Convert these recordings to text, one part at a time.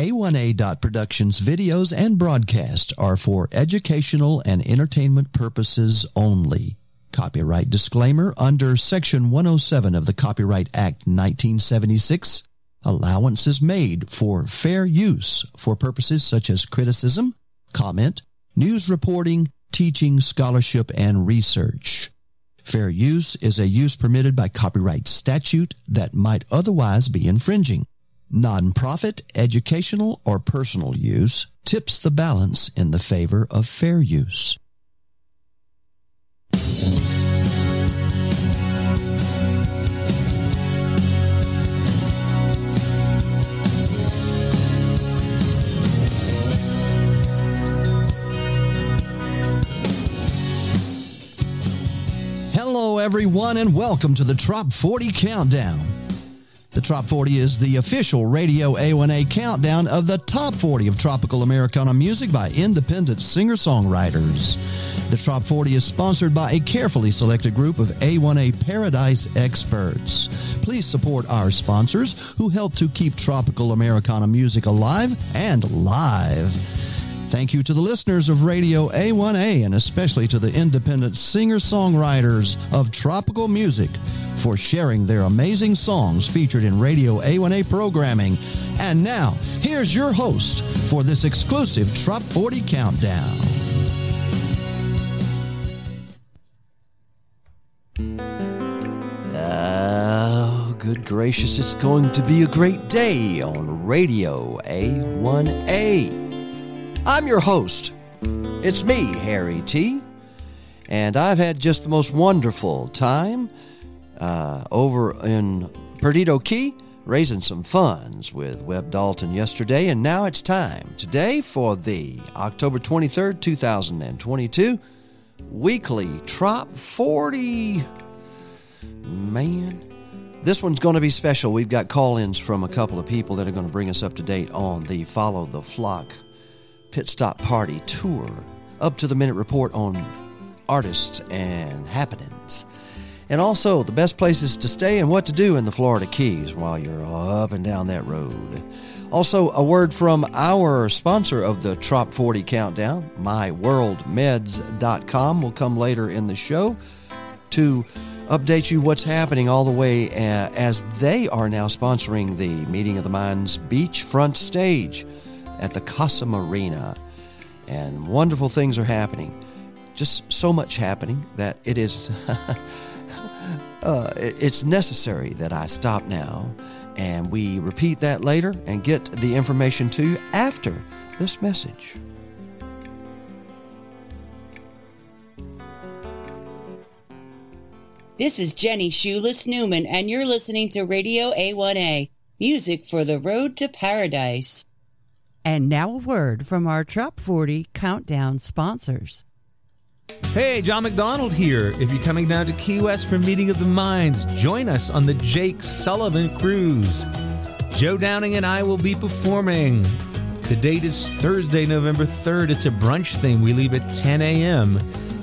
A1A.Productions videos and broadcasts are for educational and entertainment purposes only. Copyright disclaimer under Section 107 of the Copyright Act 1976. Allowance is made for fair use for purposes such as criticism, comment, news reporting, teaching, scholarship, and research. Fair use is a use permitted by copyright statute that might otherwise be infringing. Nonprofit, educational, or personal use tips the balance in the favor of fair use. Hello, everyone, and welcome to the Trop 40 Countdown. The Trop 40 is the official Radio A1A countdown of the top 40 of tropical Americana music by independent singer songwriters. The Trop 40 is sponsored by a carefully selected group of A1A Paradise experts. Please support our sponsors who help to keep tropical Americana music alive and live. Thank you to the listeners of Radio A1A and especially to the independent singer songwriters of tropical music for sharing their amazing songs featured in Radio A1A programming. And now, here's your host for this exclusive Trop 40 Countdown. Oh, good gracious, it's going to be a great day on Radio A1A. I'm your host. It's me, Harry T. And I've had just the most wonderful time uh, over in Perdido Key raising some funds with Webb Dalton yesterday, and now it's time today for the October 23rd, 2022 weekly Trop 40. Man, this one's going to be special. We've got call ins from a couple of people that are going to bring us up to date on the Follow the Flock Pit Stop Party tour, up to the minute report on artists and happenings. And also the best places to stay and what to do in the Florida Keys while you're up and down that road. Also, a word from our sponsor of the Trop 40 Countdown, myworldmeds.com, will come later in the show to update you what's happening all the way uh, as they are now sponsoring the Meeting of the Minds beachfront stage at the Casa Marina. And wonderful things are happening. Just so much happening that it is uh, it's necessary that I stop now and we repeat that later and get the information to you after this message. This is Jenny Shoeless Newman, and you're listening to Radio A1A, music for the road to paradise. And now a word from our Trop 40 Countdown sponsors. Hey, John McDonald here. If you're coming down to Key West for Meeting of the Minds, join us on the Jake Sullivan Cruise. Joe Downing and I will be performing. The date is Thursday, November 3rd. It's a brunch thing. We leave at 10 a.m.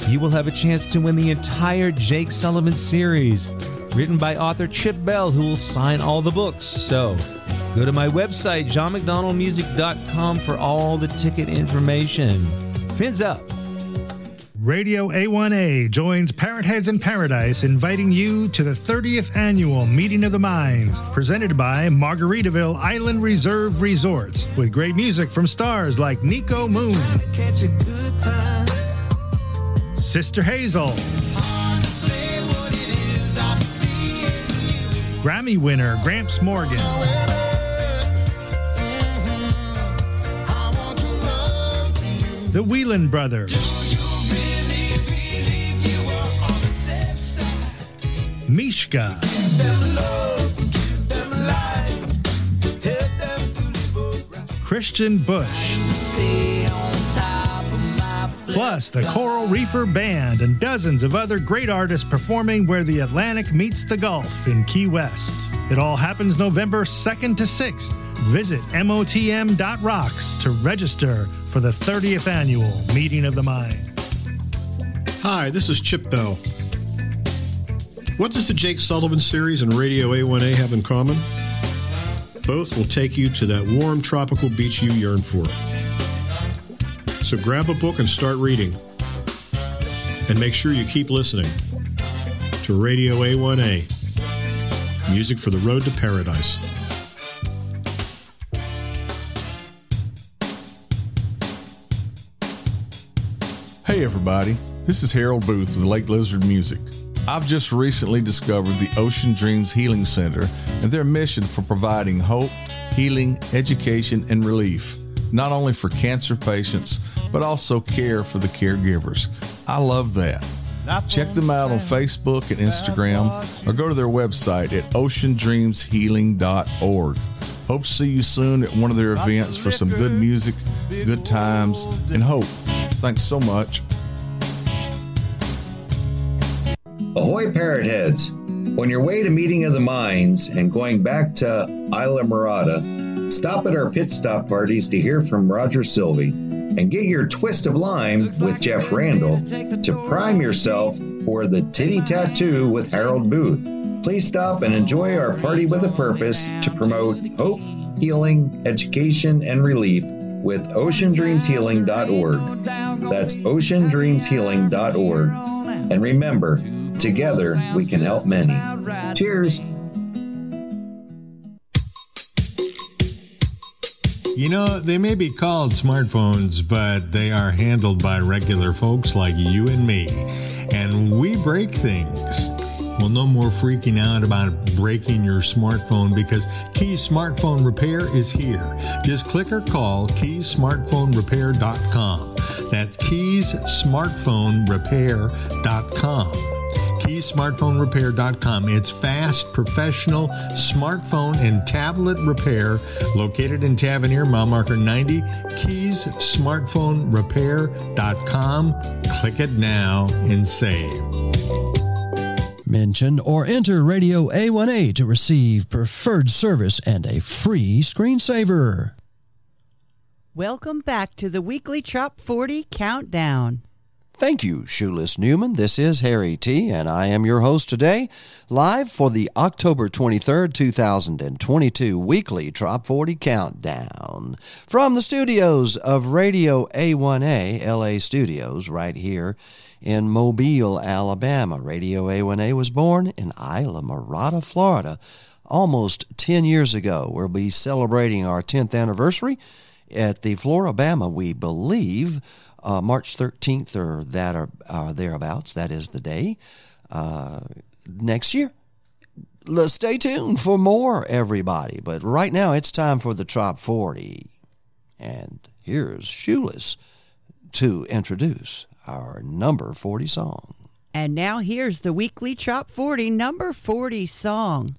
You will have a chance to win the entire Jake Sullivan series, written by author Chip Bell, who will sign all the books. So, go to my website, johnmcdonaldmusic.com, for all the ticket information. Fins up. Radio A1A joins Parrot Heads in Paradise, inviting you to the 30th annual Meeting of the Minds, presented by Margaritaville Island Reserve Resorts, with great music from stars like Nico Moon, Sister Hazel, Grammy winner Gramps Morgan. The Whelan Brothers. Mishka. Christian Bush. Plus, the Coral Reefer Band and dozens of other great artists performing where the Atlantic meets the Gulf in Key West. It all happens November 2nd to 6th. Visit MOTM.rocks to register for the 30th annual Meeting of the Mind. Hi, this is Chip Bell. What does the Jake Sullivan series and Radio A1A have in common? Both will take you to that warm tropical beach you yearn for. So grab a book and start reading. And make sure you keep listening to Radio A1A, music for the road to paradise. Hey, everybody. This is Harold Booth with Lake Lizard Music. I've just recently discovered the Ocean Dreams Healing Center and their mission for providing hope, healing, education, and relief, not only for cancer patients, but also care for the caregivers. I love that. Check them out on Facebook and Instagram or go to their website at oceandreamshealing.org. Hope to see you soon at one of their events for some good music, good times, and hope. Thanks so much. Ahoy, parrot heads! On your way to Meeting of the Minds and going back to Islamorada, stop at our pit stop parties to hear from Roger Sylvie and get your twist of lime with Jeff Randall to prime yourself for the titty tattoo with Harold Booth. Please stop and enjoy our party with a purpose to promote hope, healing, education, and relief with oceandreamshealing.org. That's oceandreamshealing.org. And remember, together we can help many. Cheers. You know, they may be called smartphones, but they are handled by regular folks like you and me. And we break things. Well, no more freaking out about breaking your smartphone because Keys Smartphone Repair is here. Just click or call keysmartphonerepair.com. That's keysmartphonerepair.com keysmartphonerepair.com. It's fast, professional smartphone and tablet repair located in Tavernier, mile marker 90. Keysmartphonerepair.com. Click it now and save. Mention or enter Radio A1A to receive preferred service and a free screensaver. Welcome back to the weekly Trop 40 Countdown. Thank you, Shoeless Newman. This is Harry T., and I am your host today, live for the October 23rd, 2022 weekly Trop 40 Countdown. From the studios of Radio A1A, LA Studios, right here in Mobile, Alabama. Radio A1A was born in Islamorada, Florida, almost 10 years ago. We'll be celebrating our 10th anniversary at the Florabama, we believe uh, March 13th or that or, or, thereabouts. That is the day uh, next year. Let's stay tuned for more, everybody. But right now, it's time for the Trop 40. And here's Shoeless to introduce our number 40 song. And now here's the weekly Trop 40 number 40 song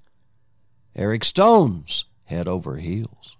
Eric Stone's Head Over Heels.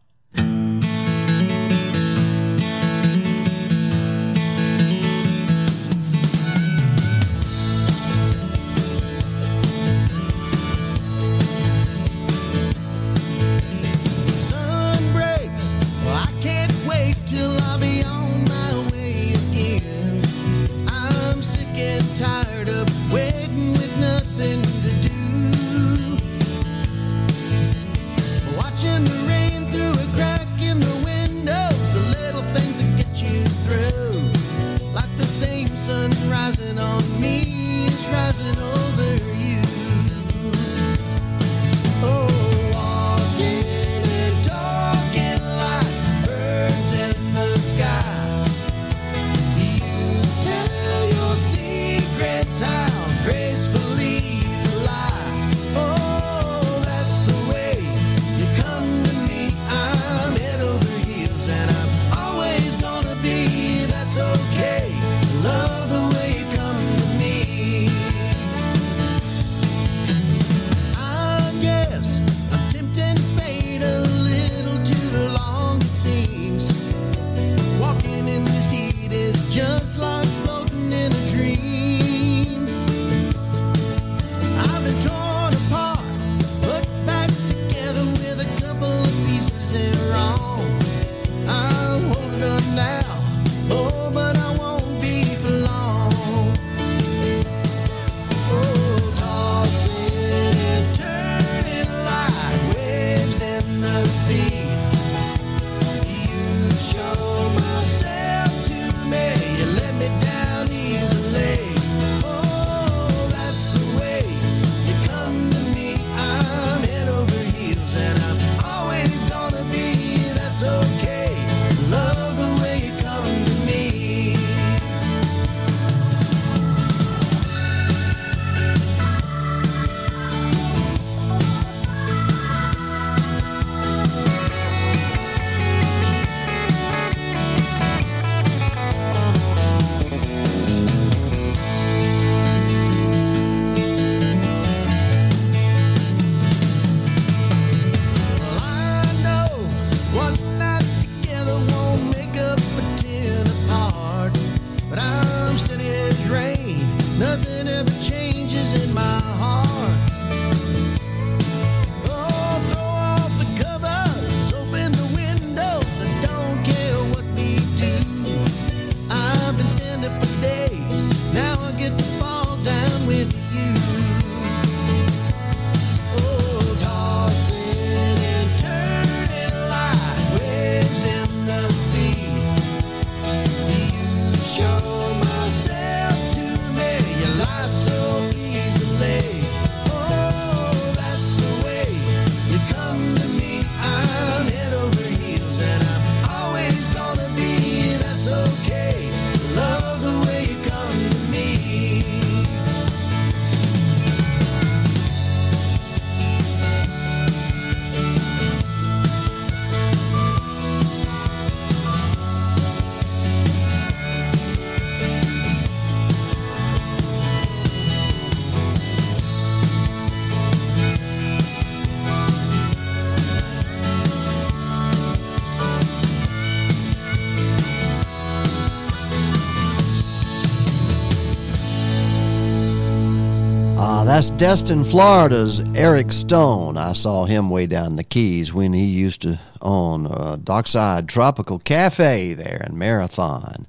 That's Destin, Florida's Eric Stone. I saw him way down the Keys when he used to own uh, Dockside Tropical Cafe there in Marathon.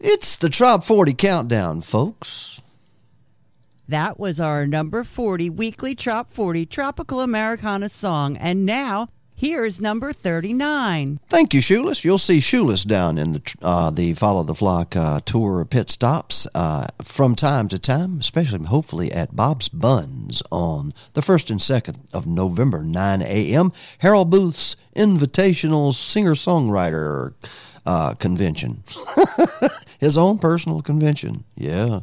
It's the Trop 40 countdown, folks. That was our number 40 weekly Trop 40 Tropical Americana song. And now, here's number 39. Thank you, Shoeless. You'll see Shoeless down in the uh, the Follow the Flock uh, tour pit stops uh, from time to time, especially hopefully at Bob's Bunz on the 1st and 2nd of November, 9 a.m. Harold Booth's Invitational Singer Songwriter uh, Convention. His own personal convention. Yeah.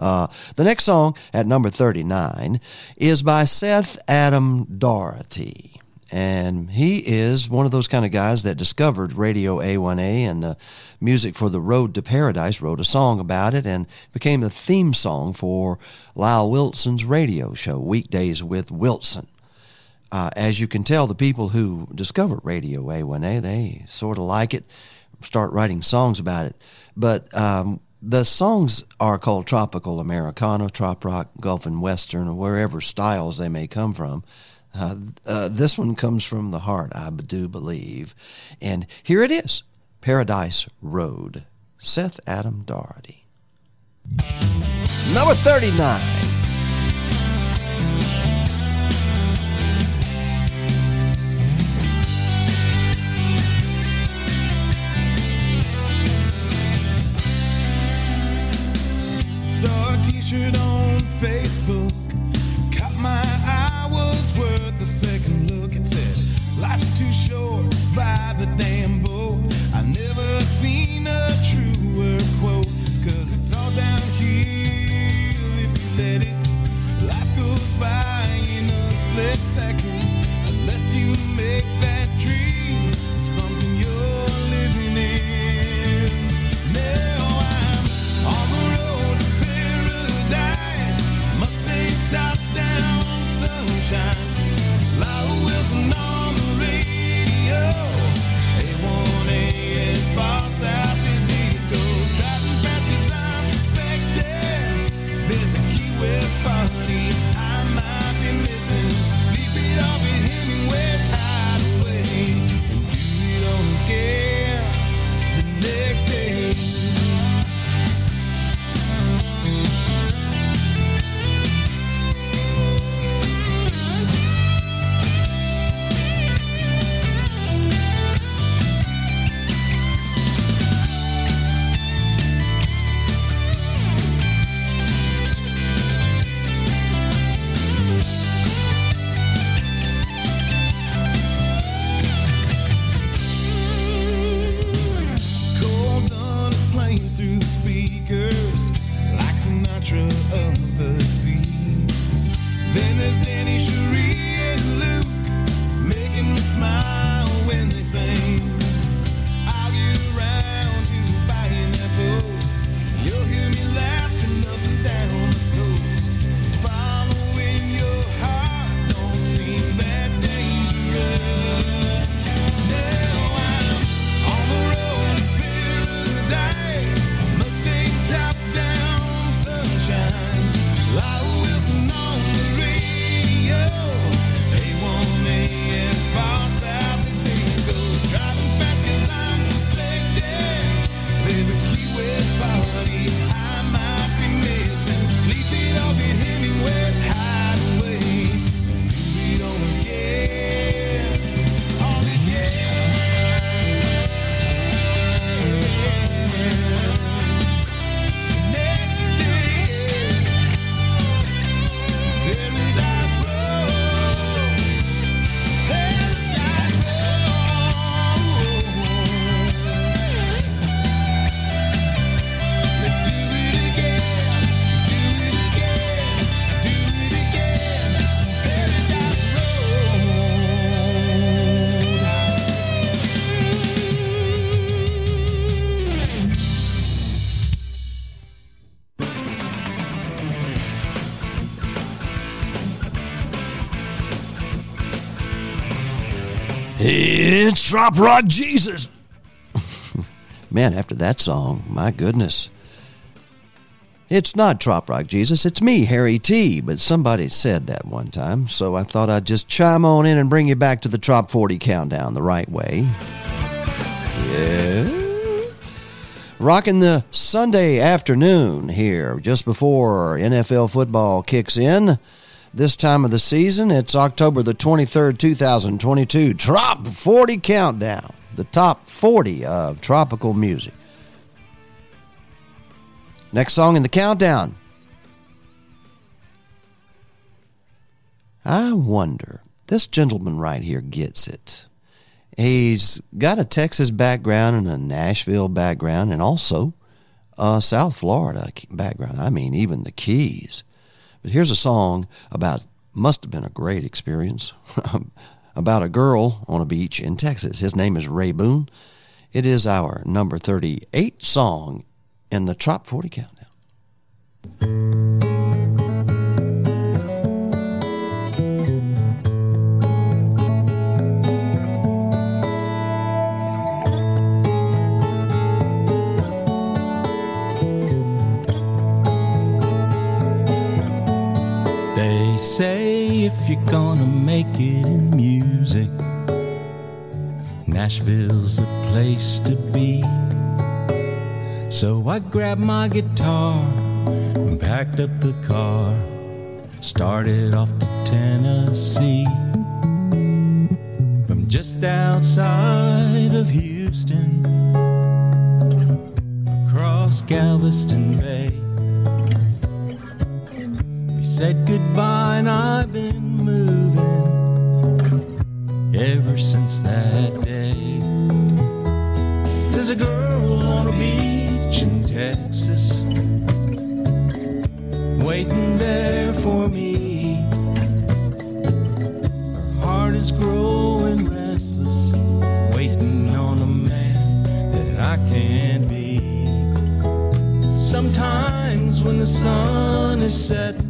Uh, the next song at number 39 is by Seth Adam Doherty. And he is one of those kind of guys that discovered Radio A1A and the music for The Road to Paradise, wrote a song about it, and became the theme song for Lyle Wilson's radio show, Weekdays with Wilson. Uh, as you can tell, the people who discover Radio A1A, they sort of like it, start writing songs about it. But um, the songs are called tropical Americana, trop rock, Gulf and Western, or wherever styles they may come from. Uh, uh, this one comes from the heart, I do believe. And here it is Paradise Road, Seth Adam Doherty. Number 39. Saw a t-shirt on Facebook. Caught my eye, was worth second look. It said, Life's too short by the damn boat. I never seen a truer quote. Cause it's all downhill if you let it. Life goes by in a split Trop Rock Jesus. Man, after that song, my goodness. It's not Trop Rock Jesus, it's me, Harry T. But somebody said that one time, so I thought I'd just chime on in and bring you back to the Trop 40 countdown the right way. Yeah. Rocking the Sunday afternoon here, just before NFL football kicks in. This time of the season, it's October the 23rd, 2022. Trop 40 countdown, the top 40 of tropical music. Next song in the countdown. I wonder, this gentleman right here gets it. He's got a Texas background and a Nashville background and also a South Florida background. I mean, even the Keys. But here's a song about, must have been a great experience, about a girl on a beach in Texas. His name is Ray Boone. It is our number 38 song in the Trop 40 Countdown. Say if you're gonna make it in music, Nashville's the place to be. So I grabbed my guitar and packed up the car, started off to Tennessee. From just outside of Houston, across Galveston Bay. Said goodbye, and I've been moving ever since that day. There's a girl on a beach in Texas waiting there for me. Her heart is growing restless, waiting on a man that I can't be. Sometimes when the sun is setting,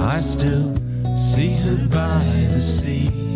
I still see her by the sea.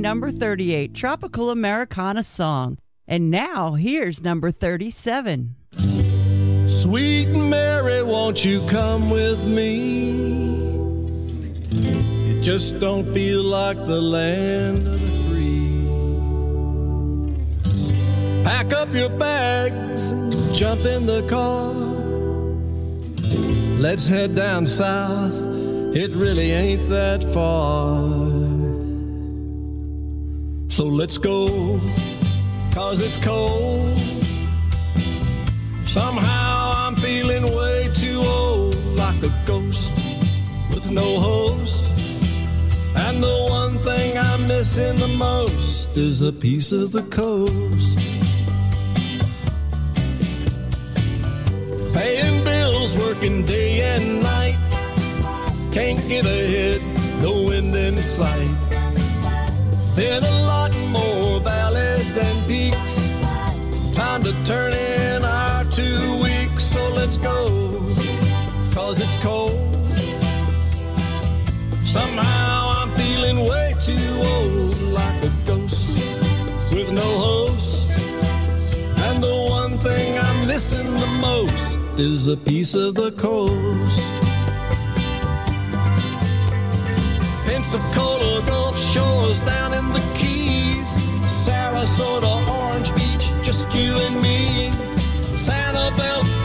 Number 38 Tropical Americana song. And now here's number 37. Sweet Mary, won't you come with me? It just don't feel like the land of the free. Pack up your bags and jump in the car. Let's head down south. It really ain't that far. So let's go, cause it's cold. Somehow I'm feeling way too old, like a ghost with no host. And the one thing I'm missing the most is a piece of the coast. Paying bills, working day and night. Can't get ahead, no wind in sight. Been a more valleys than peaks. Time to turn in our two weeks, so let's go. Cause it's cold. Somehow I'm feeling way too old, like a ghost with no host. And the one thing I'm missing the most is a piece of the coast. Pensacola Sarasota, Orange Beach, just you and me. Sanibel, Del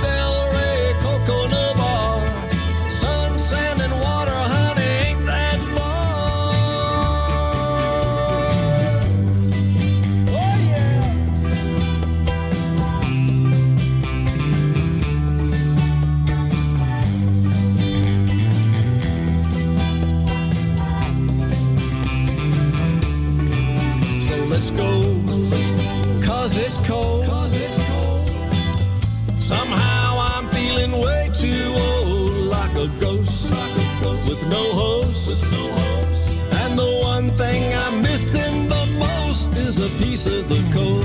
piece of the coast.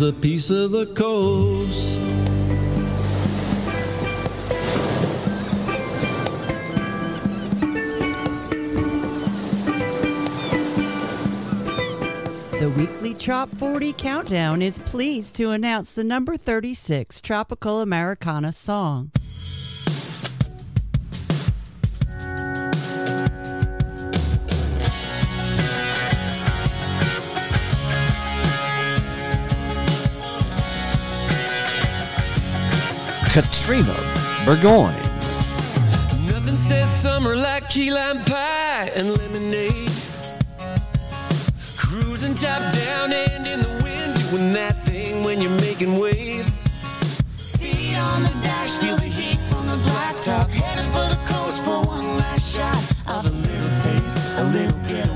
A piece of the coast. The weekly Trop 40 countdown is pleased to announce the number 36 Tropical Americana song. Katrina Burgoyne. Nothing says summer like key lime pie and lemonade. Cruising top down and in the wind, doing that thing when you're making waves. Feet on the dash, feel the heat from the blacktop. Heading for the coast for one last shot of a little taste, a little getaway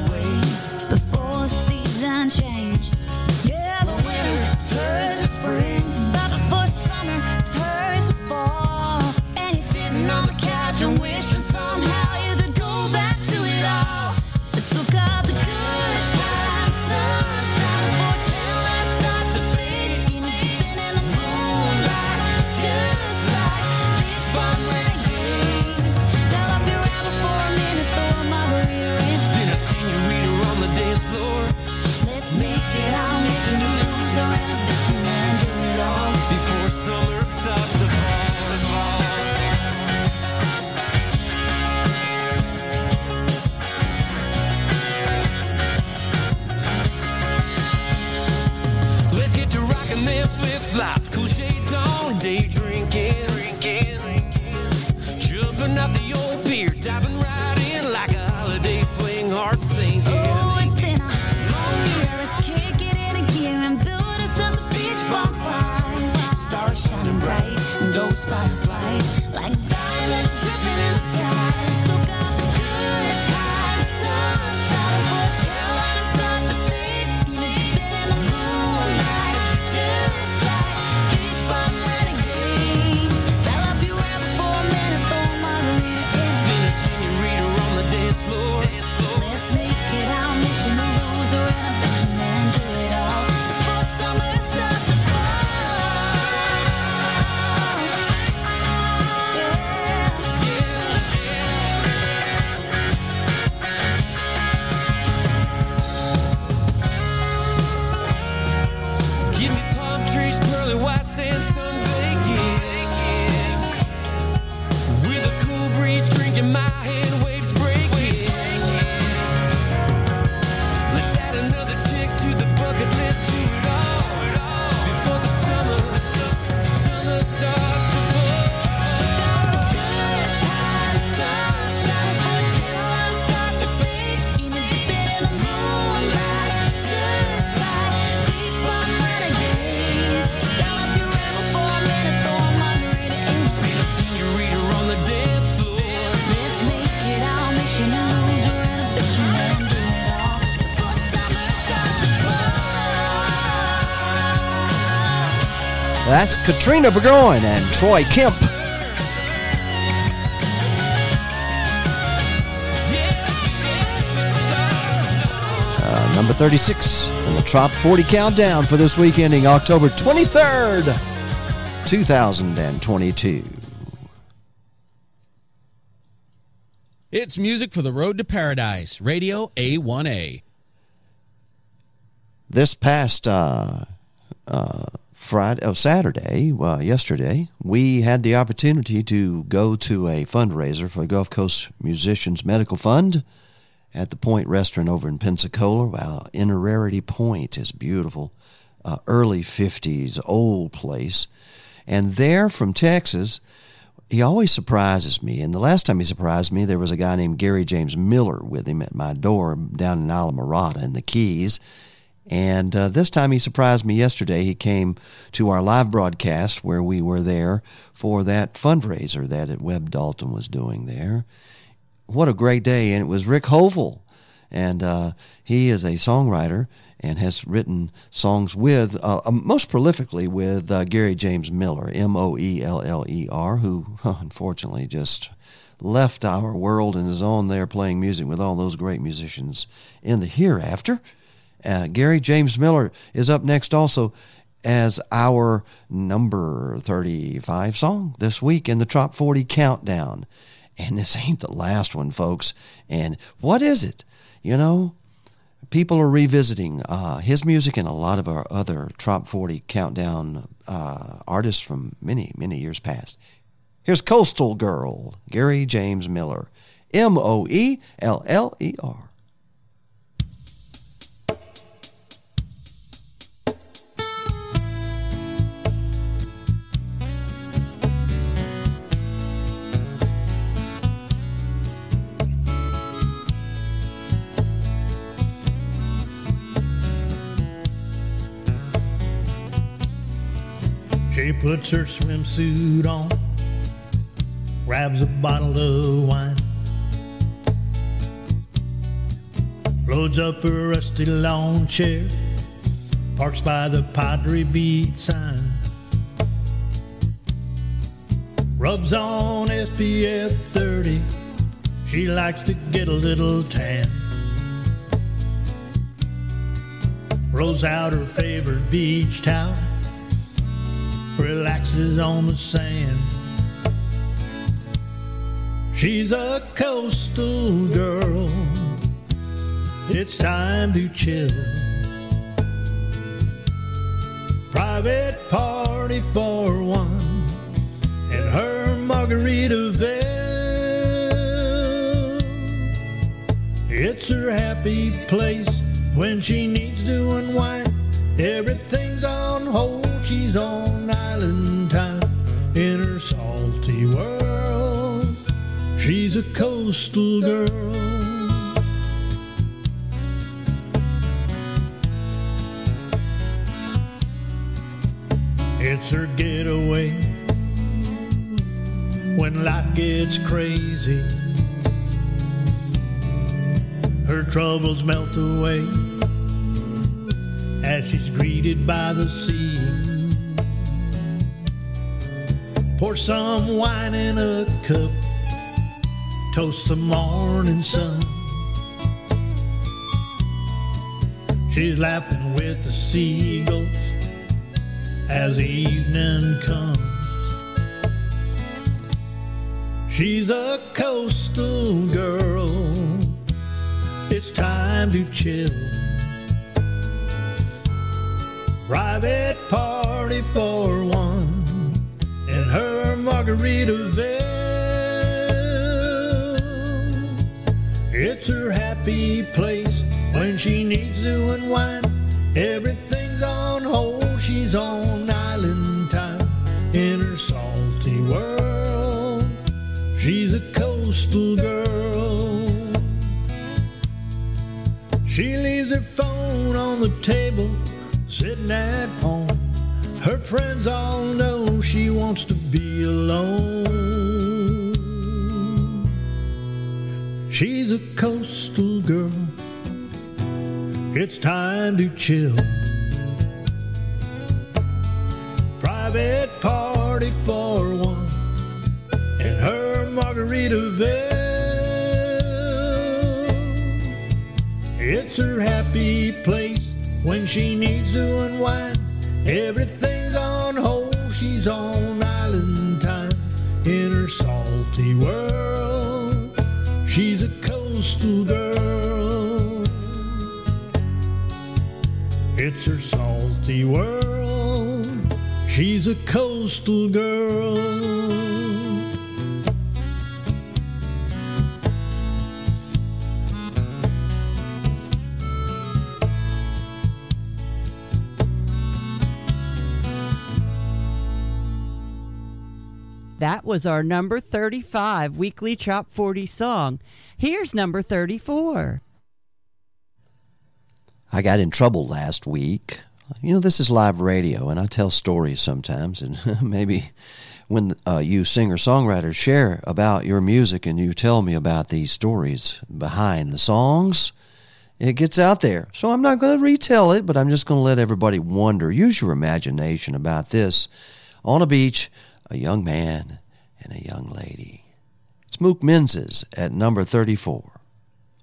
That's Katrina Burgoyne and Troy Kemp. Uh, number 36 in the Trop 40 countdown for this week ending October 23rd, 2022. It's music for the road to paradise. Radio A1A. This past uh, uh, Friday, oh, Saturday, well, yesterday, we had the opportunity to go to a fundraiser for the Gulf Coast Musicians Medical Fund at the Point Restaurant over in Pensacola. Wow, Innerarity Point is beautiful. Uh, early 50s, old place. And there from Texas, he always surprises me. And the last time he surprised me, there was a guy named Gary James Moeller with him at my door down in Islamorada in the Keys. And uh, this time he surprised me yesterday. He came to our live broadcast where we were there for that fundraiser that Webb Dalton was doing there. What a great day. And it was Rick Hovel. And uh, he is a songwriter and has written songs with, uh, uh most prolifically with uh, Gary James Moeller, M O E L L E R, who unfortunately just left our world and is on there playing music with all those great musicians in the hereafter. Uh, Gary James Moeller is up next also as our number 35 song this week in the Top 40 Countdown. And this ain't the last one, folks. And what is it? You know, people are revisiting uh, his music and a lot of our other Top 40 Countdown uh, artists from many, many years past. Here's Coastal Girl, Gary James Moeller. M O E L L E R. She puts her swimsuit on, grabs a bottle of wine, loads up her rusty lawn chair, parks by the Padre Beach sign, rubs on SPF 30. She likes to get a little tan. Rolls out her favorite beach towel relaxes on the sand. She's a coastal girl. It's time to chill. Private party for one and her Margaritaville. It's her happy place when she needs to unwind. Everything's on hold, she's on She's a coastal girl. It's her getaway when life gets crazy. Her troubles melt away as she's greeted by the sea. Pour some wine in a cup, toast the morning sun. She's laughing with the seagulls as evening comes. She's a coastal girl. It's time to chill. Private party for one in her Margaritaville. It's her happy place when she needs to unwind. Everything's on hold, she's on island time in her salty world. She's a coastal girl. She leaves her phone on the table, sitting at home. Her friends all know she wants to be alone. She's a coastal girl. It's time to chill. private party for one in her Margaritaville. It's her happy place when she needs to unwind. Everything's on hold, she's on island time in her salty world. She's a coastal girl. It's her salty world. She's a coastal girl. That was our number 35 weekly Trop 40 song. Here's number 34. I got in trouble last week. You know, this is live radio, and I tell stories sometimes, and maybe when uh, you singer songwriters share about your music and you tell me about these stories behind the songs, it gets out there. So I'm not going to retell it, but I'm just going to let everybody wonder. Use your imagination about this. On a beach, a young man and a young lady. It's Mook Menzies at number 34.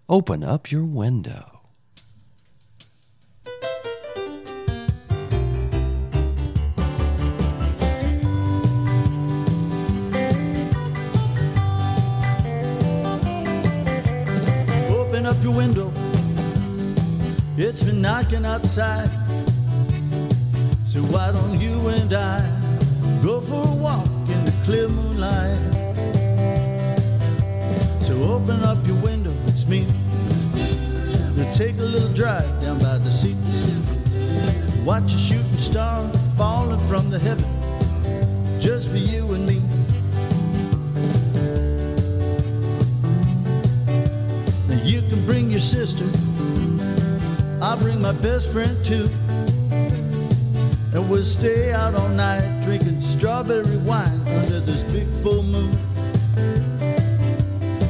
Open up your window. Open up your window. It's been knocking outside. So why don't you and I go for a walk in the clear moonlight? So open up your window, it's me. We'll take a little drive down by the sea. Watch a shooting star falling from the heaven, just for you and me. Now you can bring your sister. I'll bring my best friend too. And we'll stay out all night drinking strawberry wine under this big full moon.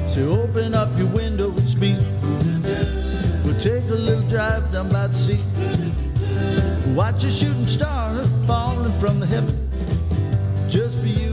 So open up your window and speak. We'll take a little drive down by the sea. Watch a shooting star falling from the heaven just for you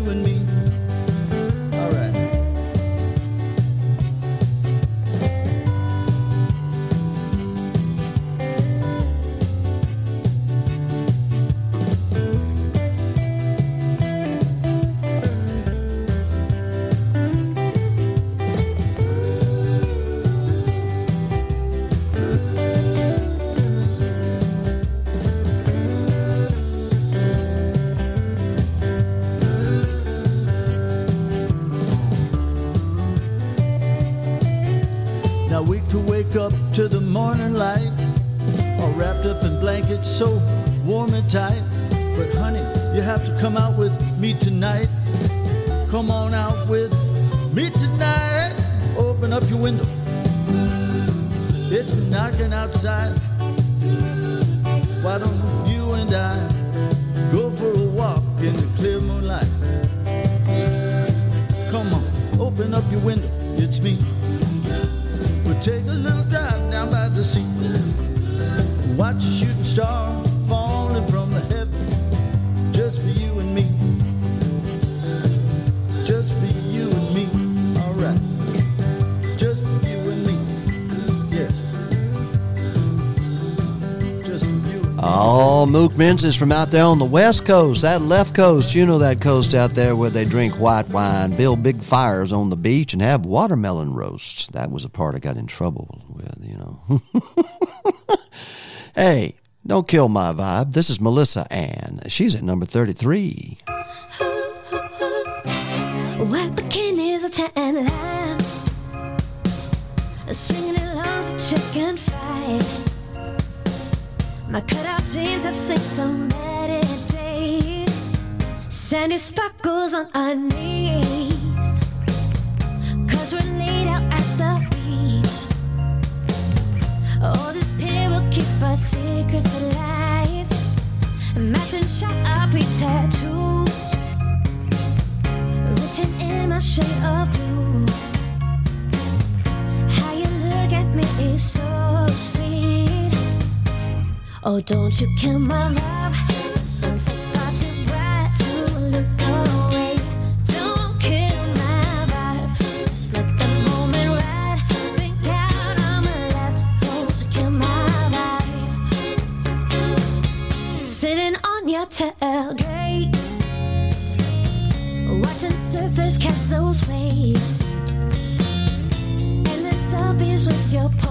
From out there on the west coast, that left coast. You know that coast out there where they drink white wine, build big fires on the beach, and have watermelon roasts. That was the part I got in trouble with, you know. hey, don't kill my vibe. This is Melissa Ann. She's at number 33. White bikinis tan lamps, singing along chicken fight. My Sparkles on our knees. Cause we're laid out at the beach. All this pain will keep our secrets alive. Imagine shot up with tattoos written in my shade of blue. How you look at me is so sweet. Oh, don't you kill my vibe. Your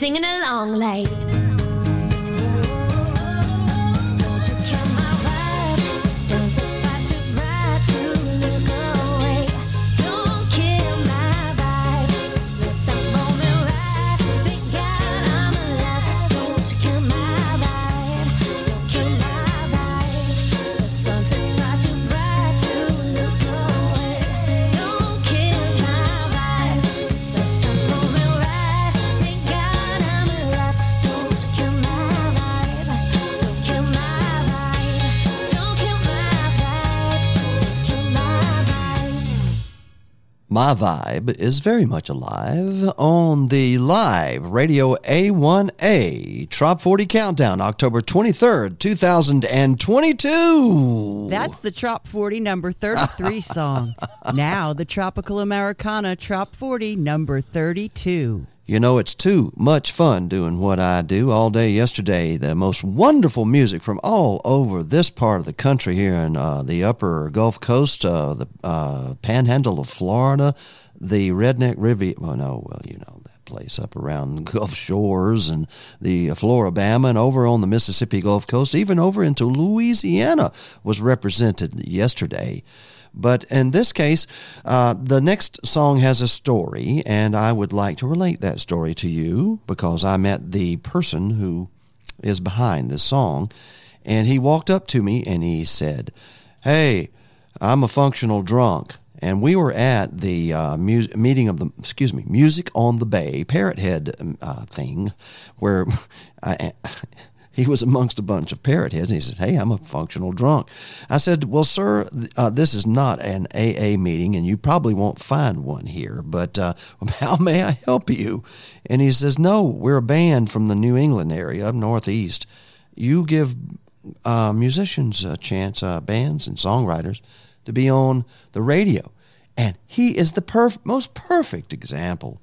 singing along like. Is very much alive on the live Radio A1A Trop 40 Countdown, October 23rd, 2022. That's the Trop 40 number 33 song. Now the Tropical Americana Trop 40 number 32. You know, it's too much fun doing what I do all day yesterday. The most wonderful music from all over this part of the country here in uh, the upper Gulf Coast, uh, the uh, panhandle of Florida, the Redneck Riviera. Well, no, well, you know that place up around Gulf Shores and the Floribama and over on the Mississippi Gulf Coast, even over into Louisiana was represented yesterday. But in this case, uh, the next song has a story, and I would like to relate that story to you because I met the person who is behind this song. And he walked up to me and he said, Hey, I'm a functional drunk. And we were at the uh, mu- meeting of the, excuse me, Music on the Bay, Parrot Head um, uh, thing, where I, he was amongst a bunch of parrot heads. And he said, Hey, I'm a functional drunk. I said, Well, sir, uh, this is not an AA meeting, and you probably won't find one here, but uh, how may I help you? And he says, No, we're a band from the New England area up northeast. You give uh, musicians a chance, uh, bands and songwriters, to be on the radio. And he is the perf- most perfect example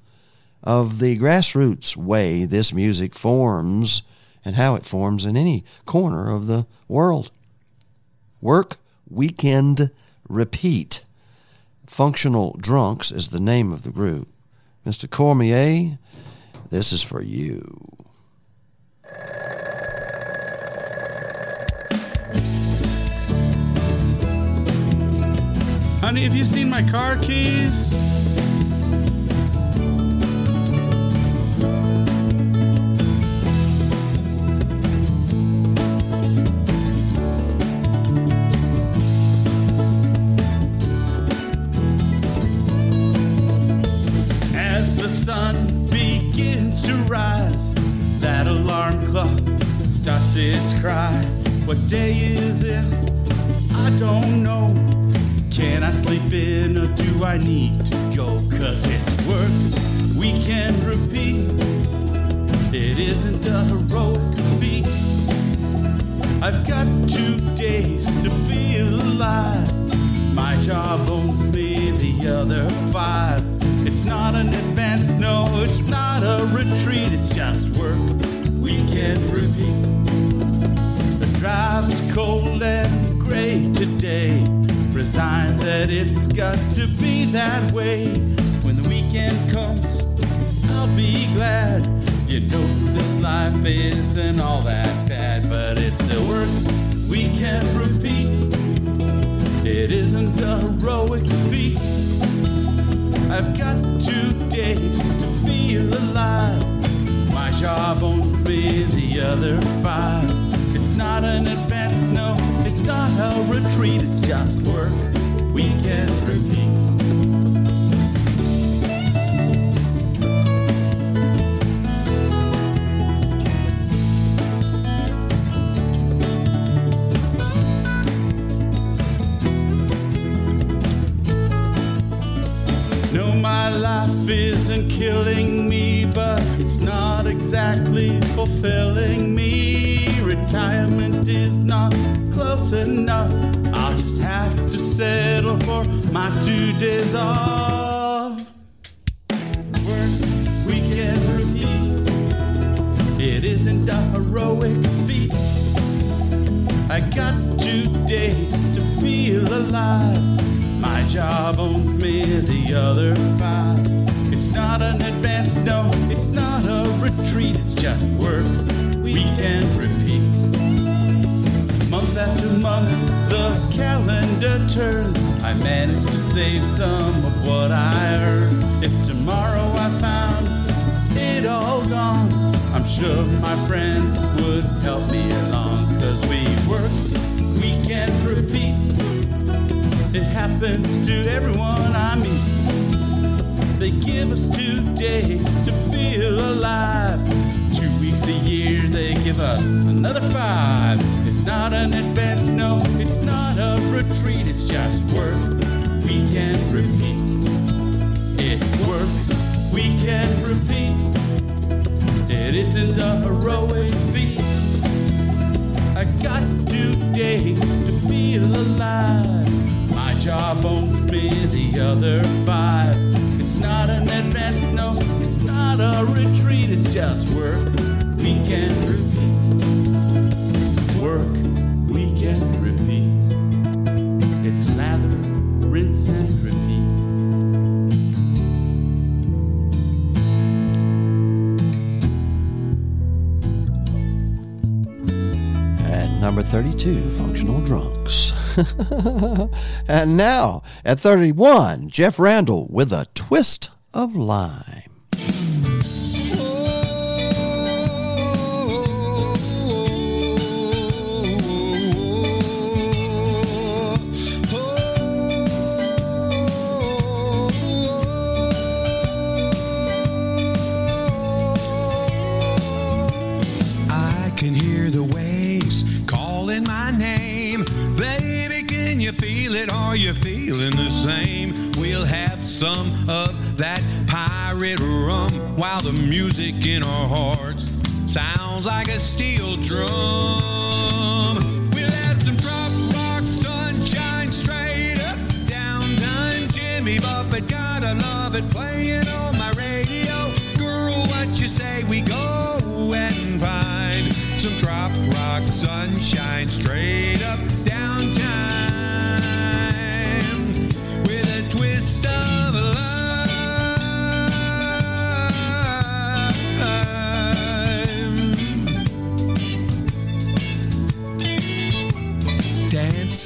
of the grassroots way this music forms and how it forms in any corner of the world. Work, weekend, repeat. Functional Drunks is the name of the group. Mr. Cormier, this is for you. Honey, have you seen my car keys? As the sun begins to rise, that alarm clock starts its cry. What day is it? I don't know. Can I sleep in or do I need to go? Cause it's work, weekend repeat. It isn't a heroic feat. I've got two days to feel alive. My job owns me the other five. It's not an advance, no, it's not a retreat. It's just work, weekend repeat. The drive is cold and gray today. Resigned that it's got to be that way. When the weekend comes, I'll be glad. You know this life isn't all that bad, but it's still work we can't repeat. It isn't a heroic feat. I've got two days to feel alive. My jawbones me the other five. It's not an advance, no, not a retreat, it's just work. We can repeat. No, my life isn't killing me, but it's not exactly fulfilling me. Retirement is not close enough. I'll just have to settle for my two days off. Now, at 31, Jeff Randall with a twist of lime. Some of that pirate rum while the music in our hearts sounds like a steel drum. We'll have some trop rock sunshine straight up downtown Jimmy Buffett. Gotta love it playing on my radio. Girl, what you say we go and find some trop rock sunshine straight up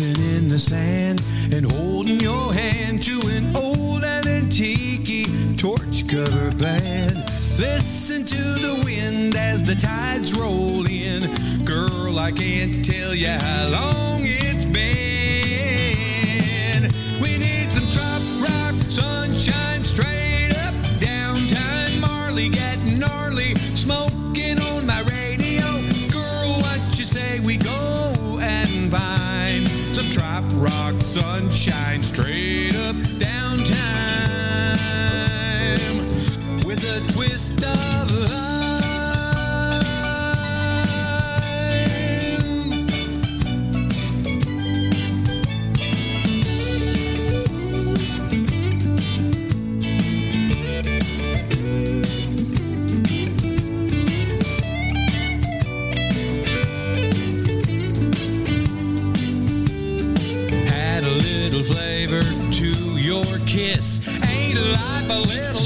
Dancing in the sand and holding your hand to an old and antique torch cover band. Listen to the wind as the tides roll in. Girl, I can't tell you how long it's been. Sunshine straight up downtown with a twist of lime. A little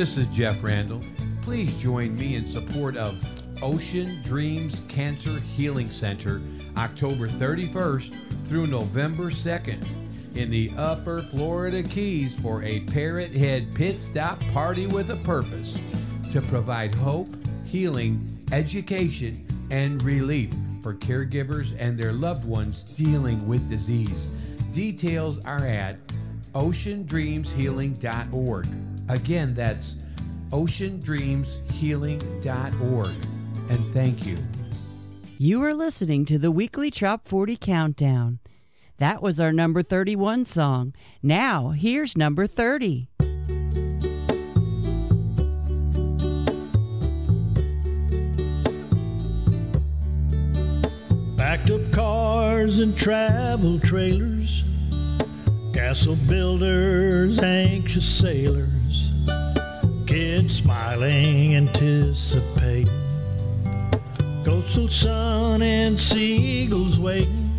This is Jeff Randall. Please join me in support of Ocean Dreams Cancer Healing Center October 31st through November 2nd in the Upper Florida Keys for a Parrot Head Pit Stop Party with a Purpose to provide hope, healing, education, and relief for caregivers and their loved ones dealing with disease. Details are at oceandreamshealing.org. Again, that's oceandreamshealing.org. And thank you. You are listening to the weekly Trop 40 Countdown. That was our number 31 song. Now, here's number 30. Backed up cars and travel trailers, castle builders, anxious sailors, kids smiling, anticipating, coastal sun and seagulls waiting.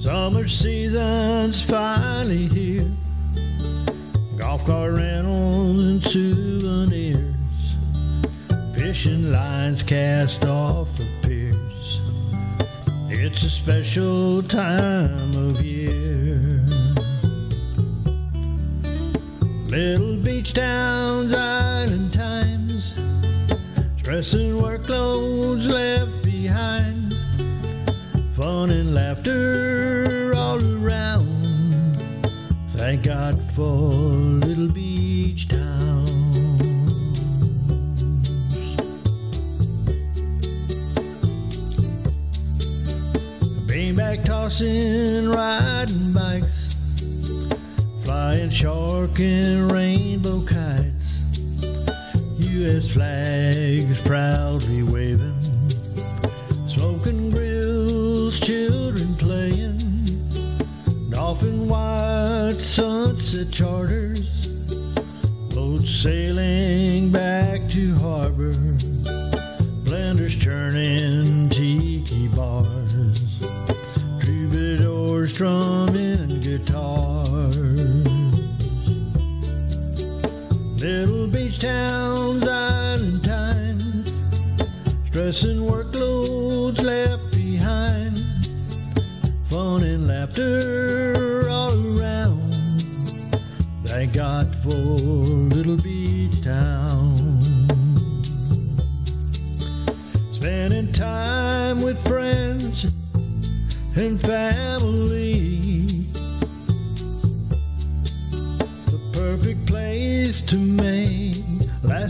Summer season's finally here. Golf cart rentals and souvenirs, fishing lines cast off the piers. It's a special time of year. Little beach towns, island times, stress and workloads left behind, fun and laughter all around. Thank God for little beach towns. Beanbag tossing, riding flying shark and rainbow kites. U.S. flags proudly waving, smoking grills, children playing, dolphin white sunset charters, boats sailing back to harbor, blenders turning tiki bars, troubadours strumming towns, island times, stress and workloads left behind, fun and laughter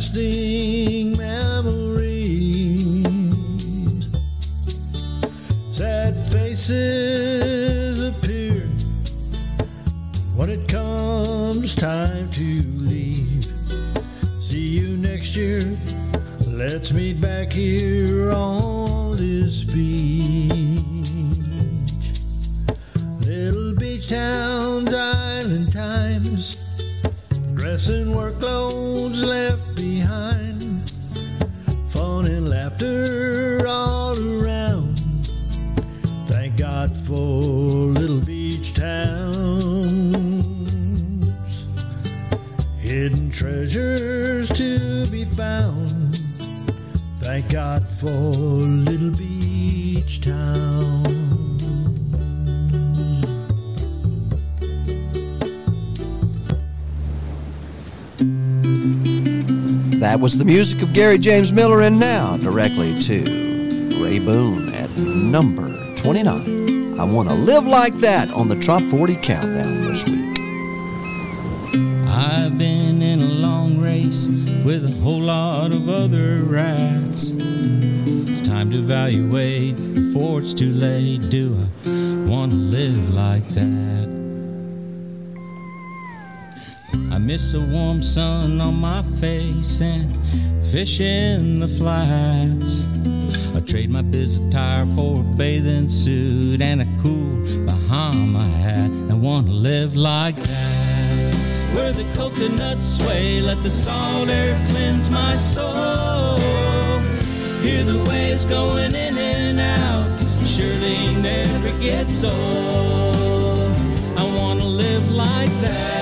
lasting memories. Sad faces appear when it comes time to leave. See you next year. Let's meet back here was the music of Gary James Moeller, and now directly to Ray Boone at number 29. I want to live like that on the Top 40 Countdown this week. I've been in a long race with a whole lot of other rats. It's time to evaluate before it's too late. Do I want to live like that? Miss a warm sun on my face and fish in the flats. I trade my business attire for a bathing suit and a cool Bahama hat. I want to live like that. Where the coconuts sway, let the salt air cleanse my soul. Hear the waves going in and out, surely never gets old. I want to live like that.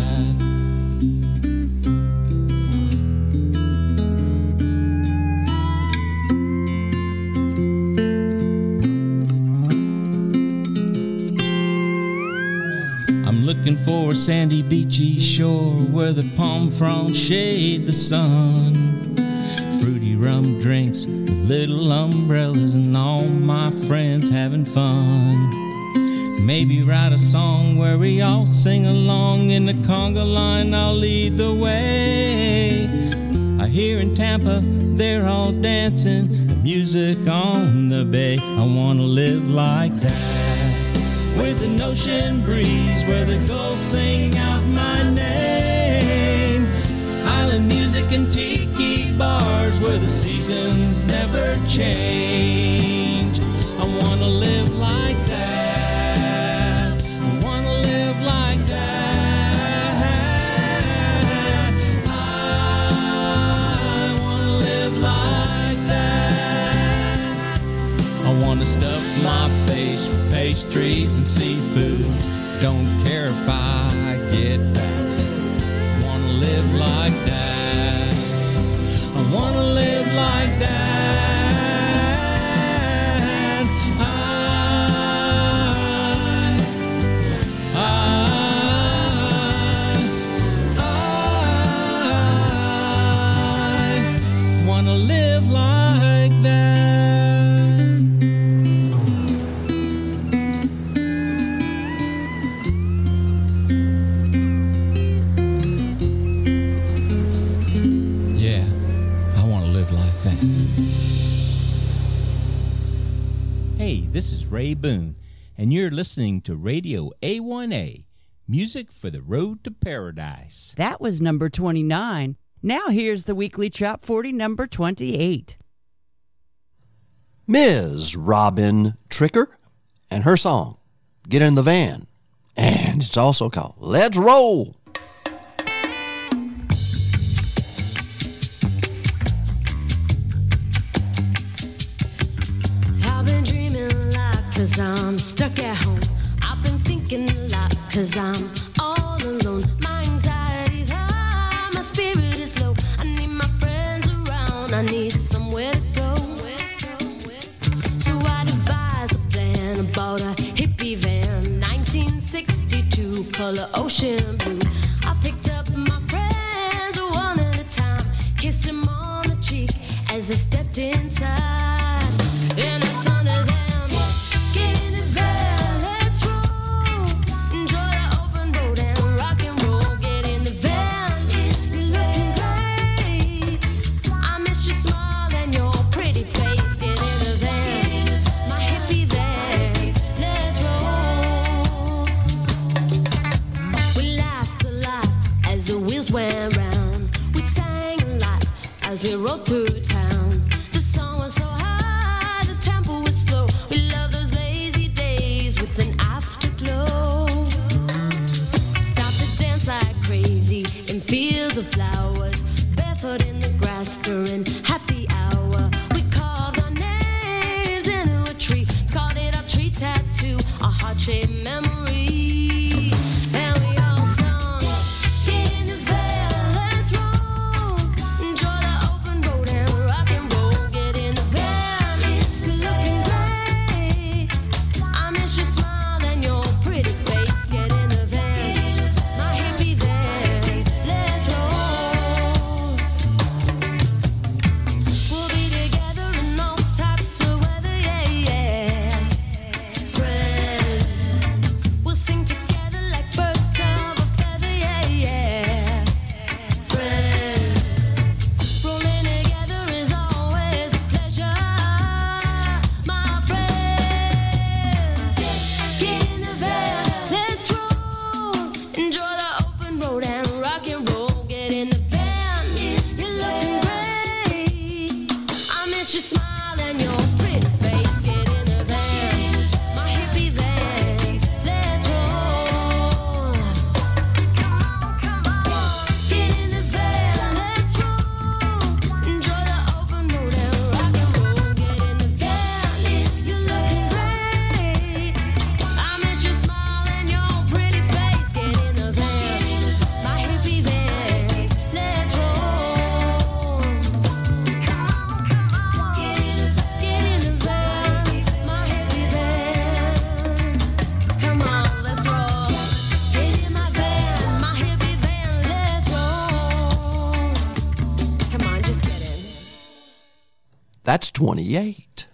looking for a sandy beachy shore where the palm fronds shade the sun. Fruity rum drinks little umbrellas and all my friends having fun. Maybe write a song where we all sing along in the conga line. I'll lead the way. I hear in Tampa they're all dancing, music on the bay. I wanna live like that with an ocean breeze where the gulls sing out my name. Island music and tiki bars where the seasons never change. I wanna live like that. I wanna live like that. I wanna live like that. I wanna stuff my face pastries and seafood. Don't care if I get fat. Wanna live like that. I wanna live like that. Ray Boone, and you're listening to Radio A1A, music for the road to paradise. That was number 29. Now here's the weekly Trop 40 number 28. Ms. Robin Tricker and her song, Get in the Van. And it's also called Let's Roll. Cause I'm stuck at home. I've been thinking a lot cause I'm all alone. My anxiety's high, my spirit is low. I need my friends around, I need somewhere to go. So I devised a plan about a hippie van, 1962 color ocean blue. I picked up my friends one at a time, kissed them on the cheek as they stepped inside. 28.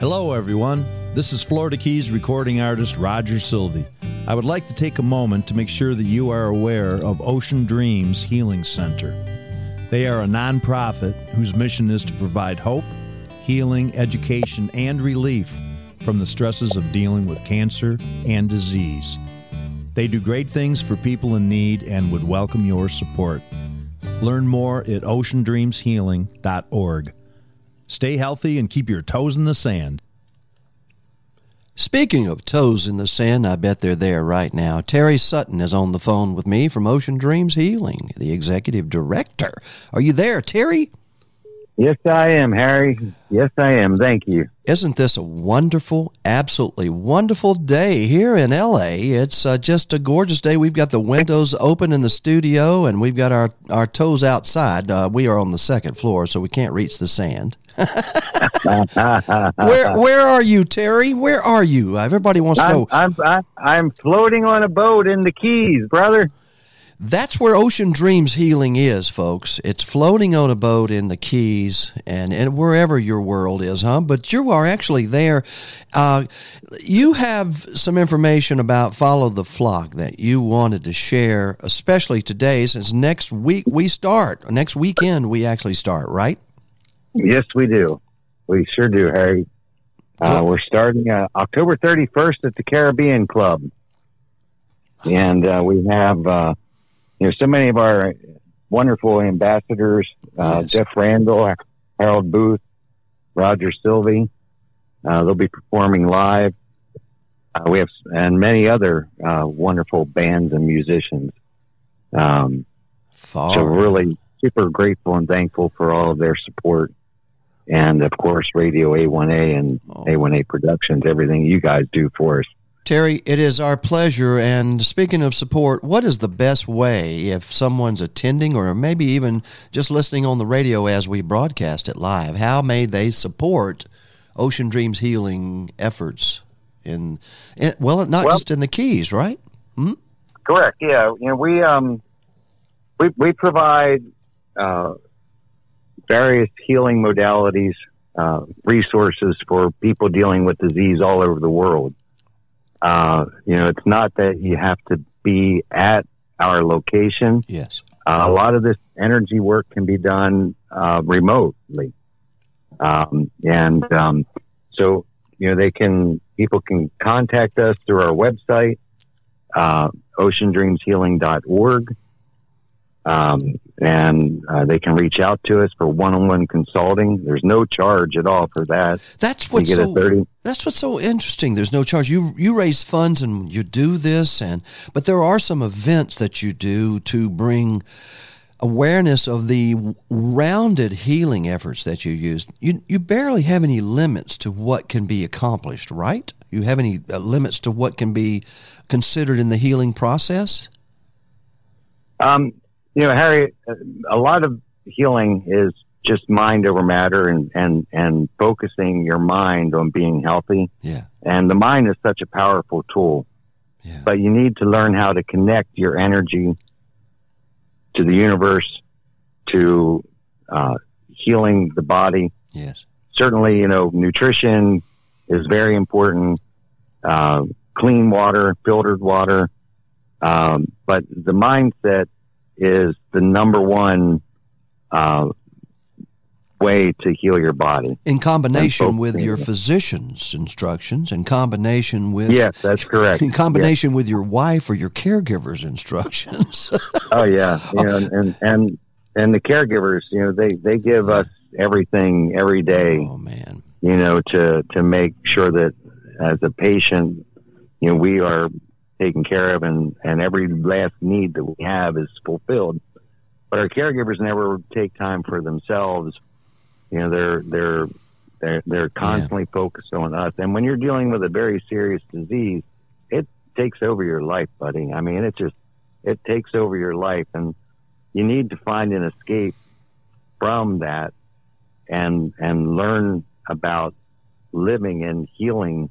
Hello, everyone. This is Florida Keys recording artist Roger Sylvie. I would like to take a moment to make sure that you are aware of Ocean Dreams Healing Center. They are a nonprofit whose mission is to provide hope, healing, education, and relief from the stresses of dealing with cancer and disease. They do great things for people in need and would welcome your support. Learn more at oceandreamshealing.org. Stay healthy and keep your toes in the sand. Speaking of toes in the sand, I bet they're there right now. Terry Sutton is on the phone with me from Ocean Dreams Healing, the executive director. Are you there, Terry? Yes, I am, Harry. Yes, I am. Thank you. Isn't this a wonderful, absolutely wonderful day here in LA? It's uh, just a gorgeous day. We've got the windows open in the studio and we've got our, our toes outside. Uh, we are on the second floor, so we can't reach the sand. where where are you, Terry? Where are you? Everybody wants to I'm, know. I'm, I'm, I'm floating on a boat in the Keys, brother. That's where Ocean Dreams Healing is, folks. It's floating on a boat in the Keys and, and wherever your world is, huh? But you are actually there. Uh, you have some information about Follow the Flock that you wanted to share, especially today, since next week we start. Next weekend we actually start, right? Yes, we do. We sure do, Harry. Uh, we're starting uh, October 31st at the Caribbean Club. And uh, we have, uh, you know, so many of our wonderful ambassadors uh, Jeff Randall, Harold Booth, Roger Sylvie. Uh, they'll be performing live. Uh, we have, and many other uh, wonderful bands and musicians. Um, so we're really super grateful and thankful for all of their support. And of course, Radio A1A and A1A Productions, everything you guys do for us. Terry, it is our pleasure. And speaking of support, what is the best way if someone's attending or maybe even just listening on the radio as we broadcast it live? How may they support Ocean Dreams Healing efforts in, in well, not Well- just in the Keys, right? Hmm? Correct. Yeah. You know, we um we we provide uh, various healing modalities, uh, resources for people dealing with disease all over the world. Uh, you know, it's not that you have to be at our location. Yes. Uh, a lot of this energy work can be done uh, remotely, um, and um, so you know they can people can contact us through our website, uh, oceandreamshealing.org, um, and uh, they can reach out to us for one-on-one consulting. There's no charge at all for that. That's what's get so a thirty. that's what's so interesting. There's no charge. You you raise funds and you do this, and but there are some events that you do to bring awareness of the rounded healing efforts that you use. You you barely have any limits to what can be accomplished, right? You have any uh, limits to what can be considered in the healing process? Um, you know, Harry, a lot of healing is just mind over matter and, and, and focusing your mind on being healthy. Yeah. And the mind is such a powerful tool. Yeah. But you need to learn how to connect your energy to the universe, to uh, healing the body. Yes. Certainly, you know, nutrition is very important. Uh, clean water, filtered water. Um, but the mindset is the number one uh, way to heal your body. In combination with your physician's instructions, in combination with Yes, that's correct. In combination with your wife or your caregiver's instructions. Oh yeah, you know, and and and the caregivers, you know, they they give us everything every day. Oh man, you know, to to make sure that as a patient, you know, we are taken care of, and and every last need that we have is fulfilled. But our caregivers never take time for themselves. You know, they're they're they're they're constantly focused on us. And when you're dealing with a very serious disease, it takes over your life, buddy. I mean, it just it takes over your life, and you need to find an escape from that and and learn about living and healing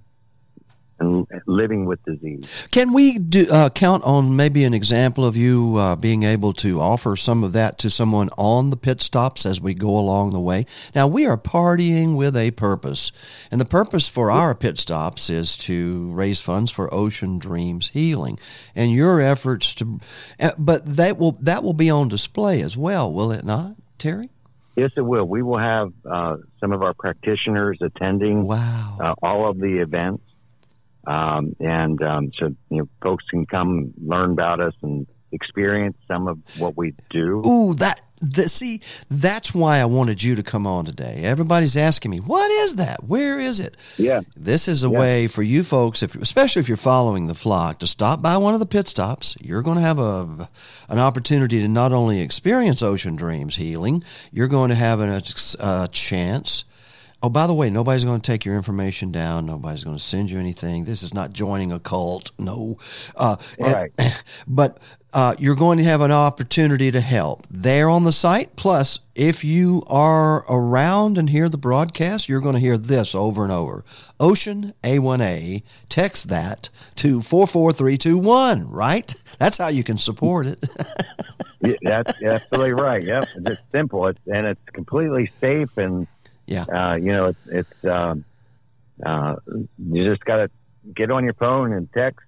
and living with disease. Can we do, uh, count on maybe an example of you uh, being able to offer some of that to someone on the pit stops as we go along the way? Now, we are partying with a purpose, and the purpose for our pit stops is to raise funds for Ocean Dreams Healing, and your efforts to, uh, but that will that will be on display as well, will it not, Terry? Yes, it will. We will have uh, some of our practitioners attending wow. uh, all of the events. Um, and um, so you know, folks can come learn about us and experience some of what we do. Ooh, that, the, see, that's why I wanted you to come on today. Everybody's asking me, what is that? Where is it? Yeah. This is a Yeah. way for you folks, if especially if you're following the flock, to stop by one of the pit stops. You're going to have a an opportunity to not only experience Ocean Dreams healing, you're going to have a, a chance. Oh, by the way, nobody's going to take your information down. Nobody's going to send you anything. This is not joining a cult. No. Uh, and- Right. but uh, you're going to have an opportunity to help there on the site. Plus, if you are around and hear the broadcast, you're going to hear this over and over. Ocean A1A, text that to 44321, right? That's how you can support it. Yeah, that's absolutely right. Yep, it's simple, it's, and it's completely safe, and yeah, uh, you know, it's it's um, uh, you just got to get on your phone and text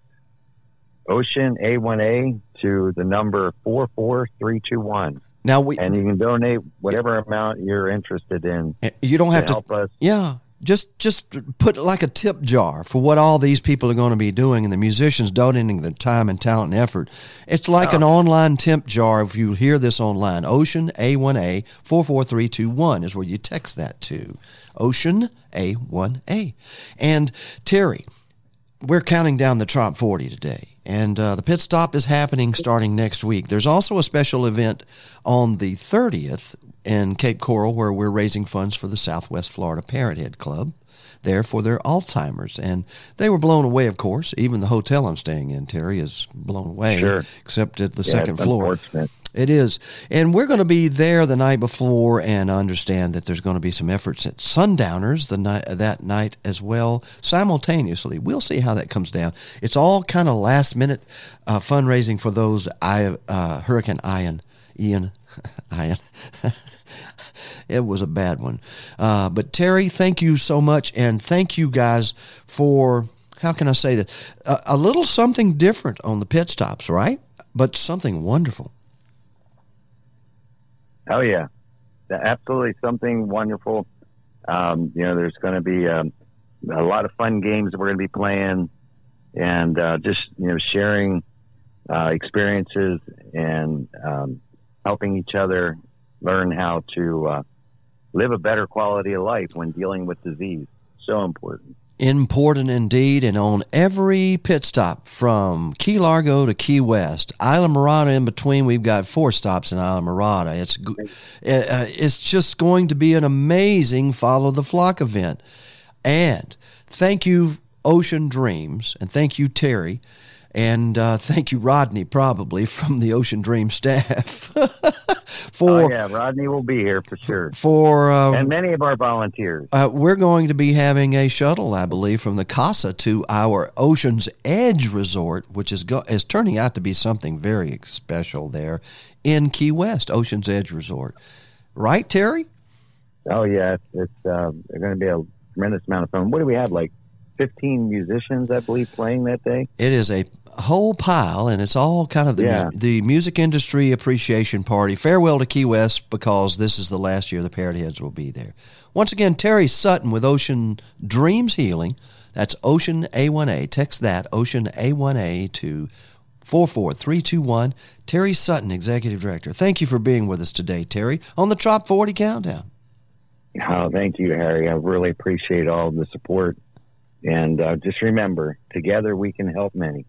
Ocean A1A to the number four four three two one. Now we and you can donate whatever amount you're interested in. You don't have to help us. Yeah, just just put like a tip jar for what all these people are going to be doing, and the musicians donating their time and talent and effort. It's like an online tip jar. If you hear this online, Ocean A1A four four three two one is where you text that to Ocean A1A. And Terry, we're counting down the top 40 today. And uh, the pit stop is happening starting next week. There's also a special event on the 30th in Cape Coral where we're raising funds for the Southwest Florida Parrot Head Club there for their Alzheimer's. And they were blown away, of course. Even the hotel I'm staying in, Terry, is blown away, Sure. except at the Yeah, second floor. It is. And we're going to be there the night before and understand that there's going to be some efforts at Sundowners the night, that night as well, simultaneously. We'll see how that comes down. It's all kind of last minute uh, fundraising for those I, uh, Hurricane Ian. Ian. Ian. it was a bad one. Uh, but Terry, thank you so much. And thank you guys for, how can I say that? A, a little something different on the pit stops, right? But something wonderful. Oh yeah, absolutely something wonderful. Um, you know, there's going to be um, a lot of fun games that we're going to be playing, and uh, just you know sharing uh, experiences and um, helping each other learn how to uh, live a better quality of life when dealing with disease. So important. Important indeed, and on every pit stop from Key Largo to Key West, Islamorada in between, we've got four stops in Islamorada. It's g- uh, it's just going to be an amazing follow the flock event. And thank you, Ocean Dreams, and thank you, Terry, and uh, thank you, Rodney, probably from the Ocean Dream staff. for oh, yeah, Rodney will be here for sure. for uh, and many of our volunteers. uh, we're going to be having a shuttle, I believe, from the Casa to our Ocean's Edge Resort, which is go- is turning out to be something very special there in Key West, Ocean's Edge Resort. Right, Terry? Oh yeah, it's, it's uh, going to be a tremendous amount of fun. What do we have? Like fifteen musicians, I believe, playing that day. It is a whole pile, and it's all kind of the, Yeah. the music industry appreciation party. Farewell to Key West because this is the last year the Parrot Heads will be there. Once again, Terry Sutton with Ocean Dreams Healing. That's Ocean A1A. Text that, Ocean A1A, to 44321. Terry Sutton, Executive Director. Thank you for being with us today, Terry, on the Trop 40 Countdown. Oh, thank you, Harry. I really appreciate all the support. And uh, just remember, together we can help many.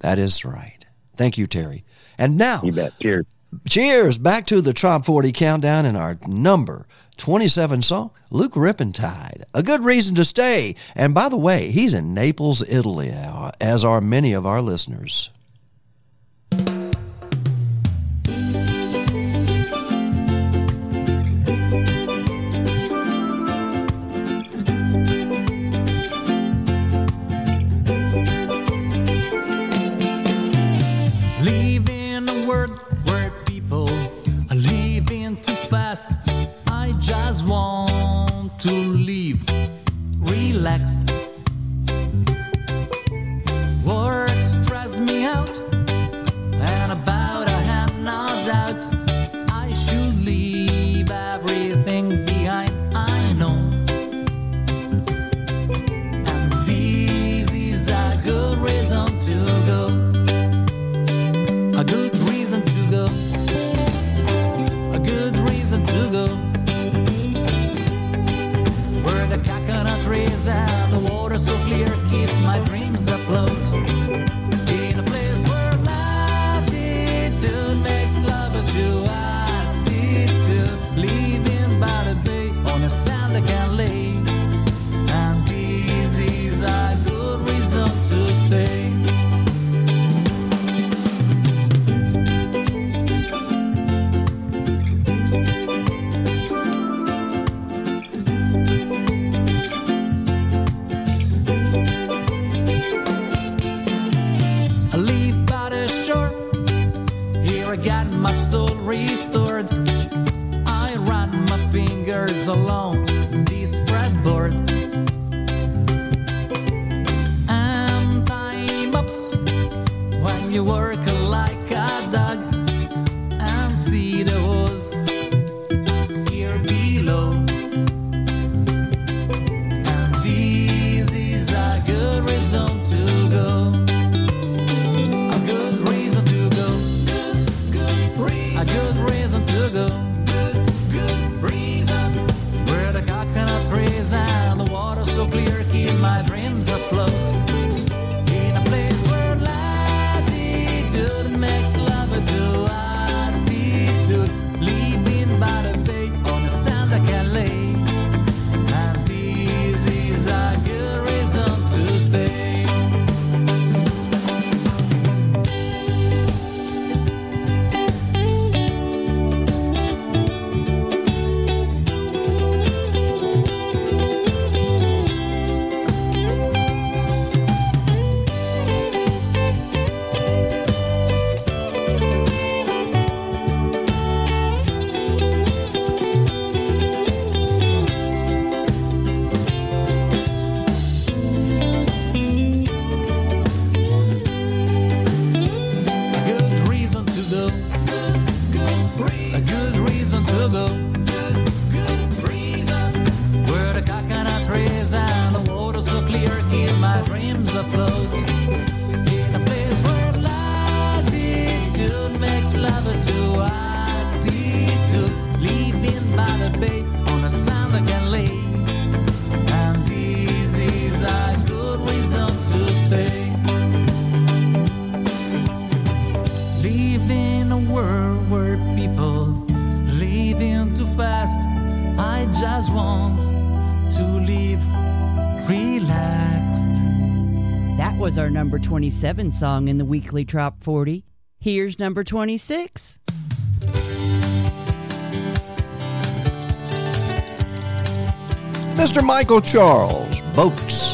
That is right. Thank you, Terry. And now, You bet. Cheers. Cheers. Back to the Trop 40 countdown and our number 27 song, Luke Rippentide. A good reason to stay. And by the way, he's in Naples, Italy, uh, as are many of our listeners. Relaxed. 27 song in the weekly Trop 40. Here's number 26. Mr. Michael Charles, Boats.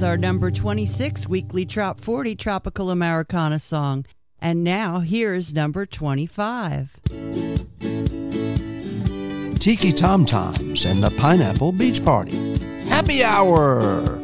was our number 26 weekly Trop 40 Tropical Americana song. And now here's number 25 Tiki Tom Toms and the Pineapple Beach Party. Happy Hour!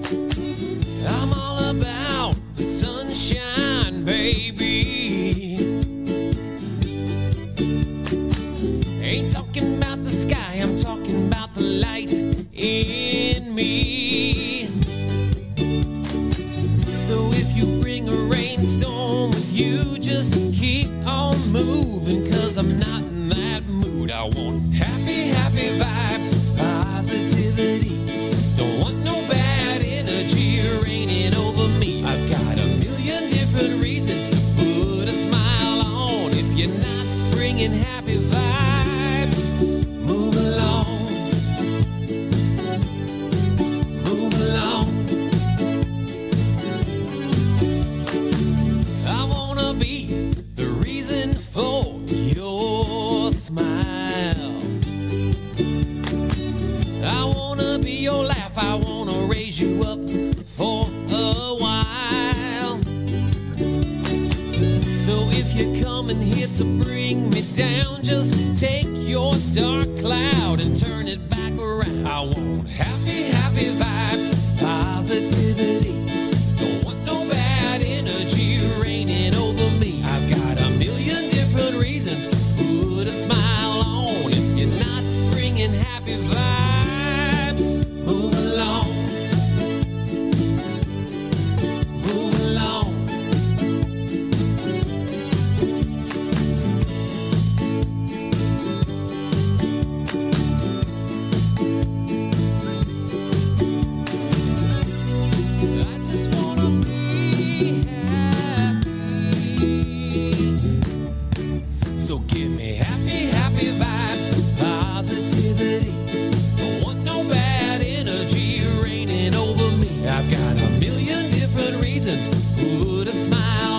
Would a smile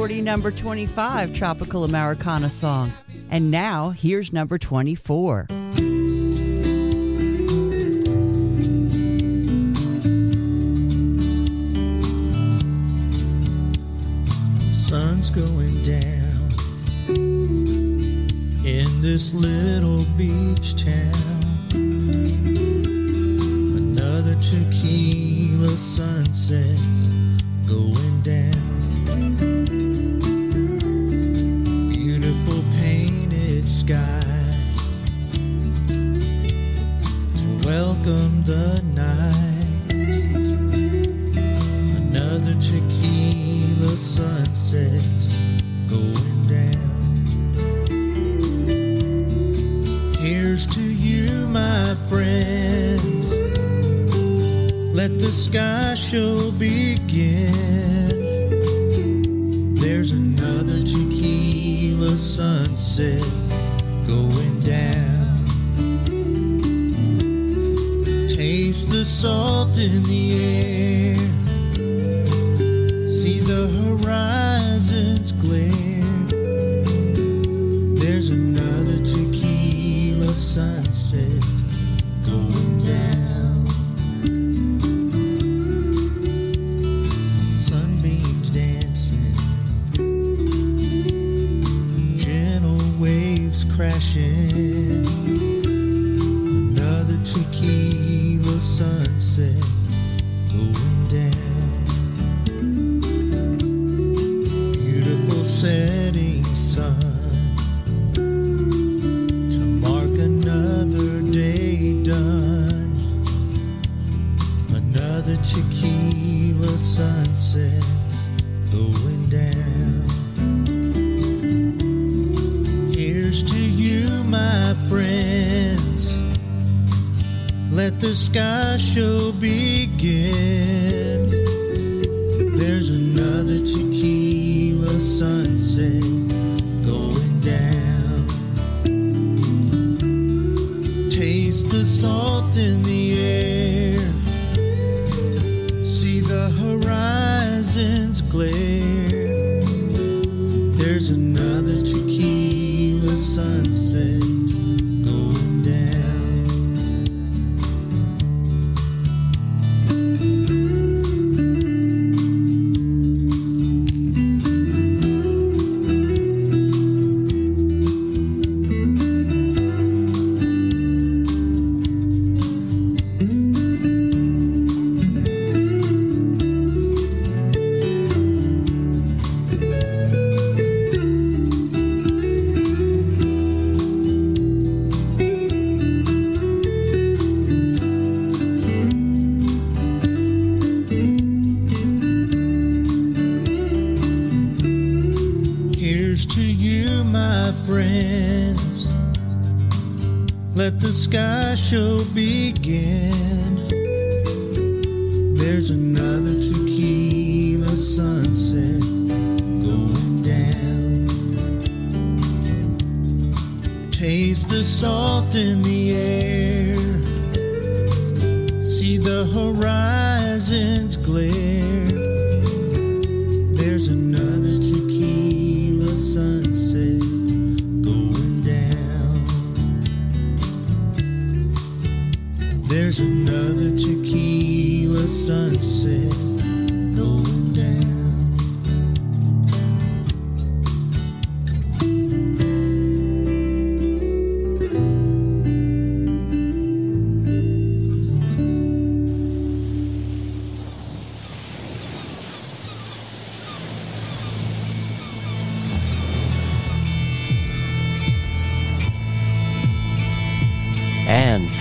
40, number 25 Tropical Americana song. And now here's number 24.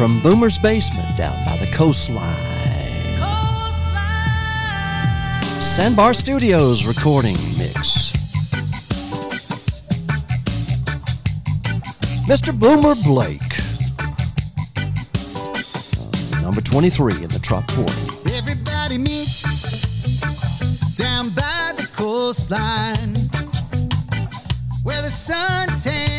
From Boomer's Basement down by the coastline. Sandbar Studios recording mix. Mr. Boomer Blake. Uh, number 23 in the Trop 40. Everybody meets down by the coastline where the suntan children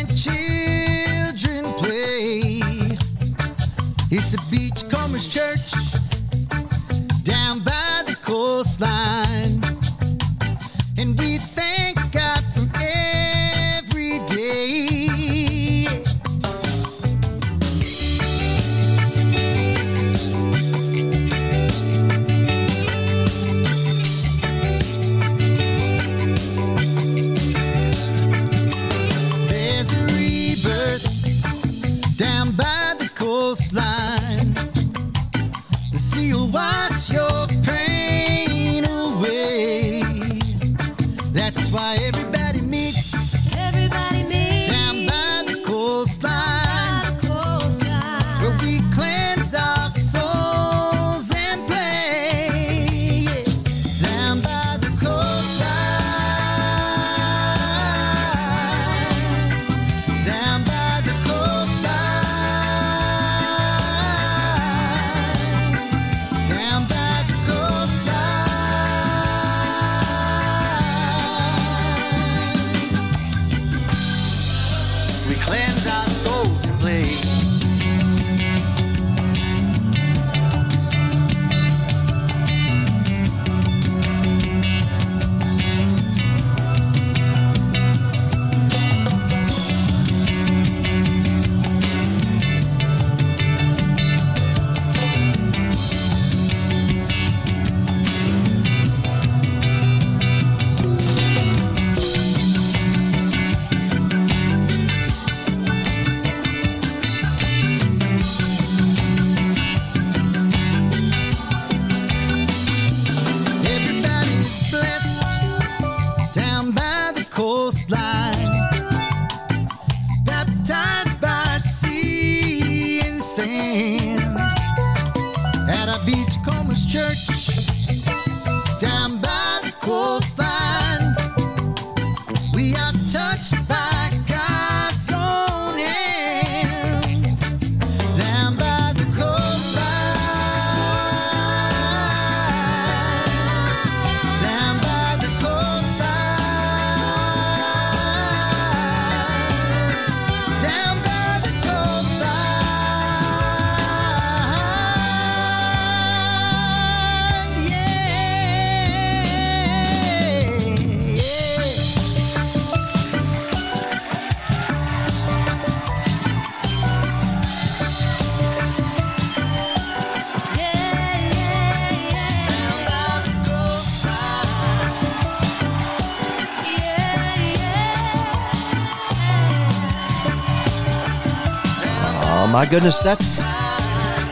my goodness, that's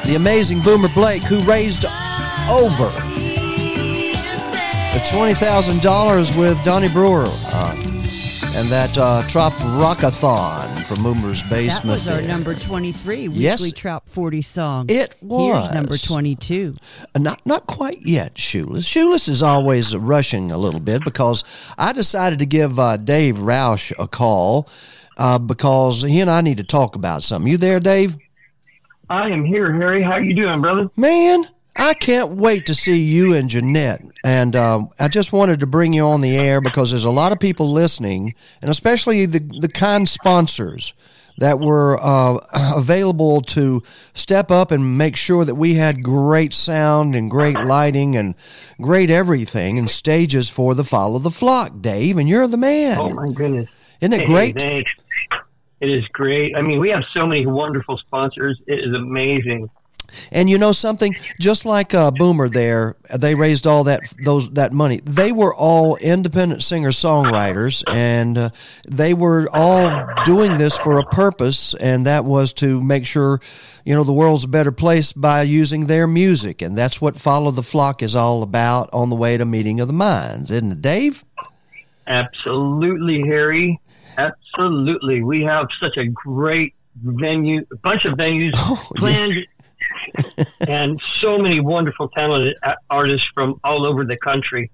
the amazing Boomer Blake who raised over the twenty thousand dollars with Donnie Brewer uh, and that uh, Trop Rockathon from Boomer's Basement. That was our there. number 23 weekly Yes. Trop 40 song. It was. Here's number 22. Uh, Not not quite yet, Shoeless. Shoeless is always rushing a little bit because I decided to give uh, Dave Roush a call uh, because he and I need to talk about something. You there, Dave? I am here, Harry. How you doing, brother? Man, I can't wait to see you and Jeanette. And um, I just wanted to bring you on the air because there's a lot of people listening, and especially the, the kind sponsors that were uh, available to step up and make sure that we had great sound and great lighting and great everything and stages for the Follow the Flock, Dave. And you're the man. Oh my goodness! Isn't it Hey, great? thanks. It is great. I mean, we have so many wonderful sponsors. It is amazing. And you know something, just like uh, Boomer there, they raised all that those that money. They were all independent singer songwriters, and uh, they were all doing this for a purpose, and that was to make sure, you know, the world's a better place by using their music, and that's what Follow the Flock is all about on the way to Meeting of the Minds, isn't it, Dave? Absolutely, Harry. Absolutely. We have such a great venue, a bunch of venues planned, and so many wonderful talented artists from all over the country.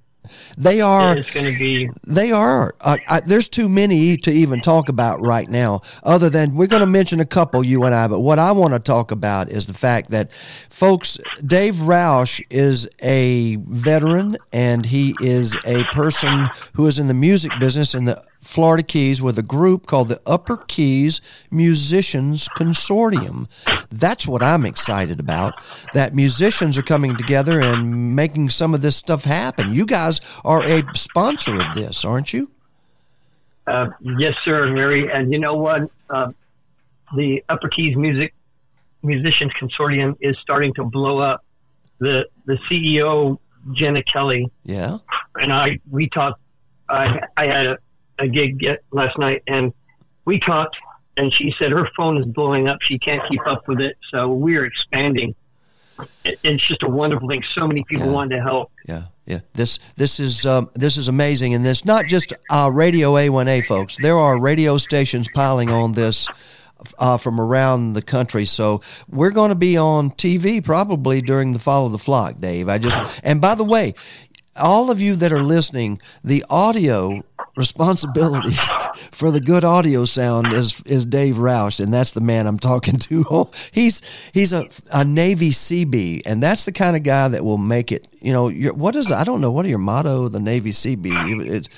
They are. It's going to be They are. Uh, I, there's too many to even talk about right now. Other than we're going to mention a couple, you and I. But what I want to talk about is the fact that, folks, Dave Roush is a veteran and he is a person who is in the music business in the Florida Keys with a group called the Upper Keys Musicians Consortium. That's what I'm excited about. That musicians are coming together and making some of this stuff happen. You guys are a sponsor of this, aren't you? Uh, yes, sir, Mary. And you know what? Uh, the Upper Keys Music Musicians Consortium is starting to blow up. The the CEO Jenna Kelly Yeah. and I we talked. I I had a, a gig get last night, and we talked. And she said her phone is blowing up. She can't keep up with it. So we're expanding. It's just a wonderful thing. So many people wanted to help. Yeah, yeah. This this is um, this is amazing, and this not just uh, Radio A1A, folks. There are radio stations piling on this uh, from around the country. So we're going to be on TV probably during the Follow the Flock, Dave. I just and by the way, all of you that are listening, the audio responsibility for the good audio sound is is Dave Roush, and that's the man I'm talking to. he's he's a, a Navy CB, and that's the kind of guy that will make it. You know, your, what is the, I don't know what are your motto, the Navy CB. It's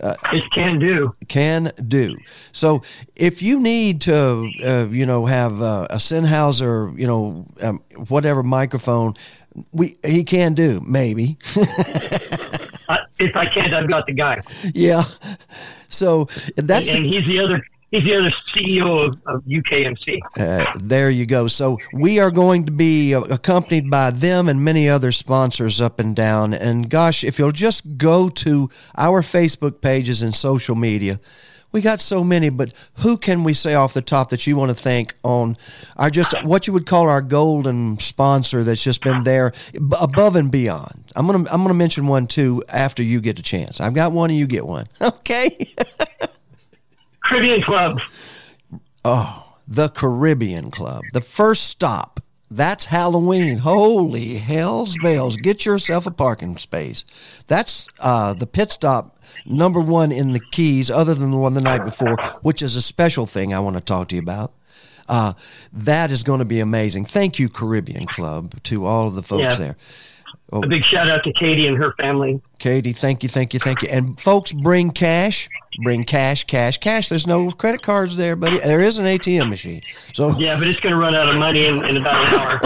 uh, It's can do. can do. So if you need to, uh, you know, have uh, a Sennheiser, you know, um, whatever microphone, we he can do maybe. If I can't, I've got the guy. yeah. So that's and, and he's the other. He's the other CEO of, of UKMC. Uh, there you go. So we are going to be uh, accompanied by them and many other sponsors up and down. And gosh, if you'll just go to our Facebook pages and social media, we got so many. But who can we say off the top that you want to thank on our just what you would call our golden sponsor that's just been there above and beyond? I'm gonna I'm gonna mention one too after you get a chance. I've got one and you get one. Okay. Caribbean Club. Oh, the Caribbean Club. The first stop. That's Halloween. Holy hell's bells. Get yourself a parking space. That's uh, the pit stop number one in the Keys, other than the one the night before, which is a special thing I want to talk to you about. Uh, that is going to be amazing. Thank you, Caribbean Club, to all of the folks Yeah. there. Oh, A big shout out to Katie and her family. Katie, thank you, thank you, thank you. And folks, bring cash. Bring cash, cash, cash. There's no credit cards there, buddy. There is an ATM machine. So Yeah, but it's going to run out of money in, in about an hour.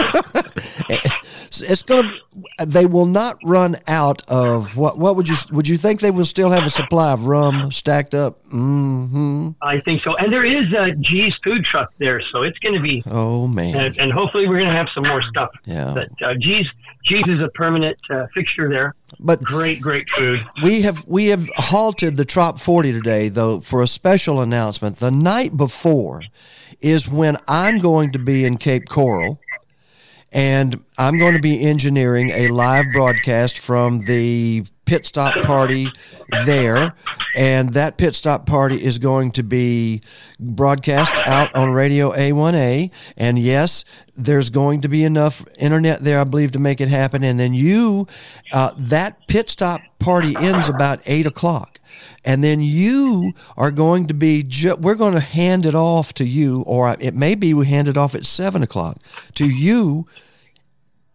it's going to. They will not run out of what? What would you would you think they will still have a supply of rum stacked up? hmm I think so. And there is a G's food truck there, so it's going to be, Oh man. and, and hopefully we're going to have some more stuff. Yeah. But uh, G's G's is a permanent uh, fixture there. But great, great food. We have we have halted the Trop 40 today though for a special announcement. The night before is when I'm going to be in Cape Coral and I'm going to be engineering a live broadcast from the pit stop party there and that pit stop party is going to be broadcast out on radio A1A and yes there's going to be enough internet there I believe to make it happen and then you uh, that pit stop party ends about eight o'clock and then you are going to be ju- we're going to hand it off to you or it may be we hand it off at seven o'clock to you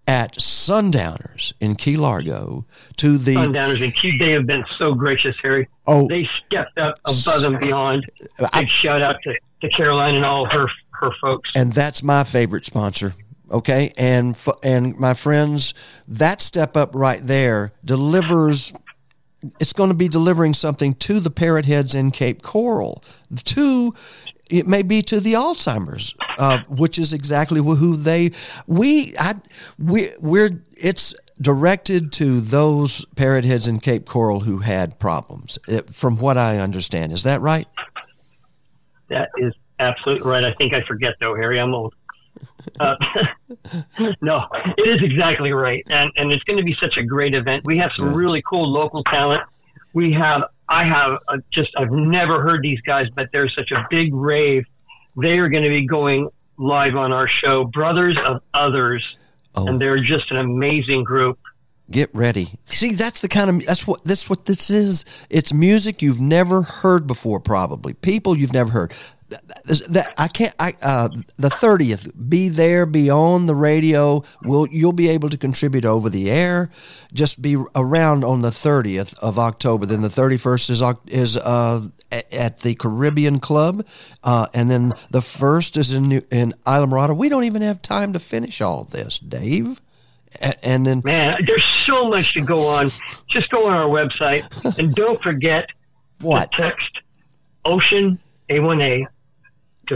at Sundowners in Key Largo to the Sundowners and Key, they have been so gracious, Harry. Oh. They stepped up above and beyond. Big shout out to, to Caroline and all her her folks. and that's my favorite sponsor. Okay, and and my friends, that step up right there delivers. It's going to be delivering something to the parrot heads in Cape Coral, to it may be to the Alzheimer's, uh, which is exactly who they we I we we're it's directed to those parrot heads in Cape Coral who had problems. It, from what I understand, is that right? That is absolutely right. I think I forget though, Harry. I'm old. Uh, no, it is exactly right, and and it's going to be such a great event. We have some really cool local talent. We have, I have uh just, I've never heard these guys, but there's such a big rave they are going to be going live on our show, Brothers of Others, Oh. and they're just an amazing group. Get ready. See, that's the kind of that's what that's what this is. It's music you've never heard before, probably people you've never heard. That, I can't. I uh, the thirtieth. Be there. Be on the radio. Will you'll be able to contribute over the air. Just be around on the thirtieth of October. Then the thirty first is is uh, at the Caribbean Club, uh, and then the first is in New, in Islamorada. We don't even have time to finish all this, Dave. A- And then Man, there's so much to go on. Just go on our website and don't forget What? text Ocean A1A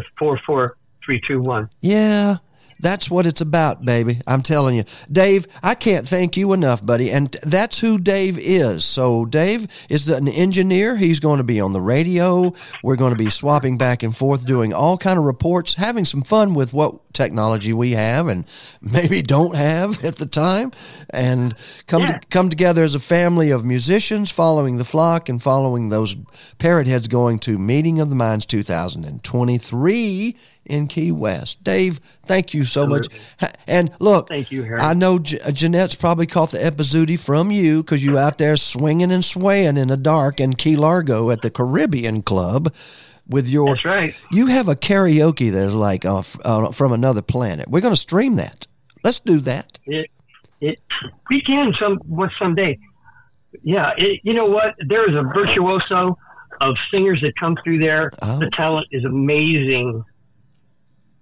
to 44321. Yeah, that's what it's about, baby. I'm telling you. Dave, I can't thank you enough, buddy. And that's who Dave is. So, Dave is an engineer. He's going to be on the radio. We're going to be swapping back and forth, doing all kind of reports, having some fun with what technology we have and maybe don't have at the time and come to, come together as a family of musicians following the flock and following those parrot heads going to meeting of the minds 2023 in Key West. Dave, thank you so much. And look, Thank you, Harry. I know J- uh, Jeanette's probably caught the epizootie from you because you out there swinging and swaying in the dark in Key Largo at the Caribbean Club with your. That's right. You have a karaoke that's like uh, f- uh, from another planet. We're going to stream that. Let's do that. It, it, we can some what someday. Yeah, it, you know what? There is a virtuoso of singers that come through there. Oh. The talent is amazing,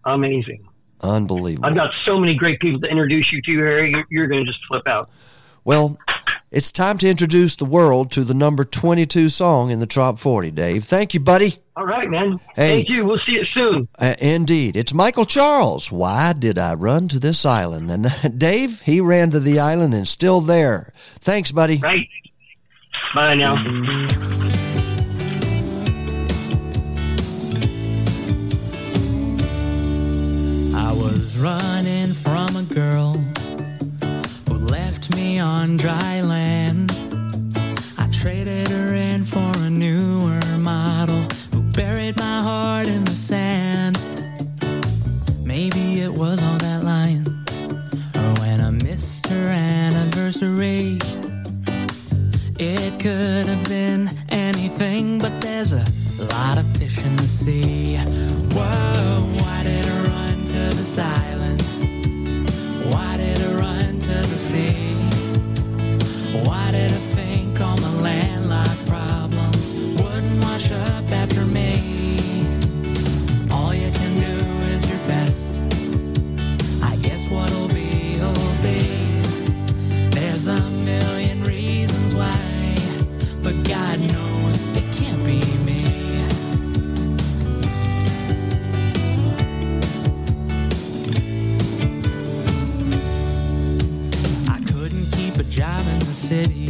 amazing. Unbelievable. I've got so many great people to introduce you to, Harry. You're, going to just flip out. Well, it's time to introduce the world to the number 22 song in the Top 40, Dave. Thank you, buddy. All right, man. Hey. Thank you. We'll see you soon. Uh, indeed. It's Michael Charles. Why did I run to this island? And Dave, he ran to the island and still there. Thanks, buddy. Right. Bye now. From a girl who left me on dry land. I traded her in for a newer model who buried my heart in the sand. Maybe it was all that lying, or when I missed her anniversary. It could have been anything, but there's a lot of fish in the sea. Whoa, why did I run to this island? Why did I run to the sea? Why did I think all my landlocked in the city,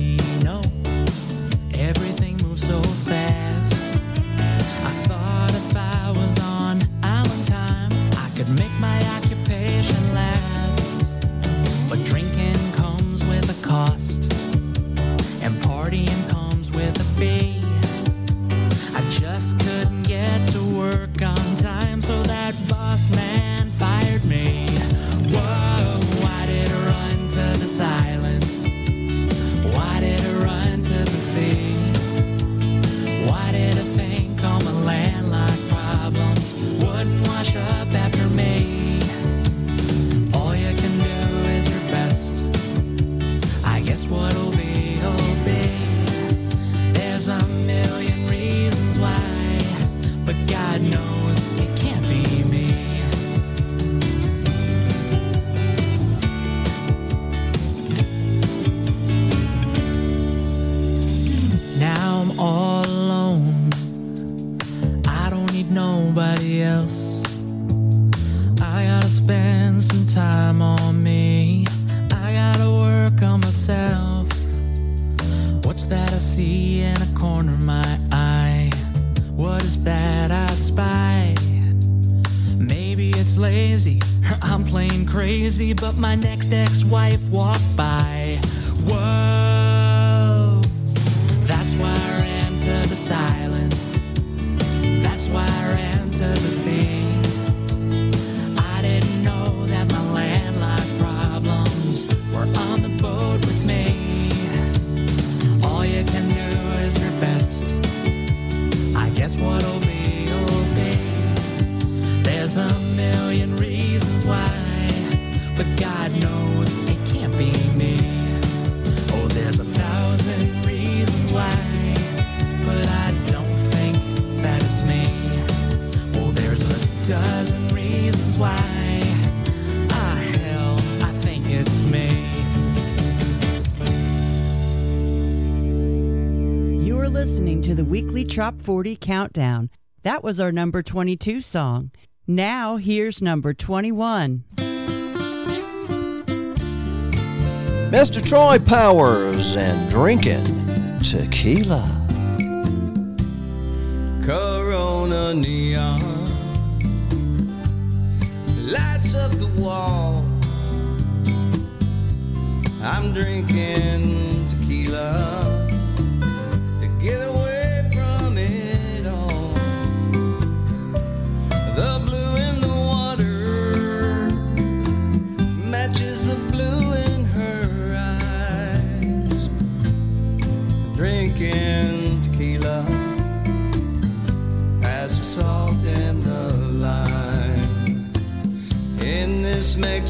crazy, but my next ex wife walked by. 40 Countdown. That was our number 22 song. Now, here's number 21. Mr. Troy Powers and drinking tequila. Corona neon lights up the wall. I'm drinking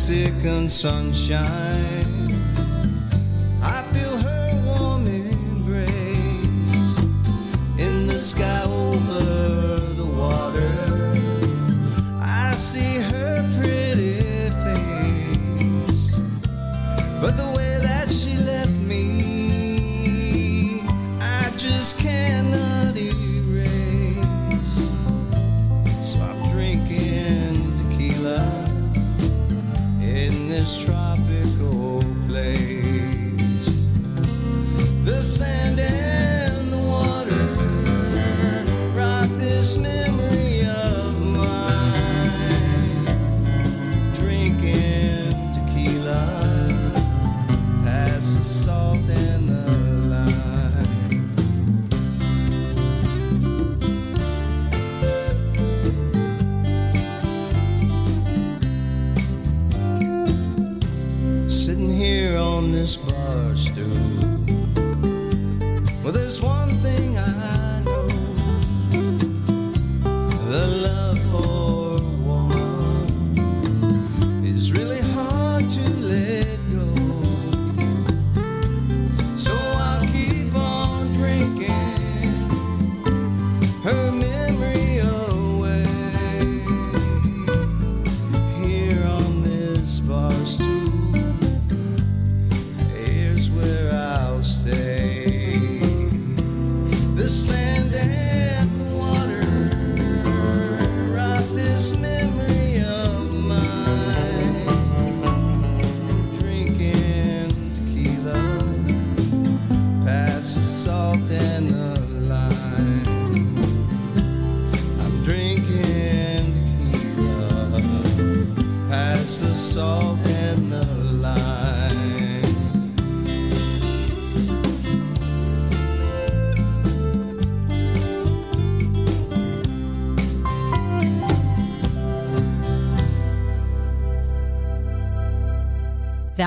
Mexican sunshine. I feel her warm embrace in the sky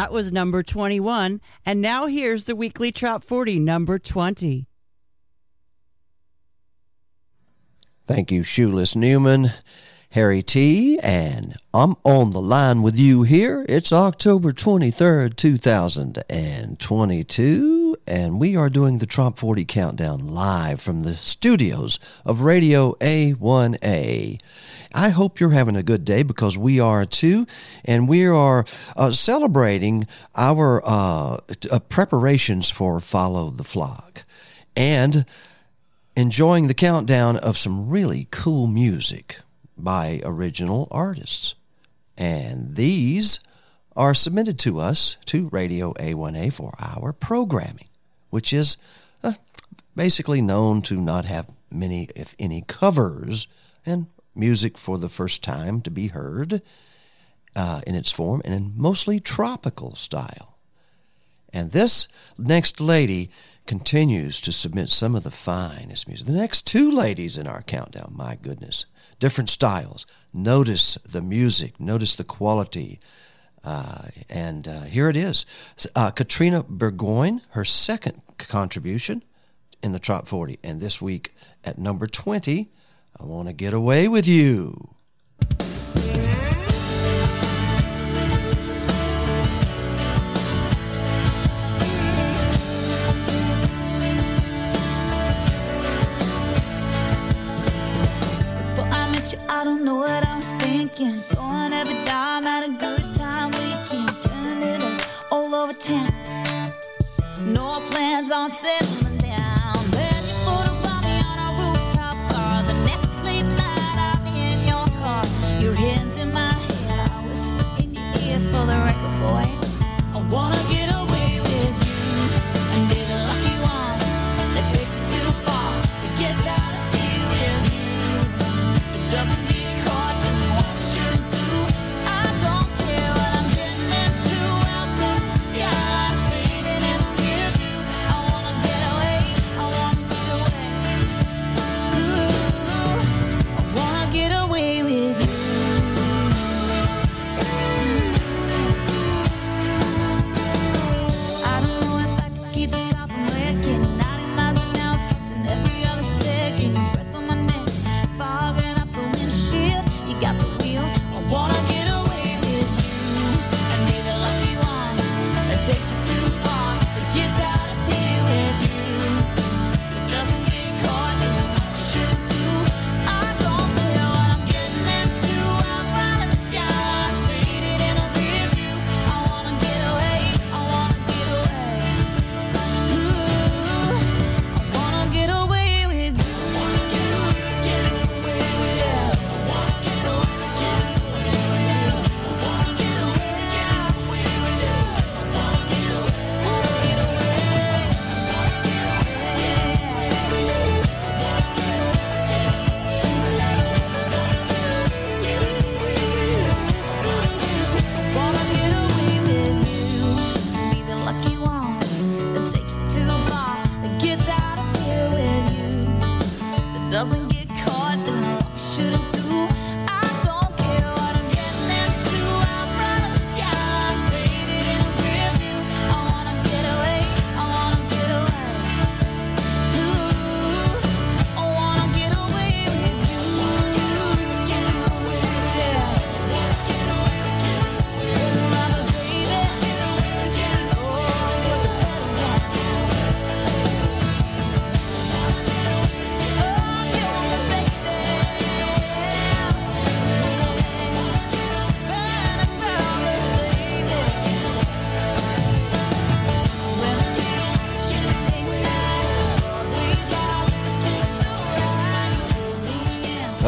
That was number 21. And now here's the weekly Trop 40, number 20. Thank you, Shoeless Newman, Harry Tea, and I'm on the line with you here. It's October 23rd, 2022, and we are doing the Trop 40 Countdown live from the studios of Radio A1A. I hope you're having a good day because we are too, and we are uh, celebrating our uh, uh, preparations for Follow the Flock. And enjoying the countdown of some really cool music by original artists. And these are submitted to us to Radio A1A for our programming, which is uh, basically known to not have many, if any, covers and music for the first time to be heard uh, in its form and in mostly tropical style. And this next lady continues to submit some of the finest music. The next two ladies in our countdown, my goodness, different styles. Notice the music, notice the quality. Uh, and uh, here it is uh, Katrina Burgoyne, her second contribution in the Trop 40. And this week at number 20, I Want to Get Away with You. I don't know what I was thinking. Every a good time weekend. Turning it up all over town. No plans on settling for the record boy. I wanna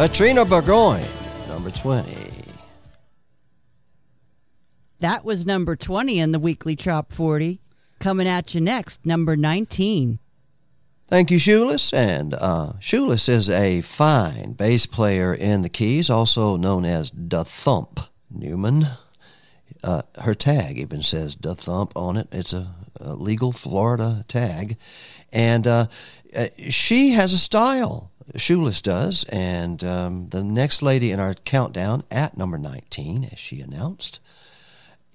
Katrina Burgoyne, number 20. That was number 20 in the weekly Trop 40. Coming at you next, number 19. Thank you, Shoeless. And uh, Shoeless is a fine bass player in the keys, also known as Da Thump Newman. Uh, her tag even says Da Thump on it. It's a, a legal Florida tag. And uh, uh, she has a style. Shoeless does. And um, the next lady in our countdown at number 19, as she announced,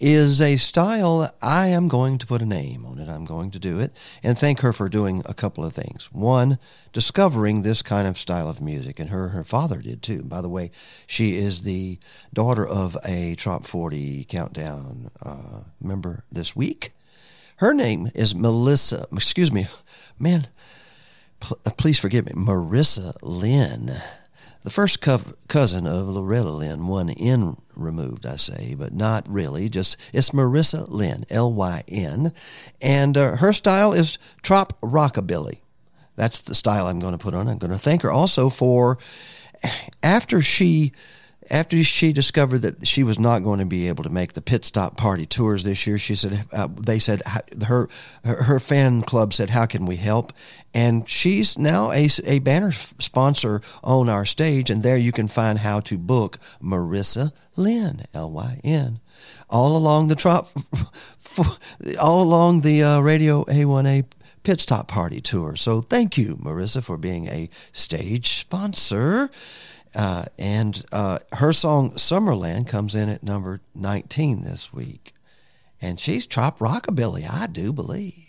is a style I am going to put a name on it. I'm going to do it and thank her for doing a couple of things. One, discovering this kind of style of music, and her her father did too. By the way, she is the daughter of a Top 40 countdown uh, member this week. Her name is Melissa. Excuse me, man. Uh, please forgive me, Marissa Lynn the first cov- cousin of Loretta Lynn, one N removed, I say, but not really. Just it's Marissa Lynn, L Y N, and uh, her style is trop rockabilly. That's the style I'm going to put on. I'm going to thank her also for after she after she discovered that she was not going to be able to make the pit stop party tours this year, she said uh, they said her, her fan club said how can we help, and she's now a, a banner sponsor on our stage, and there you can find how to book Marissa Lynn L Y N all along the trop all along the uh, Radio A1A pit stop party tour. So thank you, Marissa, for being a stage sponsor. Uh, and uh, her song Summerland comes in at number 19 this week. And she's trop rockabilly, I do believe.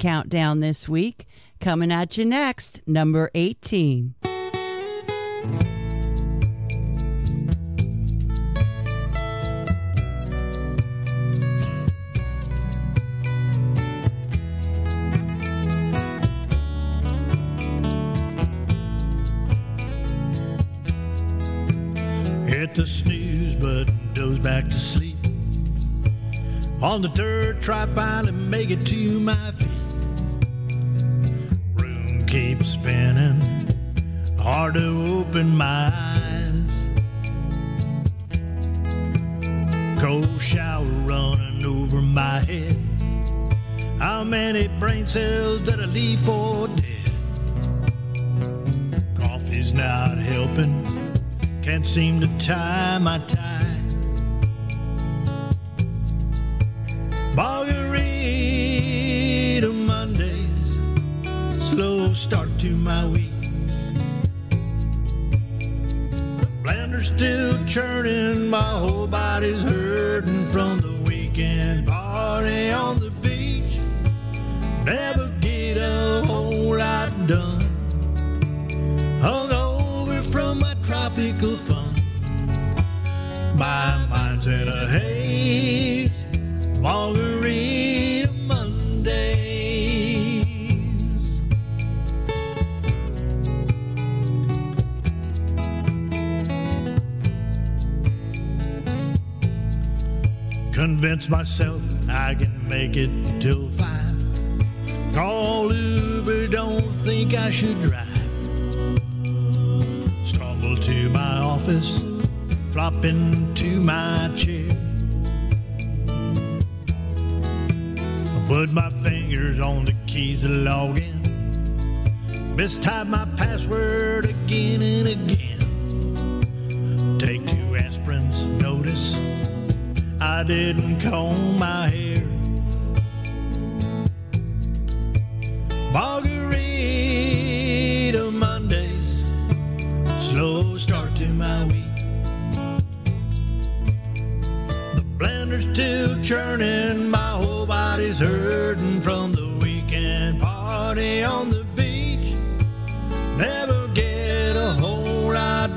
countdown this week. Coming at you next, number 18. Hit the snooze button, doze back to sleep. On the third try find cells that I leave for dead. Coffee's not helping, can't seem to tie.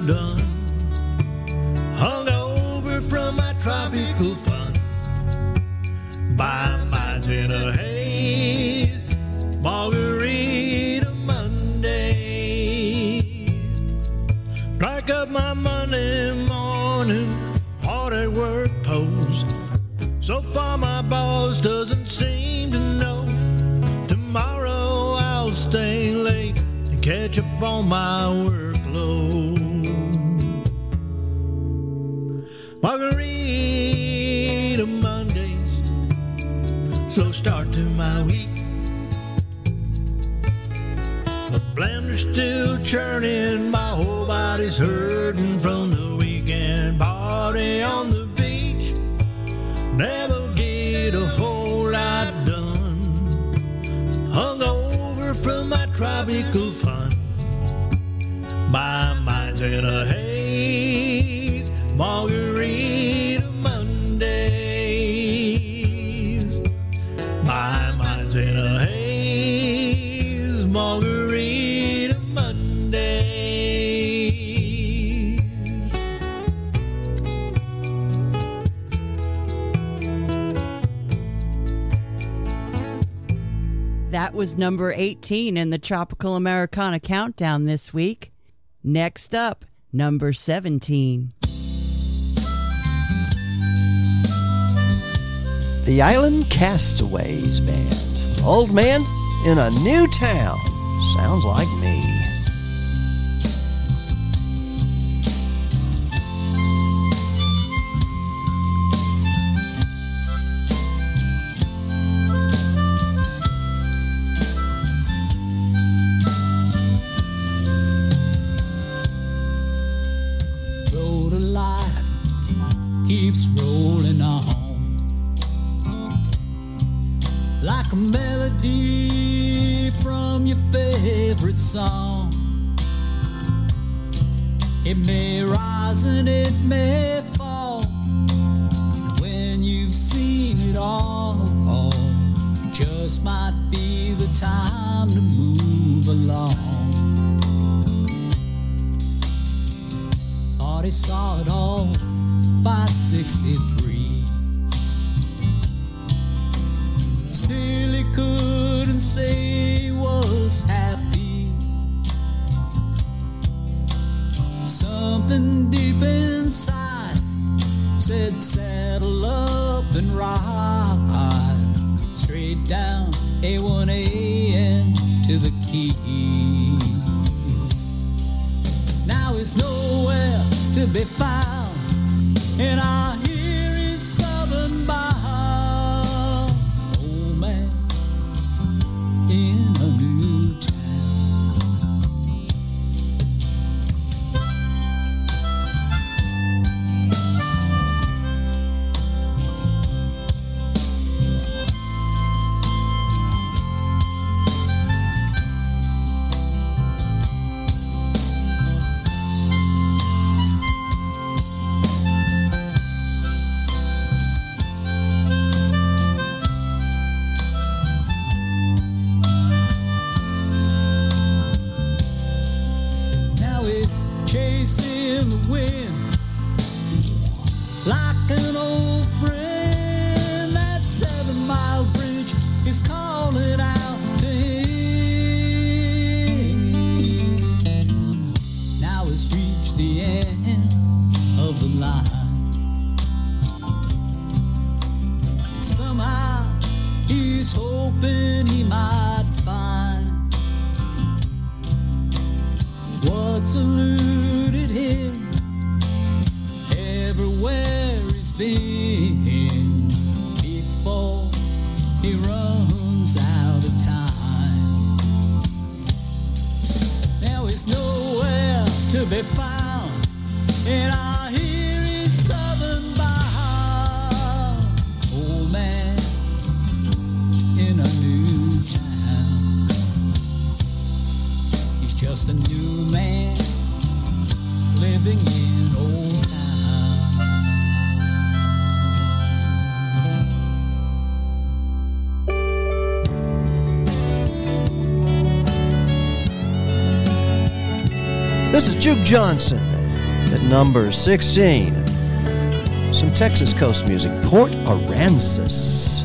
done. number 18 in the Tropical Americana Countdown this week. Next up, number 17. The Island Castaways Band. Old man in a new town. Sounds like me. Juke Johnson at number 16. Some Texas coast music, Port Aransas.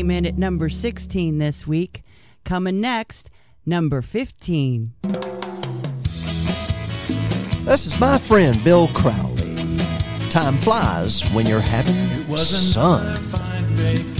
came in at number 16 this week. Coming next, number 15. This is my friend Bill Crowley. Time flies when you're having fun.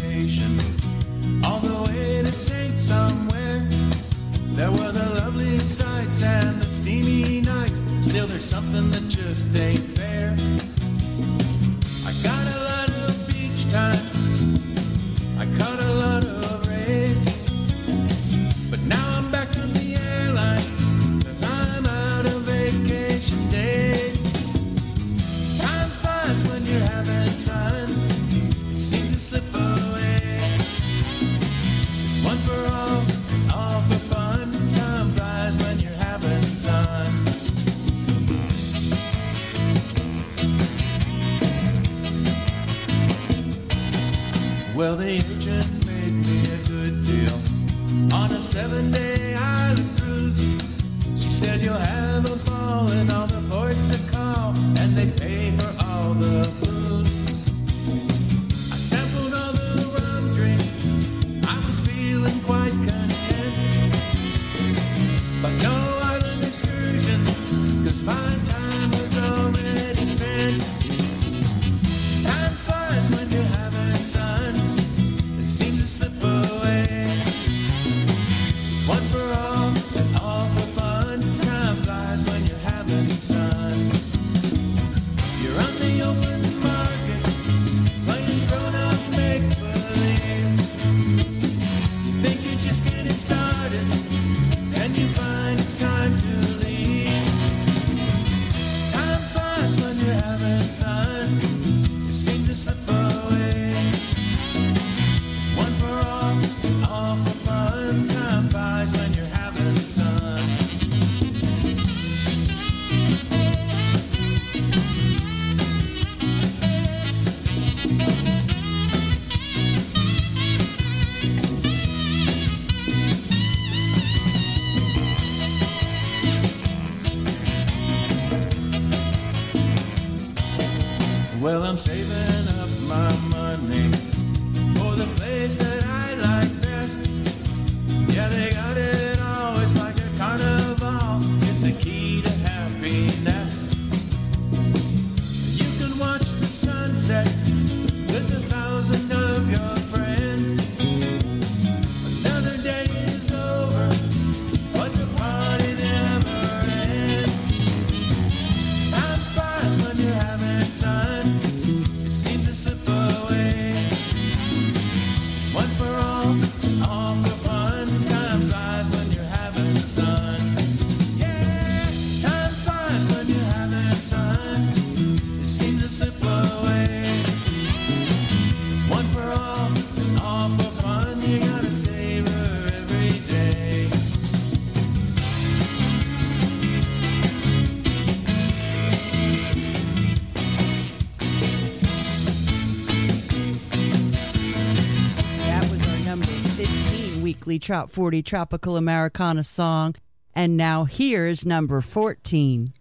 weekly Trop 40 Tropical Americana song. And now here's number 14.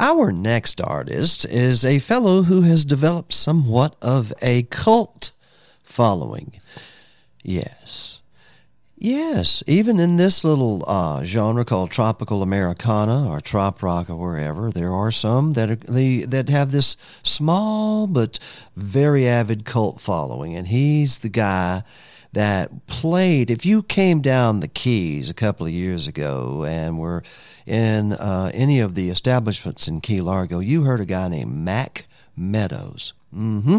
Our next artist is a fellow who has developed somewhat of a cult following. Yes. Yes, even in this little uh, genre called tropical Americana or trop rock or wherever, there are some that are, they, that have this small but very avid cult following, and he's the guy that played. If you came down the keys a couple of years ago and were in uh, any of the establishments in Key Largo, you heard a guy named Mac Meadows. Mm-hmm.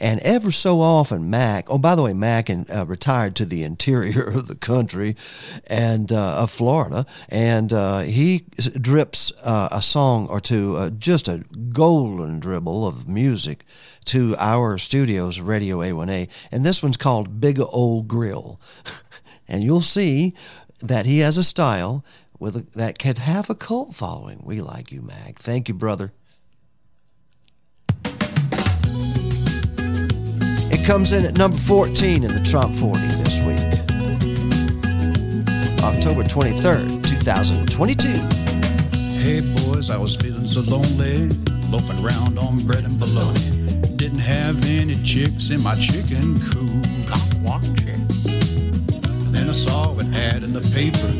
And ever so often, Mac. Oh, by the way, Mac and uh, retired to the interior of the country, and uh, of Florida, and uh, he drips uh, a song or two, uh, just a golden dribble of music to our studios, Radio A1A, and this one's called Big Old Grill, and you'll see that he has a style with a, that could have a cult following. We like you, Mac. Thank you, brother. It comes in at number 14 in the Trop 40 this week. October 23rd, 2022. Hey boys, I was feeling so lonely, loafing around on bread and bologna. Didn't have any chicks in my chicken coop. Then I saw an ad in the paper.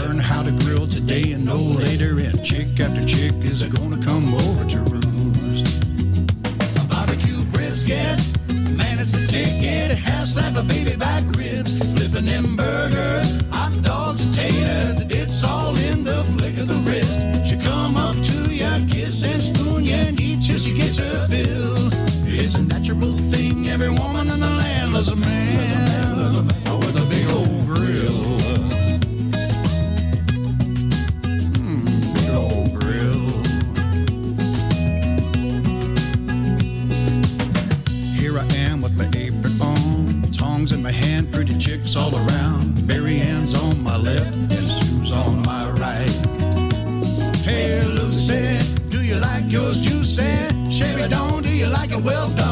Learn how to grill today and no later. And chick after chick is gonna come over to roost. A barbecue brisket, man, it's a ticket. Half slap of baby back ribs, flipping them burgers, hot dogs and taters. Chicks all around. Mary Ann's on my left and Sue's on my right. Hey Lucy, do you like yours juicy? Chevy Dawn, do you like it well done?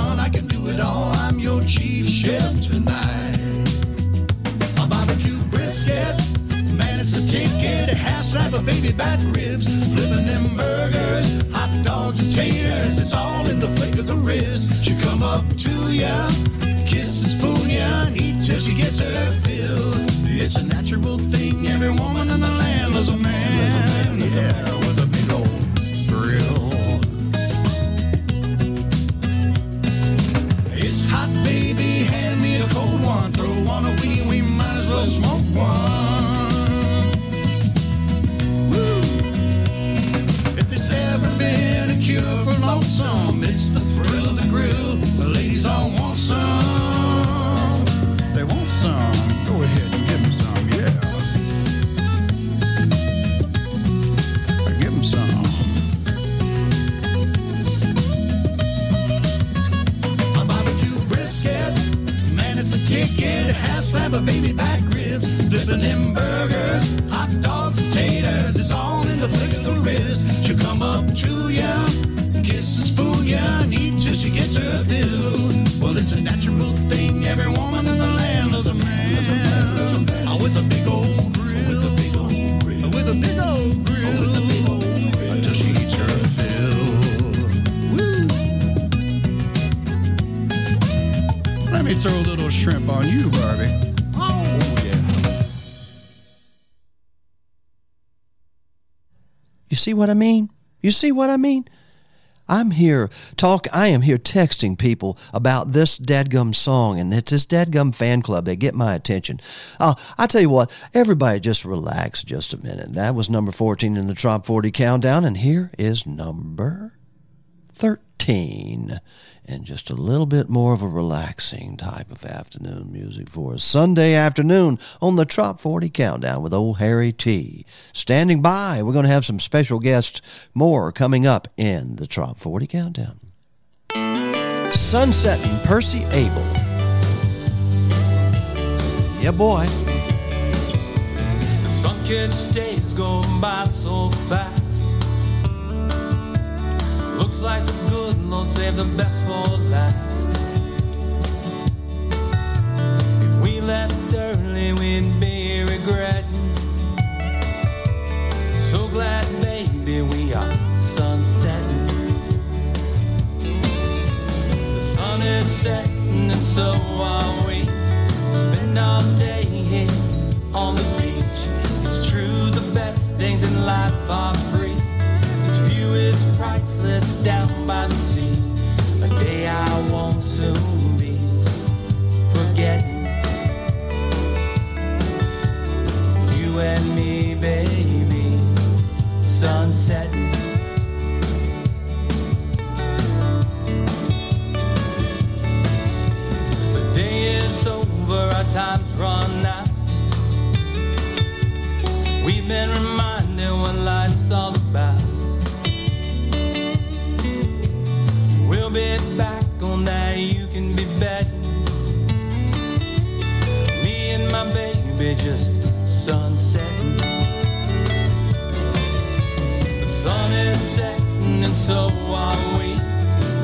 Eat see what I mean? You see what I mean? I'm here talk. I am here texting people about this dadgum song, and it's this dadgum fan club. They get my attention. Uh, I tell you what, everybody just relax just a minute. That was number 14 in the Top 40 countdown, and here is number 13. And just a little bit more of a relaxing type of afternoon music for a Sunday afternoon on the Trop 40 Countdown with old Harry Tea Standing by, we're going to have some special guests more coming up in the Trop 40 Countdown. Sunset Sunsetting Percy Abel. Yeah, boy. The sun-kissed days go by so fast. Looks like the good Lord saved the best for last. If we left early, we'd be regretting. So glad, baby, we are sunsetting. The sun is setting, and so are we. Spend our day here on the beach. It's true, the best things in life are free. This view is priceless down by the sea. A day I won't soon be forgetting. You and me, baby, sunset. The day is over, our time's run out. We've been reminded what life's all about. bit back on that you can be betting. Me and my baby just sunsetting. The sun is setting and so are we.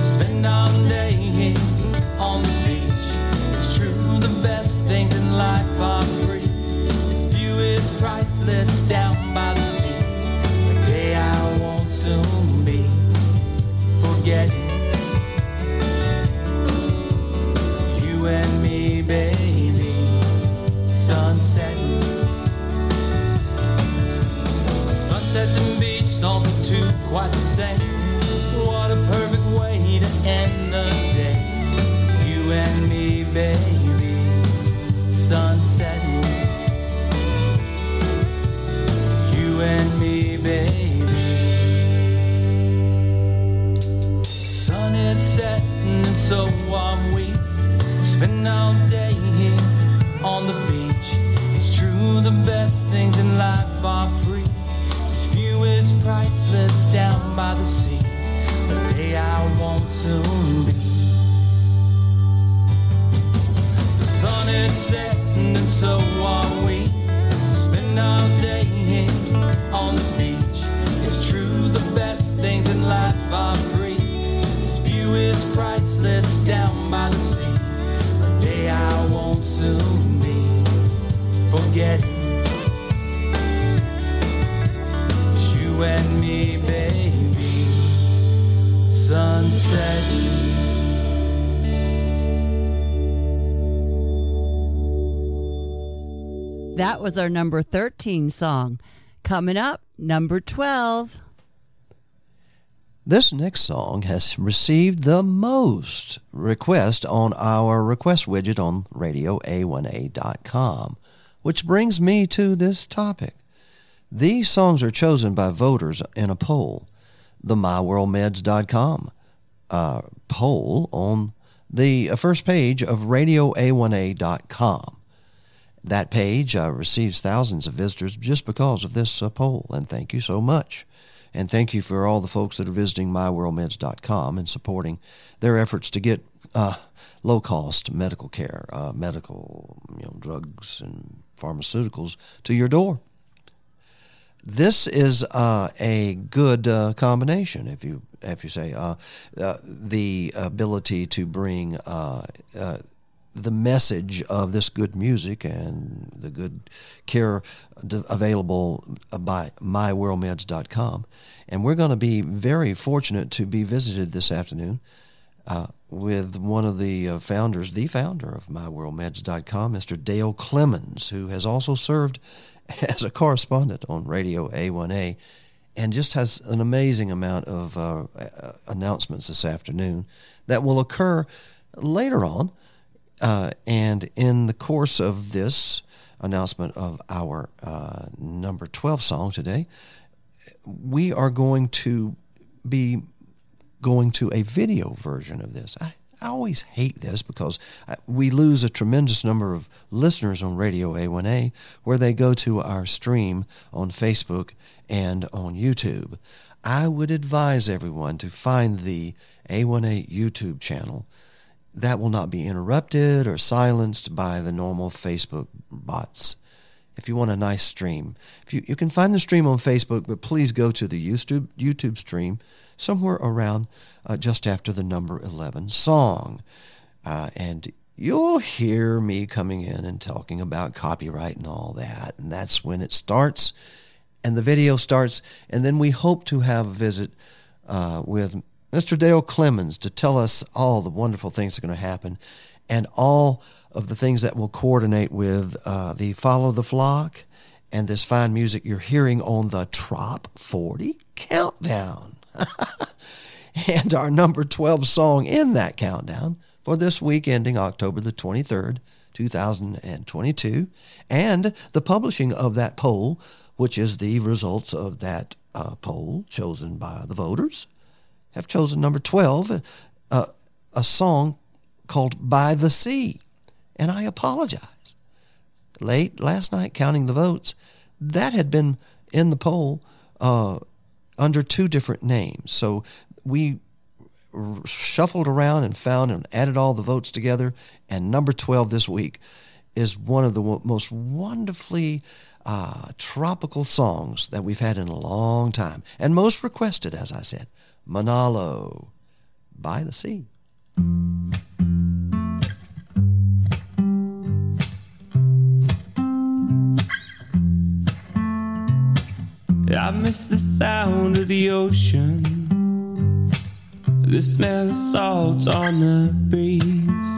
Spend our day here on the beach. It's true, the best things in life are free. This view is priceless down by the sea. The day I won't soon be forgetting. So are we. Spend all day here on the beach. It's true, the best things in life are free. This view is priceless down by the sea. A day I won't soon be. The sun is setting, and so are we. Spend our forgetting. It's you and me, baby. Sunset. That was our number 13 song. Coming up, number 12. This next song has received the most request on our request widget on radioa1a.com, which brings me to this topic. These songs are chosen by voters in a poll, the myworldmeds.com uh, poll on the uh, first page of radioa1a.com. That page uh, receives thousands of visitors just because of this uh, poll, and thank you so much. And thank you for all the folks that are visiting myworldmeds.com and supporting their efforts to get uh, low cost medical care, uh, medical you know, drugs and pharmaceuticals to your door. This is uh, a good uh, combination, if you if you say uh, uh, the ability to bring uh, uh, the message of this good music and the good care available by myworldmeds.com. And we're going to be very fortunate to be visited this afternoon uh, with one of the uh, founders, the founder of myworldmeds.com, Mr. Dale Clemens, who has also served as a correspondent on Radio A1A and just has an amazing amount of uh, uh, announcements this afternoon that will occur later on. Uh, and in the course of this announcement of our uh, number 12 song today, we are going to be going to a video version of this. I, I always hate this because I, we lose a tremendous number of listeners on Radio A1A where they go to our stream on Facebook and on YouTube. I would advise everyone to find the A1A YouTube channel. That will not be interrupted or silenced by the normal Facebook bots. If you want a nice stream, if you, you can find the stream on Facebook, but please go to the YouTube, YouTube stream somewhere around uh, just after the number 11 song. Uh, and you'll hear me coming in and talking about copyright and all that. And that's when it starts and the video starts. And then we hope to have a visit uh, with Mr. Dale Clemens to tell us all the wonderful things that are going to happen and all of the things that will coordinate with uh, the Follow the Flock and this fine music you're hearing on the Trop 40 Countdown. and our number 12 song in that countdown for this week ending October the 23rd, 2022, and the publishing of that poll, which is the results of that uh, poll chosen by the voters, have chosen number 12, uh, a song called By the Sea. And I apologize. Late last night, counting the votes, that had been in the poll uh, under two different names. So we shuffled around and found and added all the votes together. And number 12 this week is one of the most wonderfully uh, tropical songs that we've had in a long time. And most requested, as I said, Manalo by the Sea. I miss the sound of the ocean, the smell of salt on the breeze.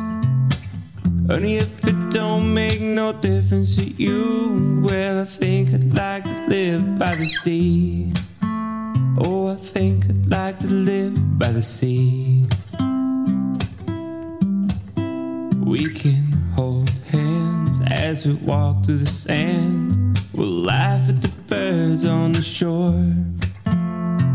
Only if it don't make no difference to you, well, I think I'd like to live by the sea. Oh, I think I'd like to live by the sea. We can hold hands as we walk through the sand. We'll laugh at the birds on the shore.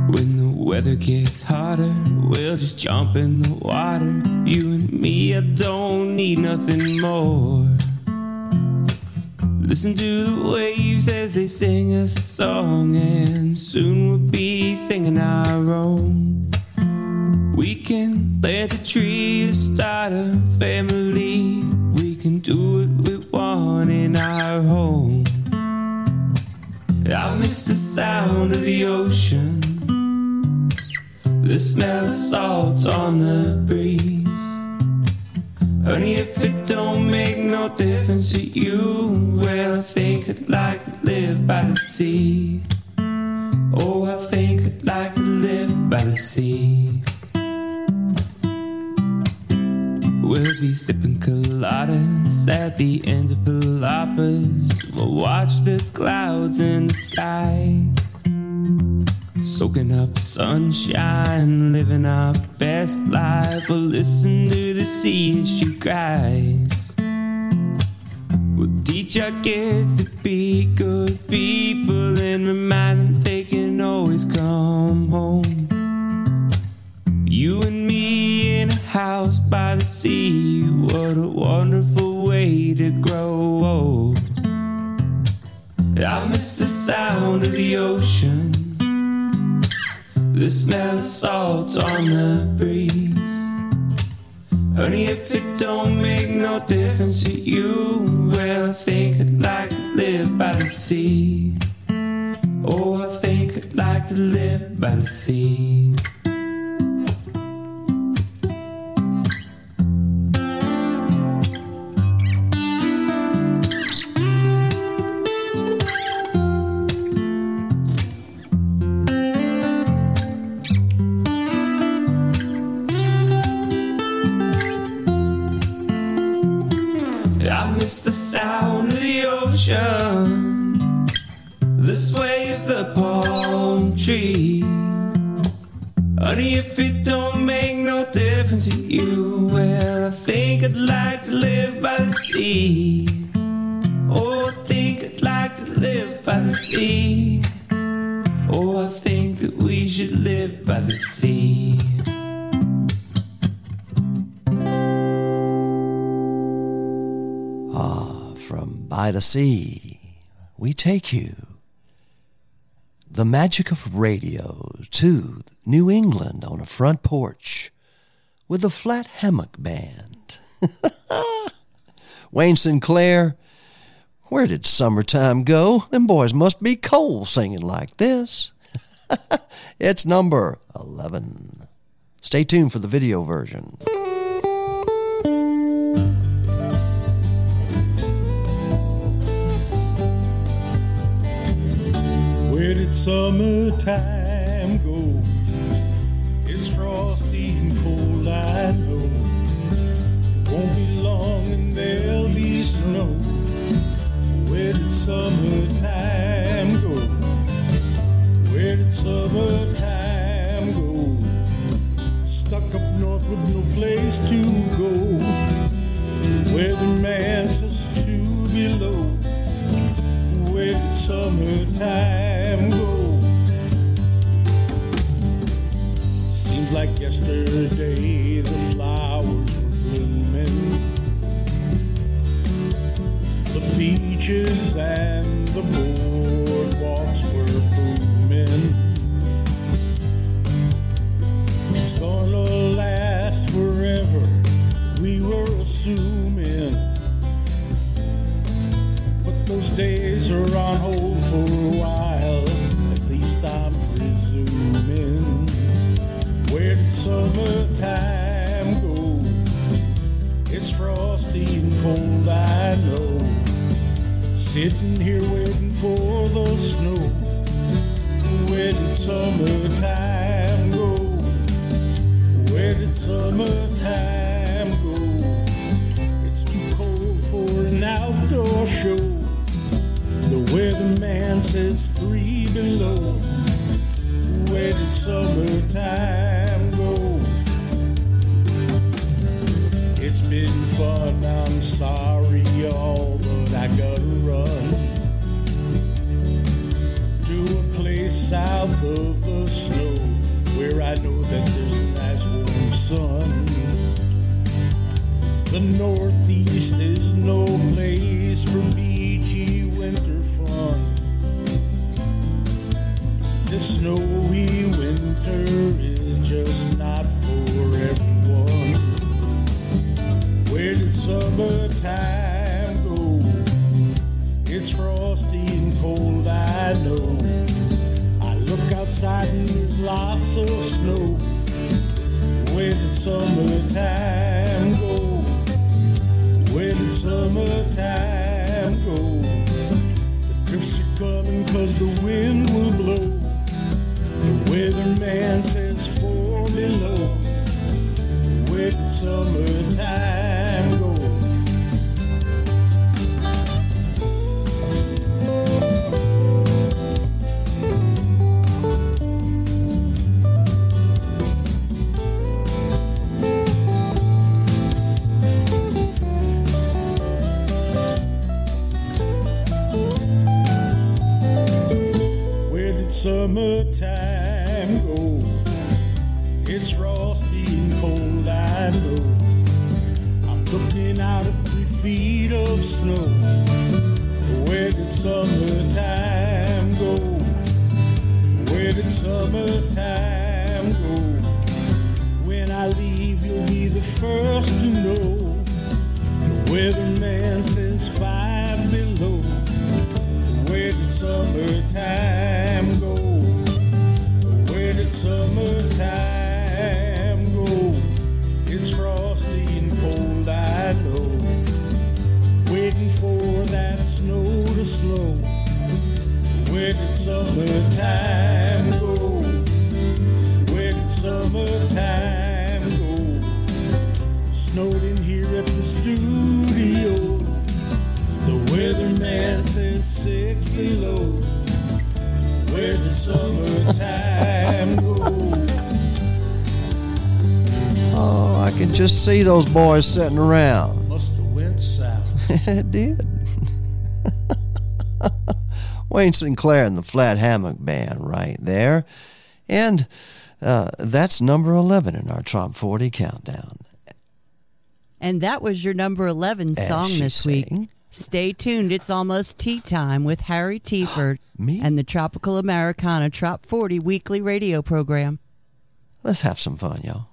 When the weather gets hotter, we'll just jump in the water. You and me, I don't need nothing more. Listen to the waves as they sing us a song, and soon we'll be singing our own. We can plant a tree, start a family. We can do what we want in our home. I miss the sound of the ocean, the smell of salt on the breeze. Honey, if it don't make no difference to you, well, I think I'd like to live by the sea. Oh, I think I'd like to live by the sea. We'll be sipping coladas at the ends of palapas. We'll watch the clouds in the sky. Soaking up sunshine, living our best life. We'll listen to the sea as she cries. We'll teach our kids to be good people and remind them they can always come home. You and house by the sea. What a wonderful way to grow old. I miss the sound of the ocean, the smell of salt on the breeze. Honey, if it don't make no difference to you, well, I think I'd like to live by the sea. Oh, I think I'd like to live by the sea. Oh, I think I'd like to live by the sea. Oh, I think that we should live by the sea. Ah, from by the sea, we take you. The magic of radio to New England on a front porch with a flat hammock band. Wayne Sinclair, where did summertime go? Them boys must be cold singing like this. it's number 11. Stay tuned for the video version. Where did summertime go? It's frosty and cold, I know. Won't be snow. Where did summertime go? Where did summertime go? Stuck up north with no place to go. The weatherman says two below. Where did summertime go? Seems like yesterday the flowers beaches and the boardwalks were booming. It's gonna last forever, we were assuming. But those days are on hold for a while. At least I'm presuming. Where did summertime go? It's frosty and cold, I know. Sitting here waiting for the snow. Where did summertime go? Where did summertime go? It's too cold for an outdoor show. The weatherman says three below. Where did summertime go? It's been fun, I'm sorry, y'all, but I gotta south of the snow where I know that there's a nice warm sun. The Northeast is no place for beachy winter fun. This snowy winter is just not for everyone. Where did summertime go? It's frosty and cold, I know. Outside and there's lots of snow. Where did summertime go? Where did summertime go? The drifts are coming cause the wind will blow. The weatherman says four below. Where did summertime summertime go? It's frosty and cold, I know. I'm looking out at three feet of snow. Where did summertime go? Where did summertime go? When I leave, you'll be the first to know. The weatherman says five below. Where did summertime summertime go? It's frosty and cold, I know. Waiting for that snow to slow. Where did summertime go? Where did summertime go? Snowed in here at the studio. The weatherman says six below. Where did summertime can just see those boys sitting around. Must have went south. it did. Wayne Sinclair and the Flat Hammock Band right there. And uh, that's number 11 in our Top 40 countdown. And that was your number 11 song she this week. Stay tuned. It's almost tea time with Harry Tieford and the Tropical Americana Trop 40 weekly radio program. Let's have some fun, y'all.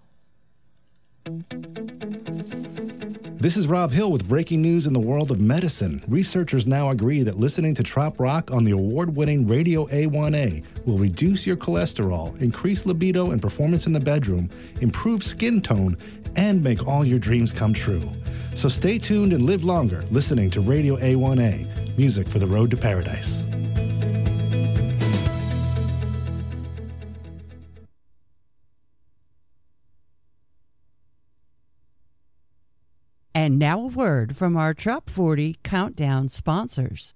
This is Rob Hill with breaking news in the world of medicine. Researchers now agree that listening to Trop Rock on the award winning Radio A1A will reduce your cholesterol, increase libido and performance in the bedroom, improve skin tone, and make all your dreams come true. So stay tuned and live longer listening to Radio A1A, music for the road to paradise. And now a word from our Trop 40 countdown sponsors.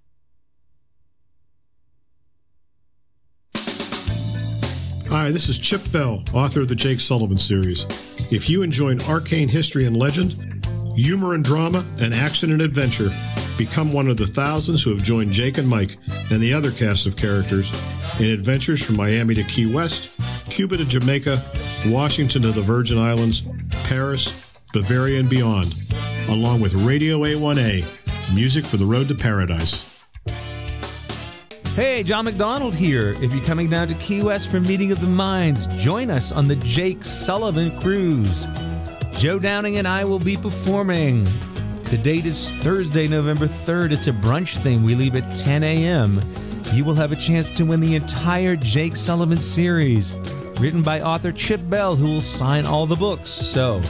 Hi, this is Chip Bell, author of the Jake Sullivan series. If you enjoy arcane history and legend, humor and drama, and action and adventure, become one of the thousands who have joined Jake and Mike and the other cast of characters in adventures from Miami to Key West, Cuba to Jamaica, Washington to the Virgin Islands, Paris, Bavaria, and beyond, along with Radio A1A, music for the road to paradise. Hey, John McDonald here. If you're coming down to Key West for Meeting of the Minds, join us on the Jake Sullivan Cruise. Joe Downing and I will be performing. The date is Thursday, November 3rd. It's a brunch thing. We leave at 10 a.m. You will have a chance to win the entire Jake Sullivan series, written by author Chip Bell, who will sign all the books. So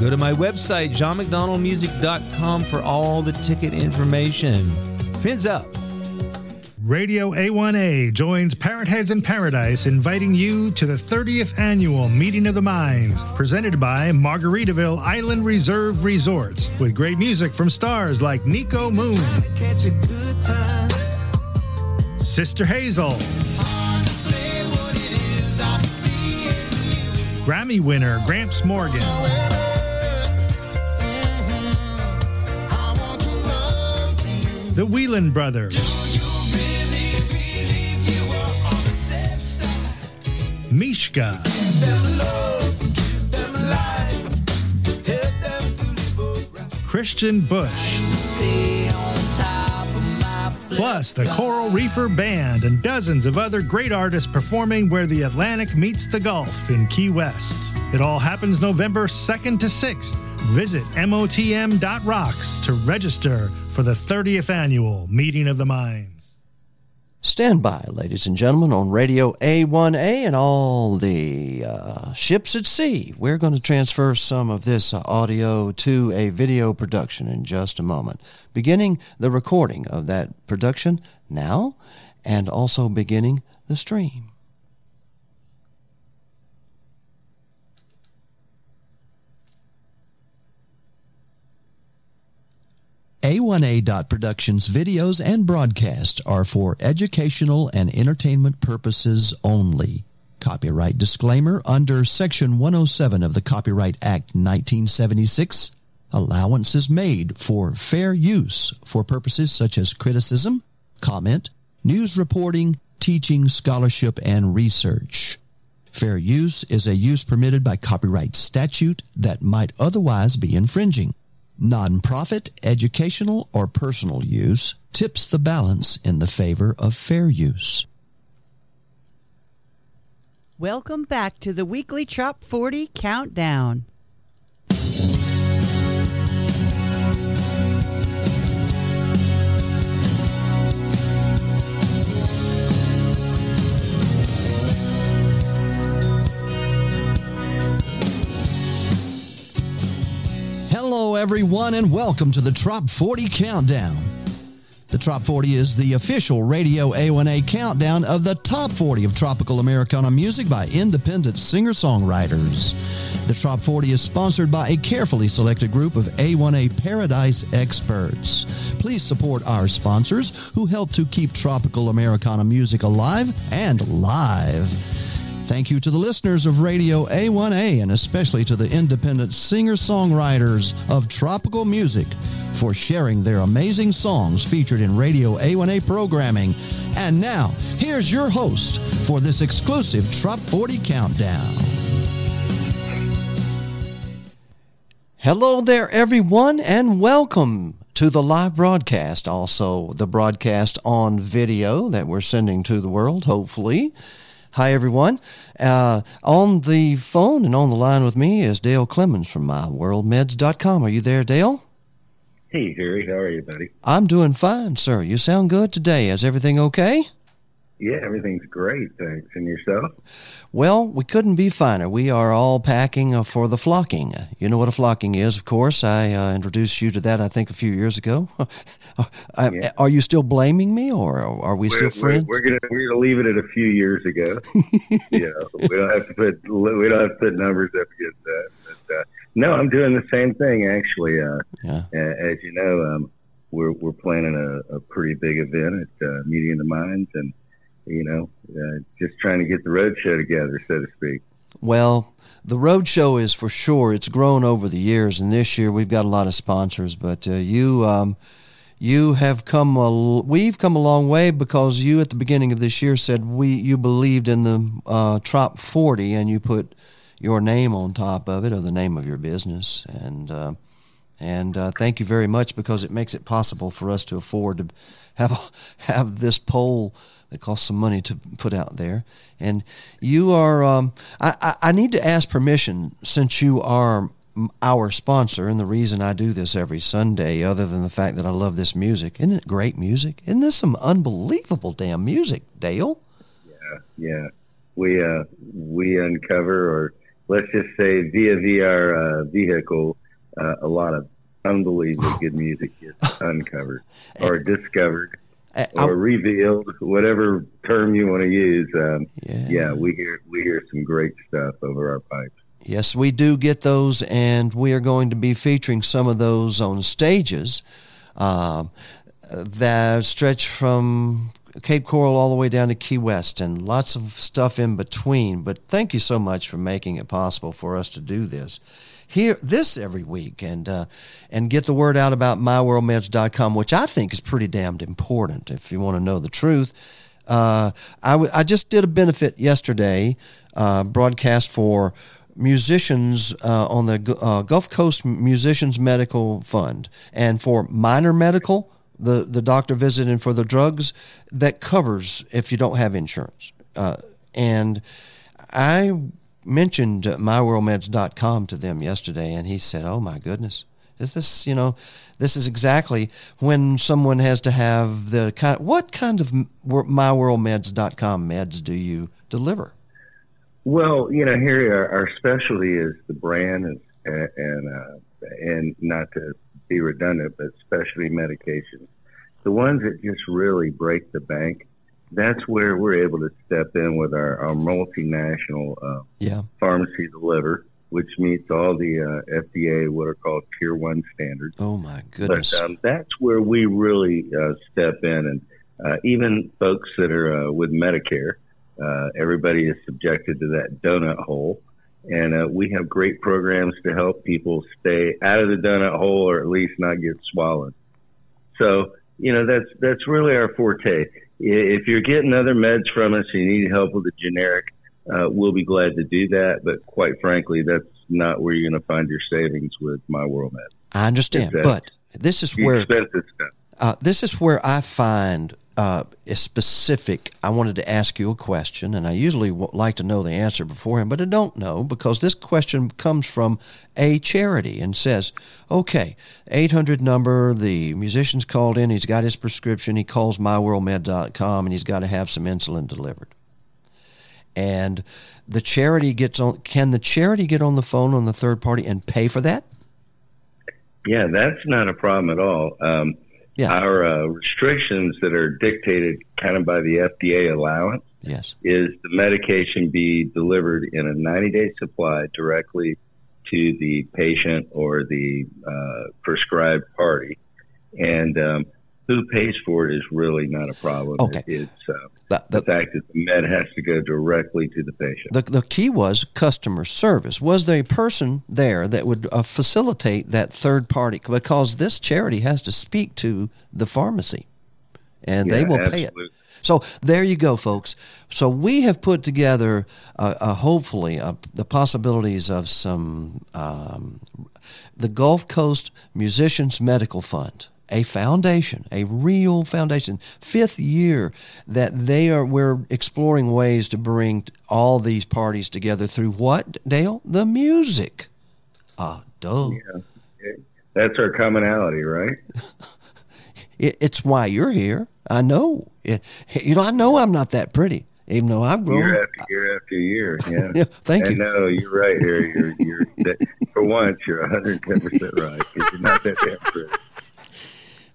go to my website, johnmcdonaldmusic.com, for all the ticket information. Fins up. Radio A1A joins Parrot Heads in Paradise, inviting you to the 30th annual Meeting of the Minds, presented by Margaritaville Island Reserve Resorts, with great music from stars like Nico Moon, Sister Hazel, Grammy winner Gramps Morgan. The Whelan Brothers. Mishka. Christian Bush. Plus, the Coral Reefer Band and dozens of other great artists performing where the Atlantic meets the Gulf in Key West. It all happens November 2nd to 6th. Visit MOTM.rocks to register for the 30th annual Meeting of the Minds. Stand by, ladies and gentlemen, on Radio A1A and all the uh, ships at sea. We're going to transfer some of this audio to a video production in just a moment, beginning the recording of that production now and also beginning the stream. A1A Productions videos and broadcasts are for educational and entertainment purposes only. Copyright disclaimer under Section 107 of the Copyright Act 1976. Allowance is made for fair use for purposes such as criticism, comment, news reporting, teaching, scholarship, and research. Fair use is a use permitted by copyright statute that might otherwise be infringing. Nonprofit, educational, or personal use tips the balance in the favor of fair use. Welcome back to the weekly Trop 40 Countdown. Hello, everyone, and welcome to the Trop 40 Countdown. The Trop 40 is the official Radio A1A countdown of the top 40 of tropical Americana music by independent singer songwriters. The Trop 40 is sponsored by a carefully selected group of A1A Paradise experts. Please support our sponsors who help to keep tropical Americana music alive and live. Thank you to the listeners of Radio A1A and especially to the independent singer songwriters of tropical music for sharing their amazing songs featured in Radio A1A programming. And now, here's your host for this exclusive Trop 40 Countdown. Hello there, everyone, and welcome to the live broadcast, also the broadcast on video that we're sending to the world, hopefully. Hi, everyone. Uh, on the phone and on the line with me is Dale Clemens from MyWorldMeds.com. Are you there, Dale? Hey, Harry. How are you, buddy? I'm doing fine, sir. You sound good today. Is everything okay? Yeah, everything's great. Thanks. And yourself? Well, we couldn't be finer. We are all packing uh, for the flocking. You know what a flocking is, of course. I uh, introduced you to that, I think, a few years ago. I, Yeah. Are you still blaming me, or are we still we're, friends? We're, we're gonna we're gonna leave it at a few years ago. know, we don't have to put we don't have to put numbers up against that. But, uh, no, I'm doing the same thing actually. Uh, yeah. As you know, um, we're we're planning a, a pretty big event at uh, Meeting of the Minds, and you know, uh, just trying to get the road show together, so to speak. Well, the road show is for sure. It's grown over the years, and this year we've got a lot of sponsors. But uh, you, um, you have come. A, we've come a long way because you, at the beginning of this year, said we you believed in the uh, Trop 40, and you put your name on top of it, or the name of your business, and. Uh, and uh, thank you very much because it makes it possible for us to afford to have have this poll that costs some money to put out there. And you are, um, I, I, I need to ask permission since you are our sponsor and the reason I do this every Sunday, other than the fact that I love this music. Isn't it great music? Isn't this some unbelievable damn music, Dale? Yeah, yeah. we uh, we uncover, or let's just say via via our uh, vehicle, uh, a lot of unbelievably good music gets uncovered or discovered or revealed, whatever term you want to use. Um, yeah. we hear we hear some great stuff over our pipes. Yes, we do get those, and we are going to be featuring some of those on stages um, that stretch from Cape Coral all the way down to Key West, and lots of stuff in between. But thank you so much for making it possible for us to do this. Hear this every week and uh, and get the word out about myworldmeds.com, which I think is pretty damned important if you want to know the truth. Uh, I, w- I just did a benefit yesterday, uh, broadcast for musicians uh, on the uh, Gulf Coast Musicians Medical Fund and for minor medical, the, the doctor visiting for the drugs that covers if you don't have insurance. Uh, and I mentioned myworldmeds.com to them yesterday, and he said, "Oh my goodness, is this you know?" This is exactly when someone has to have the kind. What kind of myworldmeds.com meds do you deliver? Well, you know, here our, our specialty is the brand and and uh, and not to be redundant, but specialty medications. The ones that just really break the bank. That's where we're able to step in with our, our multinational uh, Yeah. pharmacy deliver, which meets all the uh, FDA what are called Tier One standards. Oh my goodness! But um, that's where we really uh, step in, and uh, even folks that are uh, with Medicare, uh, everybody is subjected to that donut hole, and uh, we have great programs to help people stay out of the donut hole, or at least not get swallowed. So you know that's that's really our forte. If you're getting other meds from us, and you need help with a generic. Uh, we'll be glad to do that, but quite frankly, that's not where you're going to find your savings with My World Med. I understand, but this is where expensive stuff. uh, this is where I find uh, a specific. I wanted to ask you a question, and I usually w- like to know the answer beforehand, but I don't know because this question comes from a charity and says, "Okay, 800 number. The musician's called in. He's got his prescription. He calls myworldmed.com, and he's got to have some insulin delivered." And the charity gets on. Can the charity get on the phone on the third party and pay for that? Yeah, that's not a problem at all. Um, Our uh, restrictions that are dictated kind of by the FDA allowance Yes. is the medication be delivered in a 90 day supply directly to the patient or the uh, prescribed party. And um, who pays for it is really not a problem. Okay. It's uh, the fact that the med has to go directly to the patient. The, the key was customer service. Was there a person there that would uh, facilitate that third party? Because this charity has to speak to the pharmacy, and they Yeah, will pay it. So there you go, folks. So we have put together, uh, uh, hopefully, uh, the possibilities of some um, the Gulf Coast Musicians Medical Fund, a foundation, a real foundation. Fifth year that they are. We're exploring ways to bring all these parties together through what, Dale? The music. Ah, duh. That's our commonality, right? It, it's why you're here. I know. It, you know, I know I'm not that pretty, even though I've grown. Year after year after year, yeah. Yeah, thank I you. know you're right here. You're, you're that, for once, you're 110 percent right you're not that damn pretty.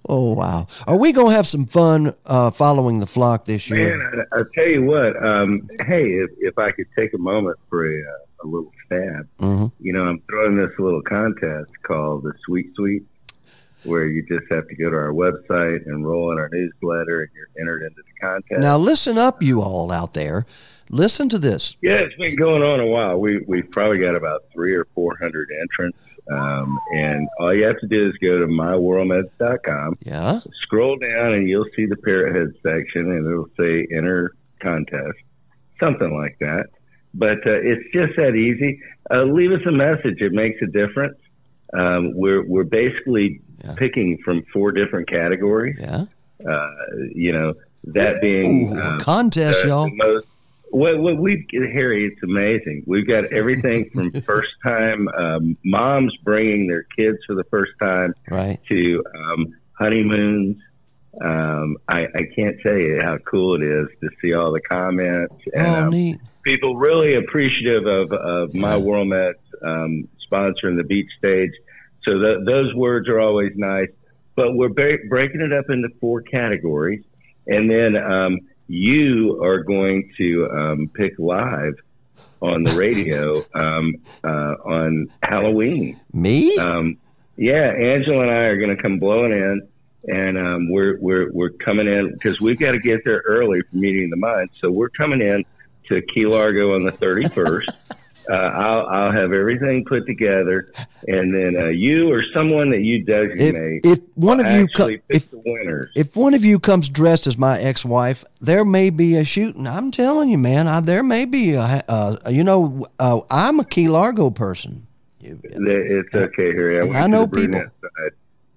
Oh wow! Are we gonna have some fun uh, following the flock this year? Man, I, I tell you what. Um, hey, if, if I could take a moment for a, a little stab, Mhm. you know, I'm throwing this little contest called the Sweet Sweet, where you just have to go to our website, and enroll in our newsletter, and you're entered into the contest. Now listen up, you all out there. Listen to this. Yeah, it's been going on a while. We we've probably got about three or four hundred entrants, um, and all you have to do is go to myworldmeds.com. Yeah. Scroll down, and you'll see the parrot head section, and it'll say enter contest, something like that. But uh, it's just that easy. Uh, leave us a message; it makes a difference. Um, we're we're basically picking from four different categories. Yeah. Uh, you know, that being Ooh, um, contest, the- y'all. the most what, what we Harry, it's amazing. We've got everything from first time um, moms bringing their kids for the first time, right, to um, honeymoons. Um, I, I can't tell you how cool it is to see all the comments and Oh, um, neat. people really appreciative of, of my World Met um, sponsoring the beach stage. So th- those words are always nice. But we're ba- breaking it up into four categories, and then um, you are going to um, pick live on the radio um, uh, on Halloween. Me? Um, yeah, Angela and I are going to come blowing in, and um, we're we're we're coming in because we've got to get there early for meeting the mind. So we're coming in to Key Largo on the thirty first. uh, I'll I'll have everything put together, and then uh, you or someone that you designate. if one of you pick the winners. If one of you comes dressed as my ex-wife, there may be a shooting. I'm telling you, man. I, there may be a. Uh, you know, uh, I'm a Key Largo person. It's okay, Harry. I went I to know the brunette side.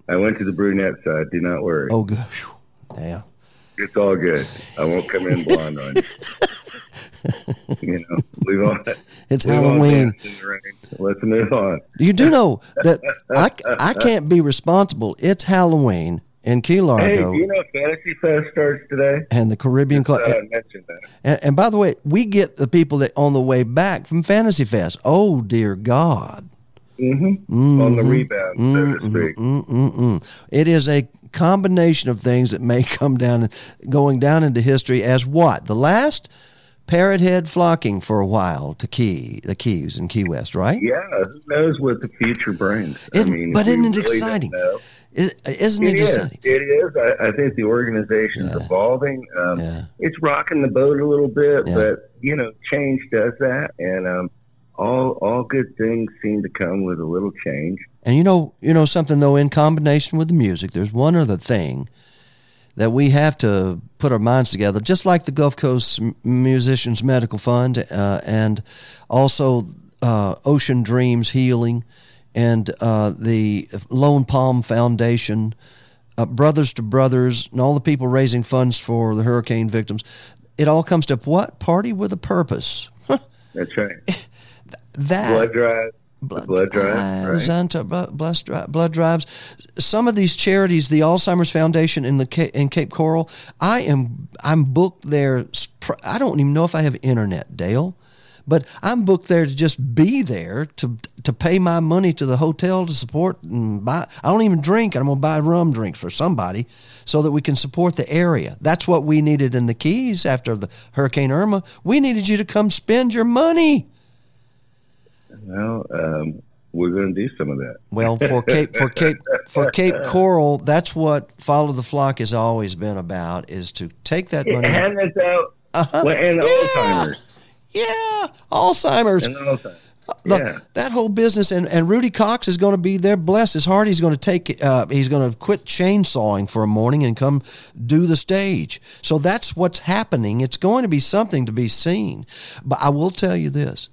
I went to the brunette side. Do not worry. Oh, good. Yeah. It's all good. I won't come in blonde on you. you know, we won't. It's Halloween. dance in the rain. Let's move on. You do know that I, I can't be responsible. It's Halloween in Key Hey, Largo do you know Fantasy Fest starts today? and the Caribbean Club. Uh, mention that. And, and by the way, we get the people that on the way back from Fantasy Fest. Oh dear God! Mm-hmm. On the rebound, so to speak. It is a combination of things that may come down, going down into history as what the last parrot head flocking for a while to Key, the Keys in Key West, right? Yeah, who knows what the future brings? I It- mean, but isn't it really exciting? know. Is, isn't it, It is. exciting? It is. I, I think the organization is evolving. Um, It's rocking the boat a little bit, Yeah. but you know, change does that, and um, all all good things seem to come with a little change. And you know, you know something though. In combination with the music, there's one other thing that we have to put our minds together, just like the Gulf Coast Musicians Medical Fund, uh, and also uh, Ocean Dreams Healing, and uh, the Lone Palm Foundation, uh, Brothers to Brothers, and all the people raising funds for the hurricane victims. It all comes to what? Party with a purpose. That's right. That blood drive, blood, blood drive, drives, right? anti- blood, blood drives. Some of these charities, the Alzheimer's Foundation in the in Cape Coral, I am I'm booked there. I don't even know if I have internet, Dale, but I'm booked there to just be there to to pay my money to the hotel to support and buy. I don't even drink, and I'm gonna buy rum drinks for somebody so that we can support the area. That's what we needed in the Keys after the Hurricane Irma. We needed you to come spend your money. Well, um, we're going to do some of that. Well, for Cape for Cape for Cape Coral, that's what Follow the Flock has always been about: is to take that money. and it's out. Well, and Alzheimer's. Yeah, Alzheimer's. And Alzheimer's. The- Yeah. that whole business and, and Rudy Cox is going to be there. Bless his heart. He's going to take. Uh, he's going to quit chainsawing for a morning and come do the stage. So that's what's happening. It's going to be something to be seen. But I will tell you this: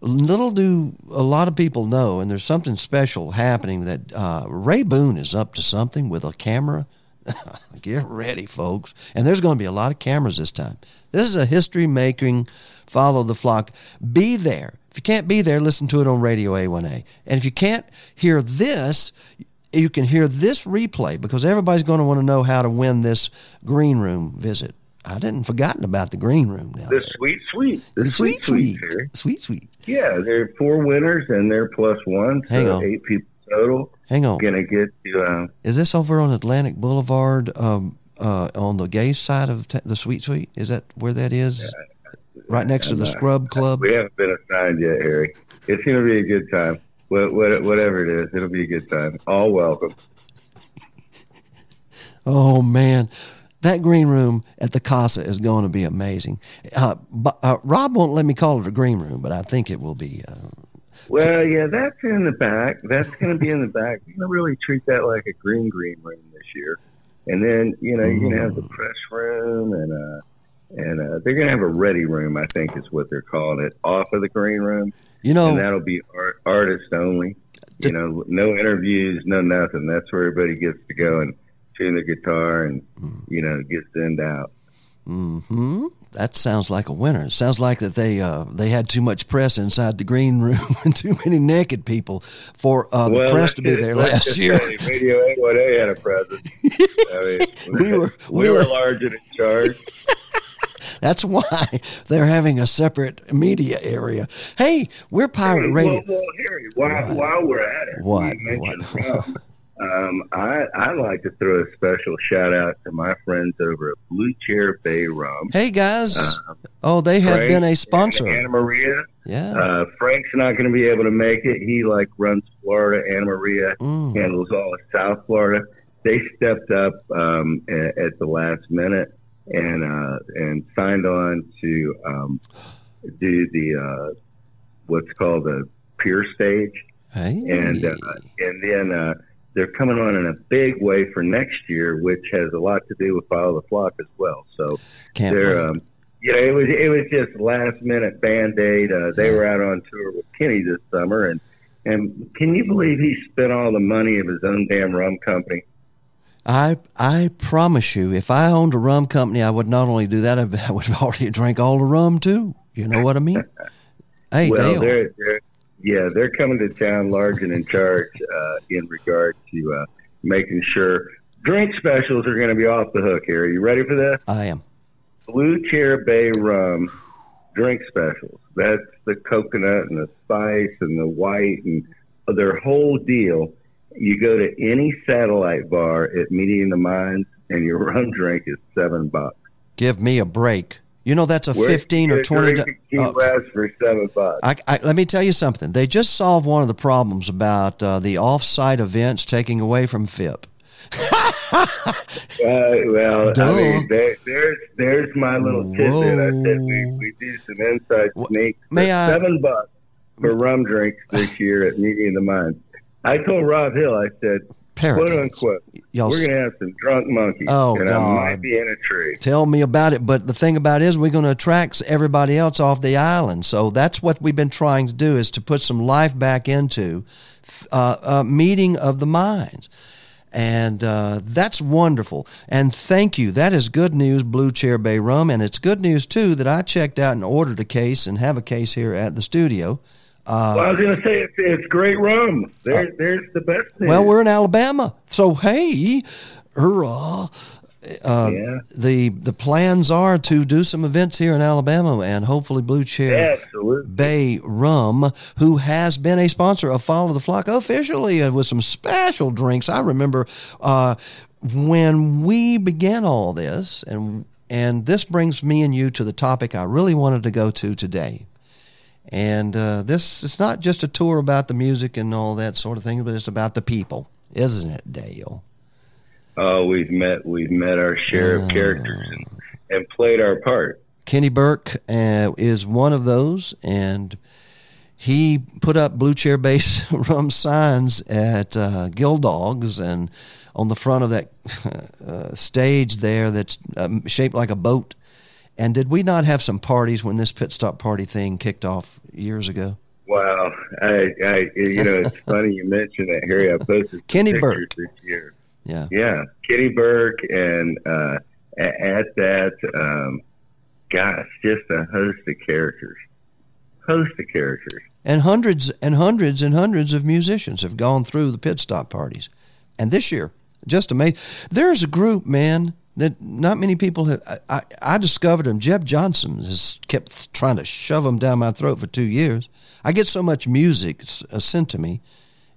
little do a lot of people know, and there's something special happening. That uh, Ray Boone is up to something with a camera. Get ready, folks. And there's going to be a lot of cameras this time. This is a history making follow the flock. Be there. If you can't be there, listen to it on Radio A1A. And if you can't hear this, you can hear this replay because everybody's going to want to know how to win this green room visit. I didn't forgotten about the green room now. The sweet, sweet, the, The sweet, sweet, sweet, Sweet, sweet. Yeah, there are four winners and they're plus one, so Hang on. eight people total. Hang on. Gonna get to. Uh, Is this over on Atlantic Boulevard um, uh, on the gay side of t- the Sweet Sweet? Is that where that is? right next to the not- Scrub Club? We haven't been assigned yet, Harry. It's gonna be a good time. What, what, whatever it is, it'll be a good time. All welcome. Oh man, that green room at the Casa is going to be amazing. Uh, but, uh, Rob won't let me call it a green room, but I think it will be. Uh, Well, yeah, that's in the back. That's going to be in the back. We're going to really treat that like a green green room this year. And then, you know, you're going to have the press room and, uh, and, uh, they're going to have a ready room, I think is what they're calling it, off of the green room. You know- and that'll be art, artist only. You know, no interviews, no nothing. That's where everybody gets to go and tune the guitar and, you know, get sent out. hmm that sounds like a winner. It sounds like that they uh, they had too much press inside the green room and too many naked people for uh, the press to be there last year. Radio A1A had a presence. I mean, We were- we we were were- large and in charge. That's why they're having a separate media area. Hey, we're pirate radio. Well, well, Harry, while, while we're at it, What? rum. Um, I I like to throw a special shout out to my friends over at Blue Chair Bay Rum. Hey guys. Uh, oh, they have Frank been a sponsor. Anna Maria. Yeah. Uh, Frank's not going to be able to make it. He like runs Florida. Anna Maria Mm. handles all of South Florida. They stepped up um, at, at the last minute and uh, and signed on to um, do the uh, what's called the pier stage. Hey. And uh, and then uh, they're coming on in a big way for next year, which has a lot to do with Follow the Flock as well. So Can't they're um, you know, it was it was just last minute band aid. Uh, they were out on tour with Kenny this summer, and and can you believe he spent all the money of his own damn rum company? I I promise you, if I owned a rum company, I would not only do that, I would already drink all the rum too. You know what I mean? Hey, well, Dale. they're, they're yeah, they're coming to town large and in charge uh, in regard to uh, making sure drink specials are going to be off the hook. Here, are you ready for this? I am. Blue Chair Bay Rum drink specials. That's the coconut and the spice and the white and their whole deal. You go to any satellite bar at Meeting in the Minds, and your rum drink is seven bucks. Give me a break. You know that's a Where fifteen or twenty. drink do- at Key oh, West for seven bucks. I, I, let me tell you something. They just solved one of the problems about uh, the off-site events taking away from FIP. Uh, well, Duh. I mean, there, there's there's my little tidbit. I said we, we do some inside sneaks. may for I- Seven bucks for rum drinks this year at Meeting of the Minds. I told Rob Hill, I said, Paradise. quote unquote, Y'all we're going to have some drunk monkeys, Oh, and I God. might be in a tree. Tell me about it. But the thing about it is, we're going to attract everybody else off the island. So that's what we've been trying to do is to put some life back into uh, uh, meeting of the minds. And uh, that's wonderful. And thank you. That is good news, Blue Chair Bay Rum. And it's good news, too, that I checked out and ordered a case and have a case here at the studio. Uh, well, I was going to say, it's, it's great rum. There, there's the best thing. Well, we're in Alabama, so hey, hurrah! Uh, The the plans are to do some events here in Alabama, and hopefully Blue Chair Absolutely. Bay Rum, who has been a sponsor of Follow the Flock officially, uh, with some special drinks. I remember uh, when we began all this, and and this brings me and you to the topic I really wanted to go to today. And uh, this is not just a tour about the music and all that sort of thing, but it's about the people, isn't it, Dale? Oh, we've met we've met our share of characters and, and played our part. Kenny Burke uh, is one of those, and he put up blue chair base rum signs at uh, Gill Dogs and on the front of that uh, stage there that's um, shaped like a boat. And did we not have some parties when this pit stop party thing kicked off years ago? Wow, I, I, you know, it's funny you mentioned that, Harry. I posted Kenny Burke. this year. Yeah. Yeah, Kenny Burke, and uh, at that, um, gosh, just a host of characters, host of characters. And hundreds and hundreds and hundreds of musicians have gone through the pit stop parties. And this year, just amazing. There's a group, man, that not many people have. I, I, I discovered them. Jeb Johnson has kept trying to shove them down my throat for two years. I get so much music uh, sent to me.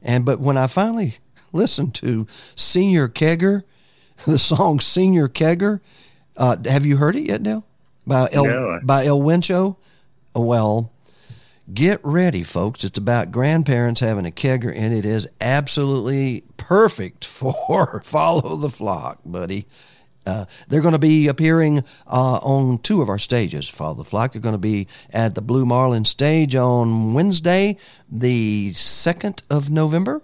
And but when I finally listened to Senior Kegger, the song Senior Kegger, uh, have you heard it yet, Dale? By El No, by El Wincho? Well, get ready, folks. It's about grandparents having a kegger, and it is absolutely perfect for Follow the Flock, buddy. Uh, they're going to be appearing uh, on two of our stages, Follow the Flock. They're going to be at the Blue Marlin stage on Wednesday, the 2nd of November,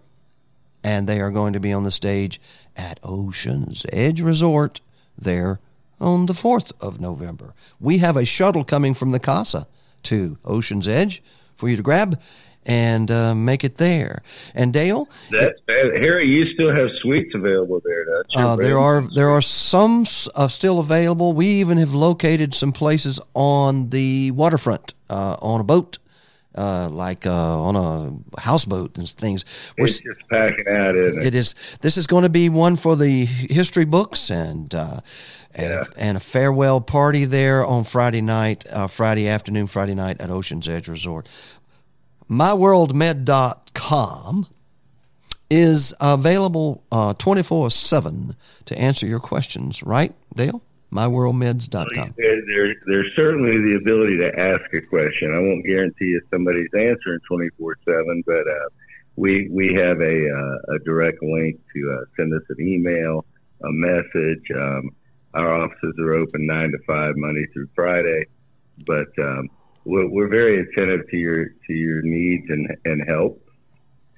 and they are going to be on the stage at Ocean's Edge Resort there on the 4th of November. We have a shuttle coming from the Casa to Ocean's Edge for you to grab and uh, make it there. And Dale, That's bad. Harry, you still have suites available there, don't you? uh, there are there are some uh, still available. We even have located some places on the waterfront uh, on a boat, uh, like uh, on a houseboat and things. We're It's just packing out, isn't it? it is. This is going to be one for the history books and uh, and, a, and a farewell party there on Friday night, uh, Friday afternoon, Friday night at Ocean's Edge Resort. MyWorldMed.com is available twenty four seven to answer your questions. Right, Dale? MyWorldMeds.com. There, there, there's certainly the ability to ask a question. I won't guarantee if somebody's answering 24 7, but uh, we we have a, uh, a direct link to uh, send us an email, a message. Um, our offices are open 9 to 5, Monday through Friday, but um, we're, we're very attentive to your to your needs and, and help.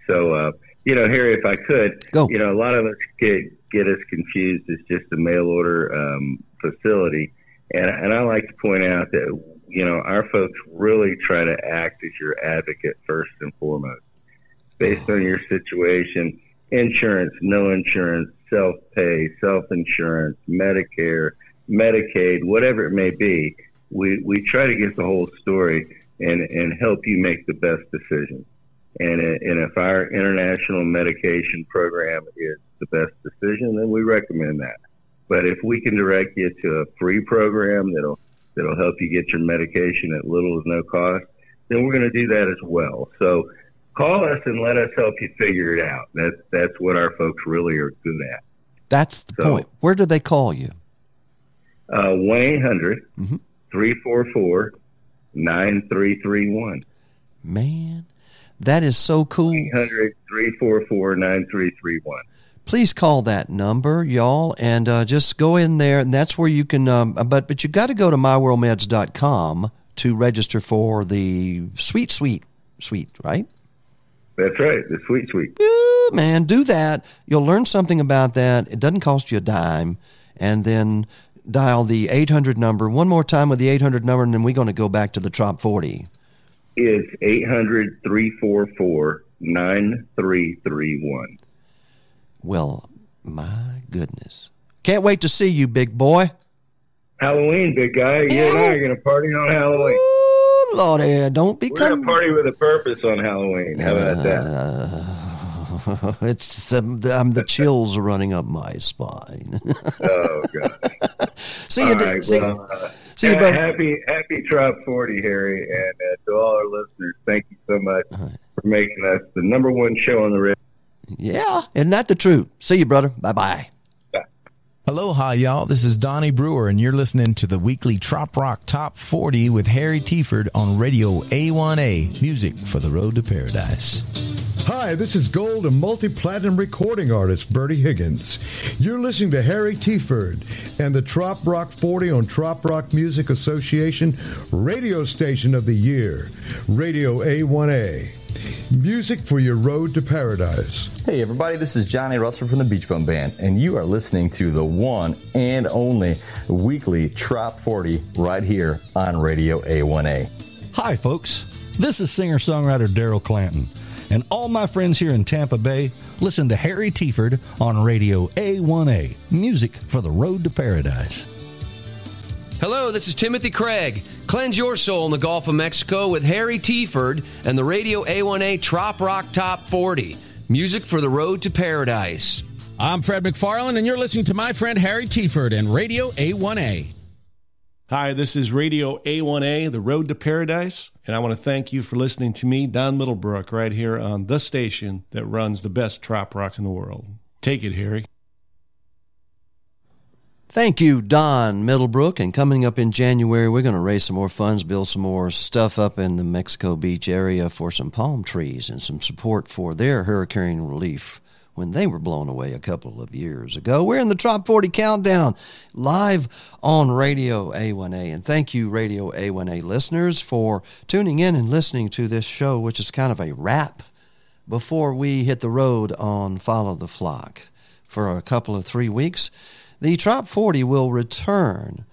So, uh, you know, Harry, if I could, you know, a lot of us get get us confused. It's just a mail order um, facility, and and I like to point out that you know our folks really try to act as your advocate first and foremost, based on your situation, insurance, no insurance, self pay, self insurance, Medicare, Medicaid, whatever it may be. We we try to get the whole story and and help you make the best decision. And, uh, and if our international medication program is the best decision, then we recommend that. But if we can direct you to a free program that'll that'll help you get your medication at little or no cost, then we're going to do that as well. So call us and let us help you figure it out. That's that's what our folks really are good at. That's the So- point. Where do they call you? Uh, One eight hundred three four four nine three three one. Man, that is so cool. 800 344 9331. please call that number, y'all, and uh, just go in there, and that's where you can. Um, but but you got to go to myworldmeds.com to register for the sweet sweet sweet, right? That's right, the sweet sweet. Yeah, man, do that. You'll learn something about that. It doesn't cost you a dime, and then dial the 800 number one more time with the 800 number, and then we're going to go back to the top 40. Is 800 344 9331. Well, my goodness, can't wait to see you, big boy. Halloween, big guy. You and I are going to party on Halloween. Ooh, Lordy, don't be We're going to party with a purpose on Halloween. How about that? Uh, It's um, the, um, the chills are running up my spine. Oh, God. see you. Right, see, well, uh, see you, ha- happy, happy Trop 40, Harry. And uh, to all our listeners, thank you so much for making us the number one show on the radio. Yeah, isn't that the truth? See you, brother. Bye bye. Aloha, y'all. This is Donnie Brewer, and you're listening to the weekly Trop Rock Top 40 with Harry Teaford on Radio A1A, music for the road to paradise. Hi, this is gold and multi-platinum recording artist Bertie Higgins. You're listening to Harry Teaford and the Trop Rock 40 on Trop Rock Music Association radio station of the year, Radio A1A. Music for your road to paradise. Hey everybody, this is Johnny Russell from the Beach Bum Band, and you are listening to the one and only weekly Trop 40 right here on Radio A1A. Hi, folks. This is singer songwriter Daryl Clanton, and all my friends here in Tampa Bay listen to Harry Teaford on Radio A1A, music for the road to paradise. Hello, this is Timothy Craig. Cleanse your soul in the Gulf of Mexico with Harry Teaford and the Radio A1A Trop Rock Top 40. Music for the road to paradise. I'm Fred McFarland, and you're listening to my friend Harry Teaford and Radio A1A. Hi, this is Radio A1A, The Road to Paradise, and I want to thank you for listening to me, Don Middlebrook, right here on the station that runs the best trop rock in the world. Take it, Harry. Thank you, Don Middlebrook. And coming up in January, we're going to raise some more funds, build some more stuff up in the Mexico Beach area for some palm trees and some support for their hurricane relief when they were blown away a couple of years ago. We're in the Top 40 Countdown live on Radio A1A. And thank you, Radio A1A listeners, for tuning in and listening to this show, which is kind of a wrap before we hit the road on Follow the Flock for a couple of three weeks. The Top 40 will return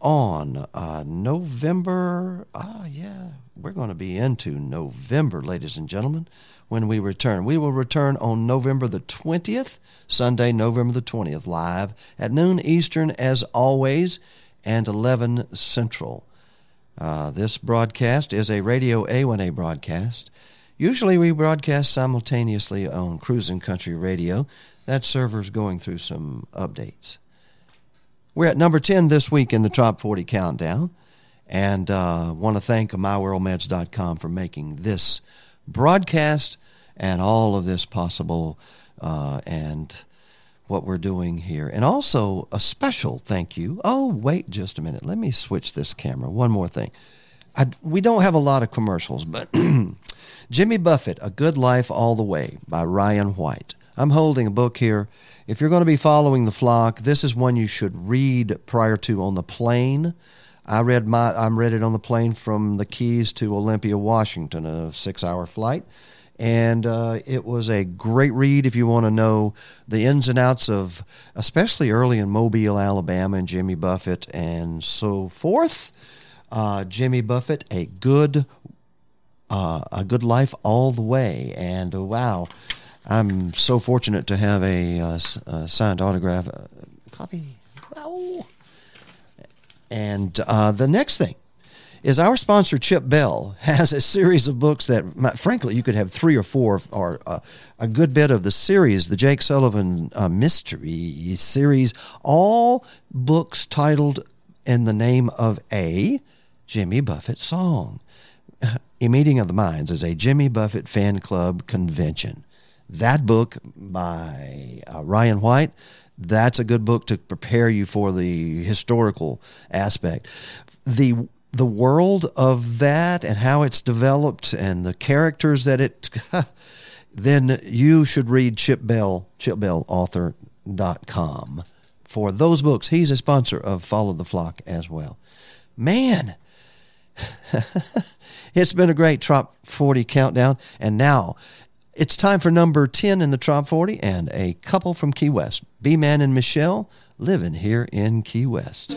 on uh, November. Ah, yeah, we're going to be into November, ladies and gentlemen, when we return. We will return on November the 20th, Sunday, November the 20th, live at noon Eastern, as always, and 11 Central. Uh, this broadcast is a Radio A1A broadcast. Usually we broadcast simultaneously on Cruising Country Radio. That server's going through some updates. We're at number 10 this week in the Top 40 Countdown. And uh, want to thank MyWorldMeds.com for making this broadcast and all of this possible uh, and what we're doing here. And also a special thank you. Oh, wait just a minute. Let me switch this camera. One more thing. I, we don't have a lot of commercials, but Jimmy Buffett, A Good Life All the Way by Ryan White. I'm holding a book here. If you're going to be following the flock, this is one you should read prior to on the plane. I read my I read it on the plane from the Keys to Olympia, Washington, a six-hour flight, and uh, it was a great read if you want to know the ins and outs of, especially early in Mobile, Alabama, and Jimmy Buffett and so forth. Uh, Jimmy Buffett, a good uh, a good life all the way, and uh, wow. I'm so fortunate to have a, uh, s- uh, signed autograph uh, copy. And uh, the next thing is our sponsor Chip Bell has a series of books that, frankly, you could have three or four, or uh, a good bit of the series, the Jake Sullivan uh, Mystery series, all books titled in the name of a Jimmy Buffett song. A Meeting of the Minds is a Jimmy Buffett fan club convention. That book by uh, Ryan White, that's a good book to prepare you for the historical aspect. The the world of that and how it's developed and the characters that it then you should read Chip Bell, chipbellauthor.com for those books. He's a sponsor of Follow the Flock as well. Man, it's been a great Trop 40 countdown. And now it's time for number 10 in the Trop 40 and a couple from Key West. B Man and Michelle living here in Key West.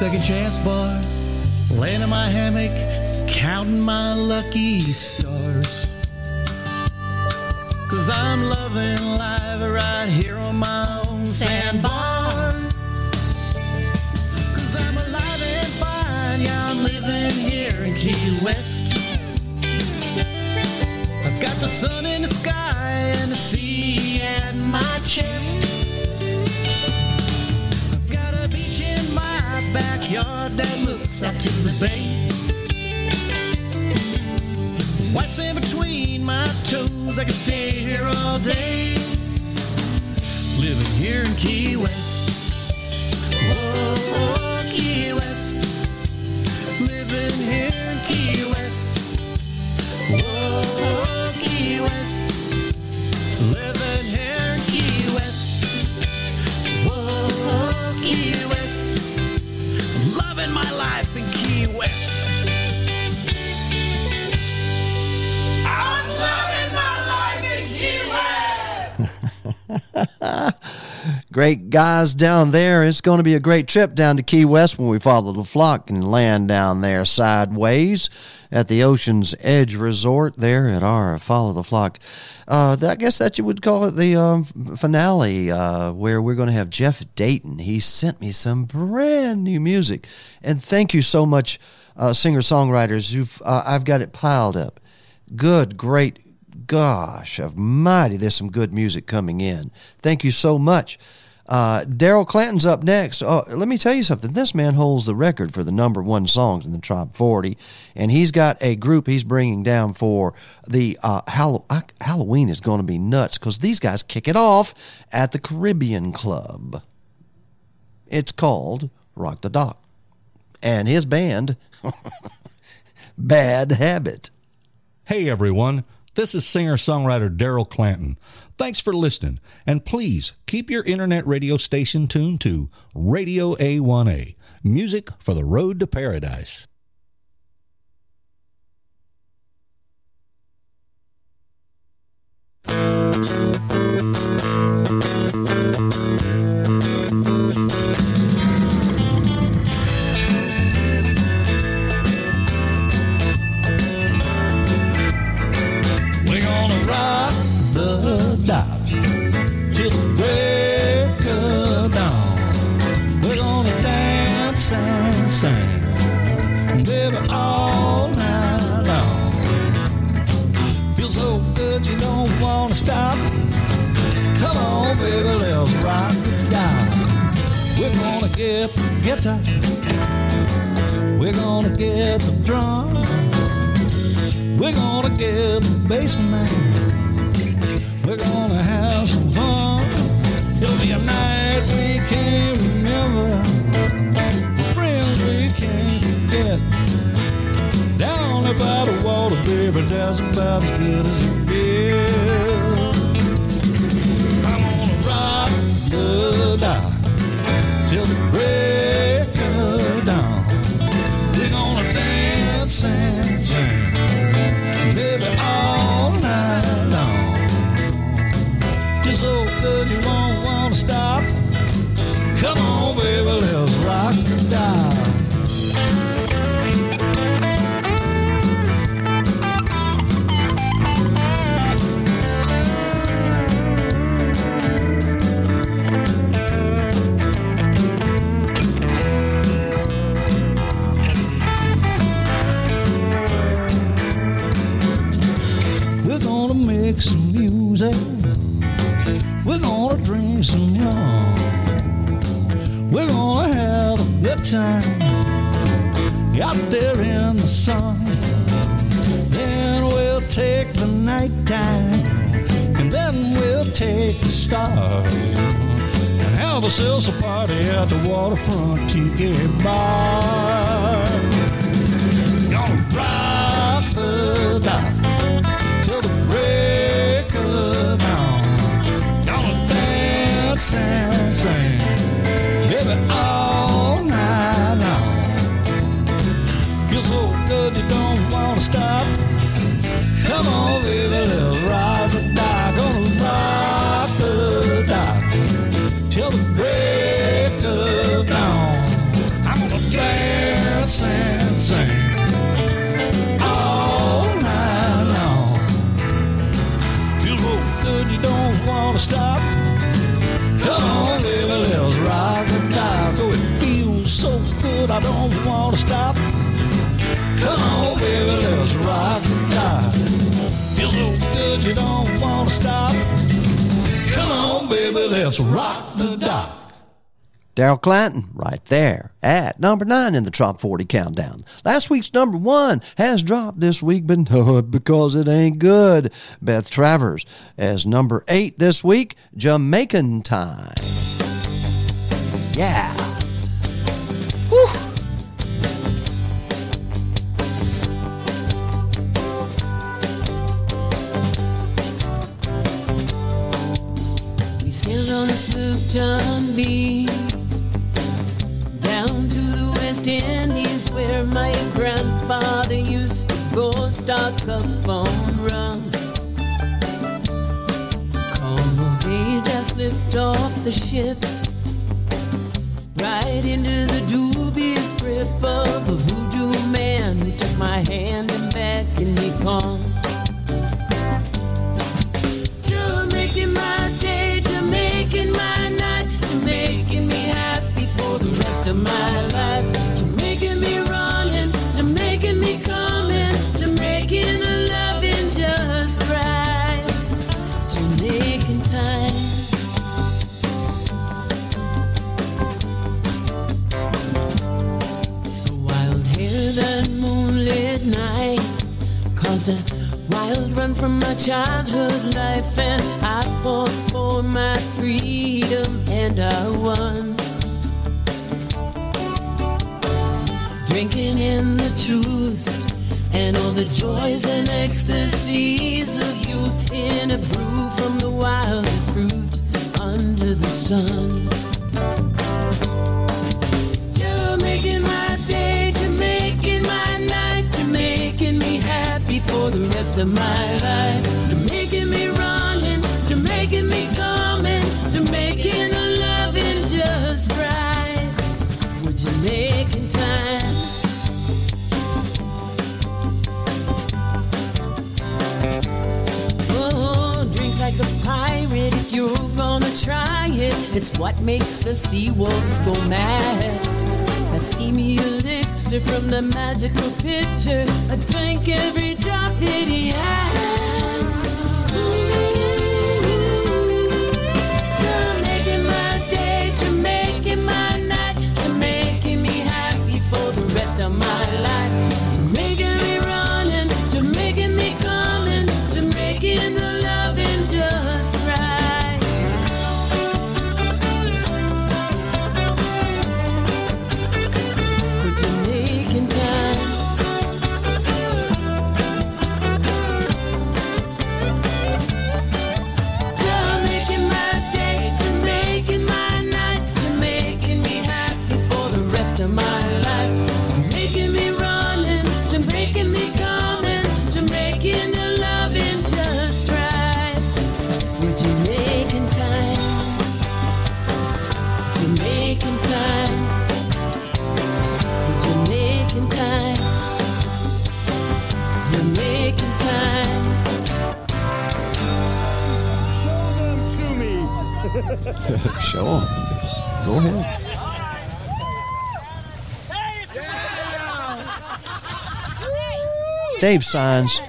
Second chance bar, laying in my hammock, counting my lucky stars. To the bay. White sand between my toes, I can stay guys down there. It's going to be a great trip down to Key West when we follow the flock and land down there sideways at the Ocean's Edge Resort there at our Follow the Flock. Uh, I guess that you would call it the um, finale uh, where we're going to have Jeff Dayton. He sent me some brand new music. And thank you so much, uh, singer songwriters. You've, uh, I've got it piled up. Good, great gosh of mighty, there's some good music coming in. Thank you so much. Uh, Daryl Clanton's up next. Oh, let me tell you something. This man holds the record for the number one songs in the top 40, and he's got a group he's bringing down for the uh, Hall- Halloween is going to be nuts because these guys kick it off at the Caribbean Club. It's called Rock the Dock, and his band, Bad Habit. Hey everyone, this is singer songwriter Daryl Clanton. Thanks for listening, and please keep your internet radio station tuned to Radio A1A, music for the road to paradise. Get the guitar. We're gonna get the drum. We're gonna get the basement. We're gonna have some fun. It'll be a night we can't remember. Friends we can't forget. Down by the water, baby, that's about as good as it gets. I'm gonna rock the dock till the break of dawn. We're gonna dance and sing baby, all night long. Just so good you won't wanna stop. Come on, baby, let's rock the dial. Music. We're gonna drink some rum. We're gonna have a good time out there in the sun. Then we'll take the night time, and then we'll take the stars and have ourselves a party at the waterfront tiki bar. And sing, baby, all night long. Feels so good you don't wanna stop. Come on, baby, let's let's rock the dock. Daryl Clanton, right there at number nine in the Top 40 Countdown. Last week's number one has dropped this week, but no, because it ain't good. Beth Travers as number eight this week, Jamaican Time. Yeah. We on a sloop John B. Down to the West Indies where my grandfather used to go stock up on rum. Como just lift off the ship right into the dubious grip of a voodoo man who took my hand and beckoned me come. To making my day, making my night, to making me happy for the rest of my life, to making me running, to making me coming, to making a loving just right, to making time. A wild hair that moonlit night caused a wild run from my childhood life, and I fought for my freedom and I won. Drinking in the truths and all the joys and ecstasies of youth in a brew from the wildest fruit under the sun. Making my day, making my night, happy for the rest of my life, to making me running, to making me coming, a loving just right. Would you making time? Oh, drink like a pirate if you're gonna try it. It's what makes the sea wolves go mad. That steamy from the magical picture. I drank every drop that he had. Show 'em. Go ahead. Dave signs.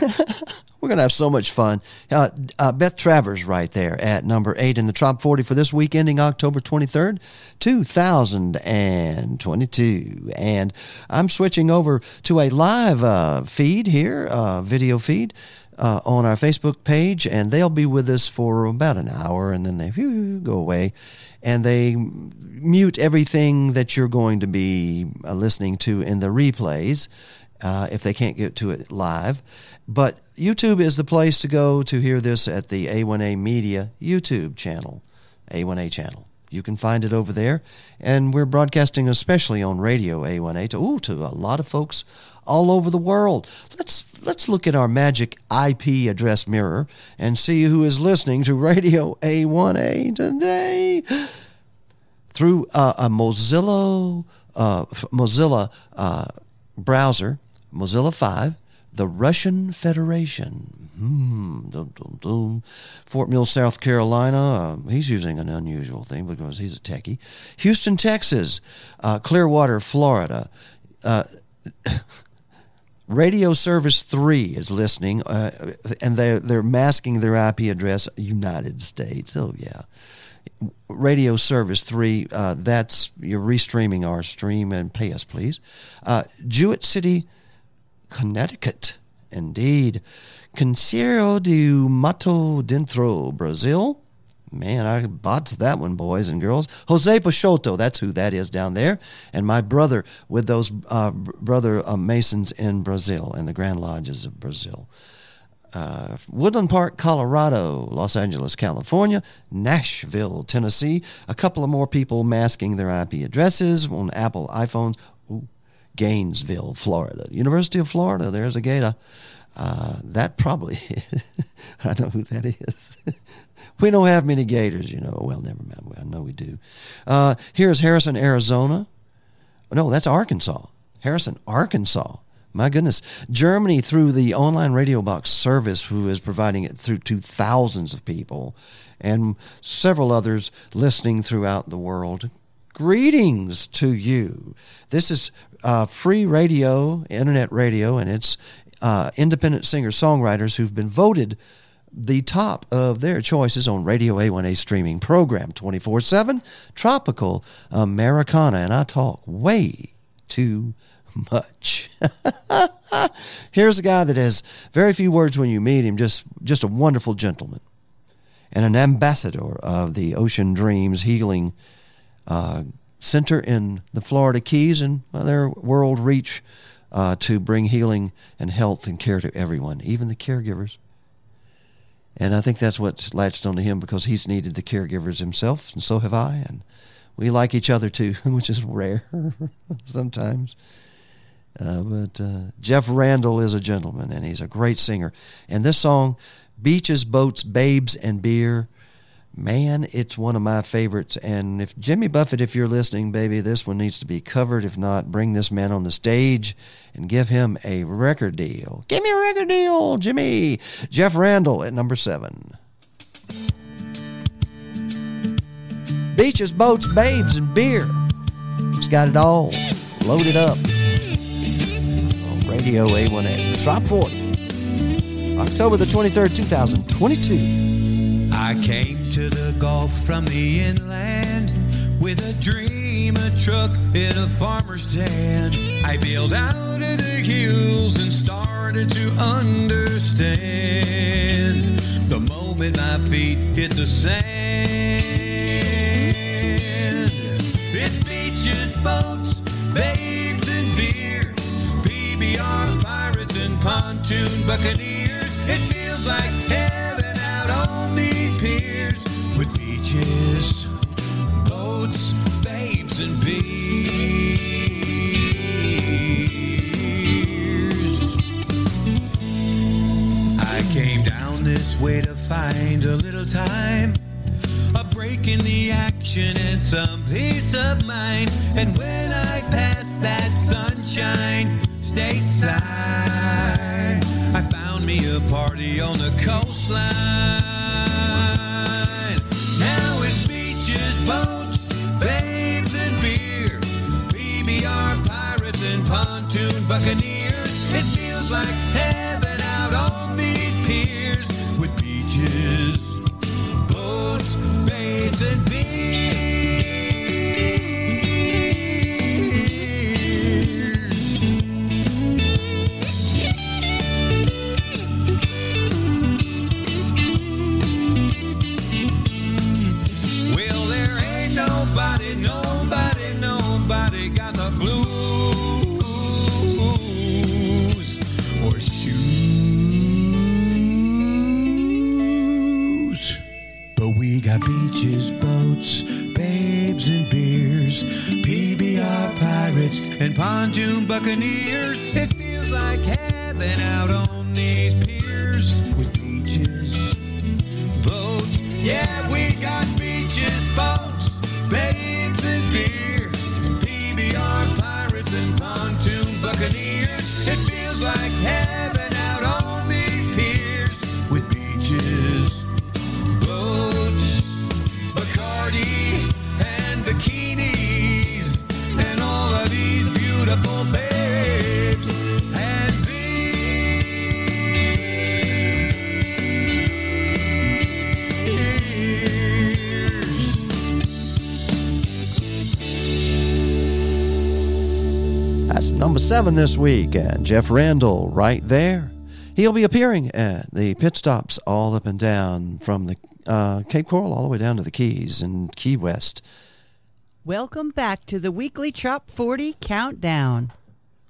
We're going to have so much fun. Uh, uh, Beth Travers, right there at number eight in the top 40 for this week, ending October 23rd, 2022. And I'm switching over to a live uh, feed here, uh, video feed. Uh, on our Facebook page, and they'll be with us for about an hour, and then they go away, and they mute everything that you're going to be uh, listening to in the replays uh, if they can't get to it live. But YouTube is the place to go to hear this at the A1A Media YouTube channel, A1A channel. You can find it over there, and we're broadcasting especially on radio A1A to ooh, to a lot of folks all over the world. Let's let's look at our magic IP address mirror and see who is listening to Radio A1A today through uh, a Mozilla uh, Mozilla uh, browser, Mozilla 5, the Russian Federation. Hmm, dum, dum, dum. Fort Mill, South Carolina. Uh, he's using an unusual thing because he's a techie. Houston, Texas. Uh, Clearwater, Florida. Uh, Radio Service 3 is listening, uh, and they're, they're masking their IP address, United States. Oh, yeah. Radio Service 3, uh, that's, you're restreaming our stream, and pay us, please. Uh, Jewett City, Connecticut. Indeed. Conceição do Mato Dentro, Brazil. Man, I bought that one, boys and girls. Jose Peixoto, that's who that is down there. And my brother with those uh, brother uh, Masons in Brazil and the Grand Lodges of Brazil. Uh, Woodland Park, Colorado, Los Angeles, California, Nashville, Tennessee. A couple of more people masking their IP addresses on Apple iPhones. Ooh, Gainesville, Florida. University of Florida, there's a gator. Uh, that probably, I know who that is. we don't have many gators, you know. Well, never mind. I know we do. Uh, here's Harrison, Arizona. No, that's Arkansas. Harrison, Arkansas. My goodness. Germany, through the online radio box service, who is providing it through to thousands of people, and several others listening throughout the world. Greetings to you. This is uh, free radio, internet radio, and it's uh, independent singer songwriters who've been voted the top of their choices on Radio A1A streaming program 24 7 Tropical Americana. And I talk way too much. Here's a guy that has very few words when you meet him, just, just a wonderful gentleman and an ambassador of the Ocean Dreams Healing uh, Center in the Florida Keys and well, their world reach uh, to bring healing and health and care to everyone, even the caregivers. And I think that's what's latched onto him because he's needed the caregivers himself, and so have I. And we like each other too, which is rare sometimes. Uh, but uh, Jeff Randall is a gentleman, and he's a great singer. And this song, Beaches, Boats, Babes, and Beer, man, it's one of my favorites. And if Jimmy Buffett, if you're listening, baby, this one needs to be covered. If not, bring this man on the stage and give him a record deal. Give me a record deal, Jimmy. Jeff Randall at number seven. Beaches, boats, babes, and beer. He's got it all loaded up. On Radio A1A. Top 40. October the 23rd, 2022. I came to the Gulf from the inland with a dream, a truck, and a farmer's stand. I bailed out of the hills and started to understand the moment my feet hit the sand. It's beaches, boats, babes, and beer, PBR pirates and pontoon buccaneers. It feels like babes, and beers. I came down this way to find a little time, a break in the action and some peace of mind. And when I passed that sunshine stateside, I found me a party on the coastline. Now it's beaches, boats, babes, and beer. PBR pirates and pontoon buccaneers. It feels like heaven out on these piers with beaches, boats, babes, and Well, and pontoon buccaneers. Number seven this week, and Jeff Randall right there. He'll be appearing at the pit stops all up and down from the uh, Cape Coral all the way down to the Keys and Key West. Welcome back to the weekly Trop 40 Countdown.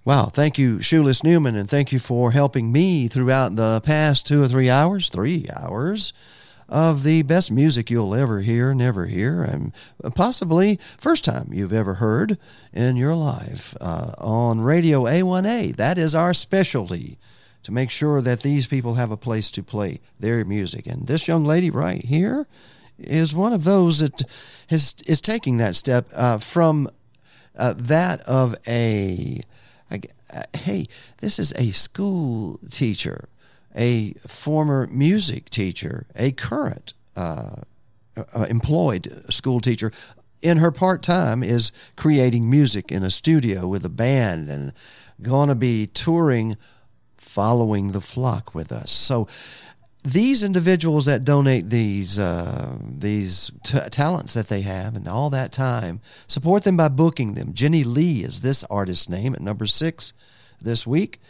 Wow, thank you, Shoeless Newman, and thank you for helping me throughout the past two or three hours, three hours of the best music you'll ever hear, never hear, and possibly first time you've ever heard in your life uh, on Radio A1A. That is our specialty to make sure that these people have a place to play their music. And this young lady right here is one of those that is, is taking that step uh, from uh, that of a. uh, hey, this is a school teacher, a former music teacher, a current uh, uh, employed school teacher. In her part time, is creating music in a studio with a band and going to be touring, following the flock with us. So these individuals that donate these uh, these t- talents that they have and all that time support them by booking them. Jenny Lee is this artist's name at number six this week,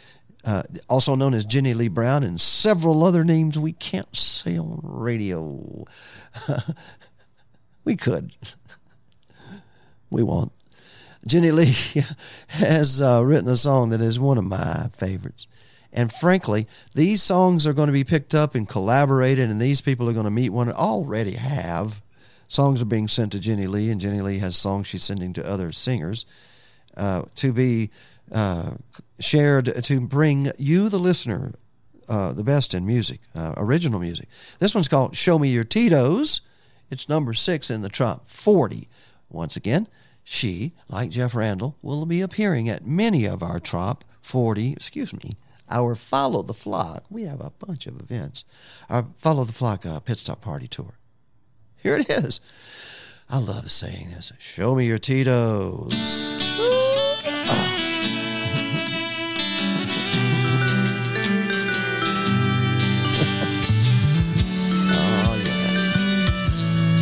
uh, also known as Jenny Lee Brown, and several other names we can't say on radio. we could, we won't. Jenny Lee has uh, written a song that is one of my favorites. And frankly, these songs are going to be picked up and collaborated, and these people are going to meet one already have. Songs are being sent to Jenny Lee, and Jenny Lee has songs she's sending to other singers uh, to be uh, shared to bring you, the listener, uh, the best in music, uh, original music. This one's called Show Me Your Tito's. It's number six in the top 40. Once again, she, like Jeff Randall, will be appearing at many of our top 40, excuse me, our Follow the Flock. We have a bunch of events. Our Follow the Flock uh, Pit Stop Party Tour. Here it is. I love saying this. Show me your Tito's.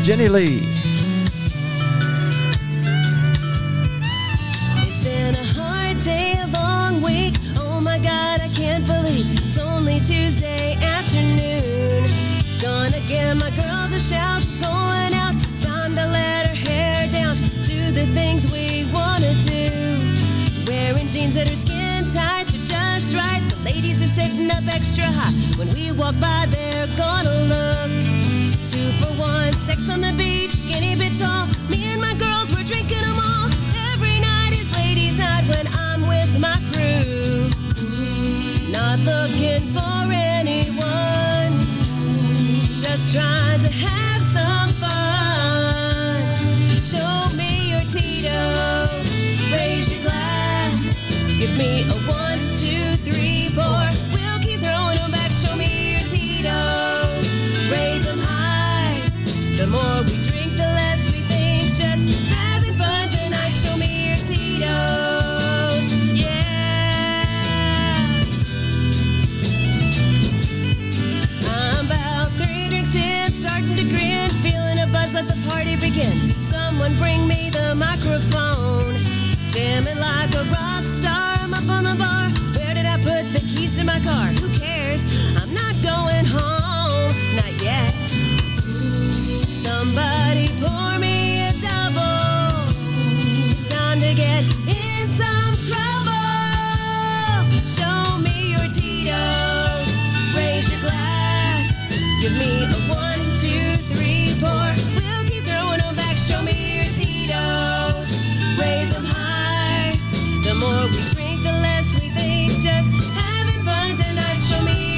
Jenny Lee. It's been a hard day, a long week. Oh my god, I can't believe it's only Tuesday afternoon. Gonna give my girls a shout, going out. It's time to let her hair down, do the things we wanna do. Wearing jeans that are skin tight, but just right. The ladies are sitting up extra high. When we walk by, they're gonna look. Two for one, sex on the beach, skinny bitch all. Me and my girls, we're drinking them all. Every night is ladies' night when I'm with my crew. Not looking for anyone, just trying to have some fun. Show me your Tito's, raise your glass. Give me a one, two, three, four. More we drink, the less we think. Just having fun tonight. Show me your Tito's, yeah. I'm about three drinks in, starting to grin, feeling a buzz. Let the party begin. Someone bring me the microphone, jamming like a rock star. I'm up on the bar. Where did I put the keys to my car? Who cares? I'm not going home, not yet. Somebody pour me a double. Time to get in some trouble. Show me your Tito's. Raise your glass. Give me a one, two, three, four. We'll keep throwing them back. Show me your Tito's. High. The more we drink, the less we think. Just having fun tonight. Show me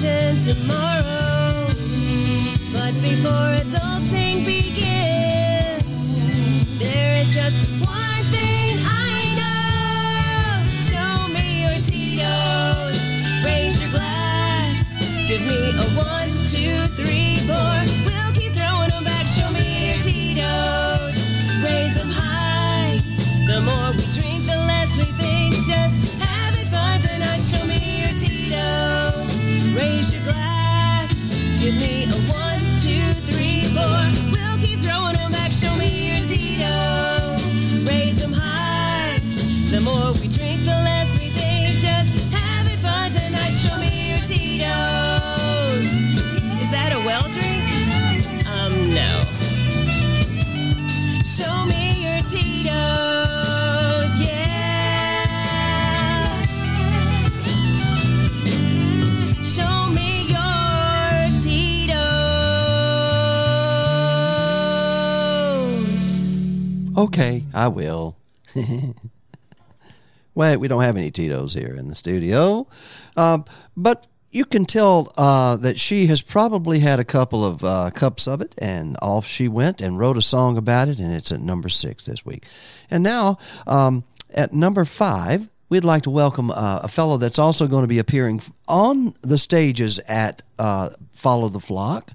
vacation tomorrow. But before adulting begins, there is just one thing I know. Show me your Tito's, raise your glass, give me a one, two, three, four. We'll keep throwing back. Show me your Tito's, raise them high. The more we drink, the less we think. Just have it fun tonight. Show me your Raise your glass. Give me a one, two, three, four. We'll keep throwing them back. Show me Okay, I will. Wait, we don't have any Tito's here in the studio. Um, but you can tell uh, that she has probably had a couple of uh, cups of it, and off she went and wrote a song about it, and it's at number six this week. And now, um, at number five, we'd like to welcome uh, a fellow that's also going to be appearing on the stages at uh, Follow the Flock.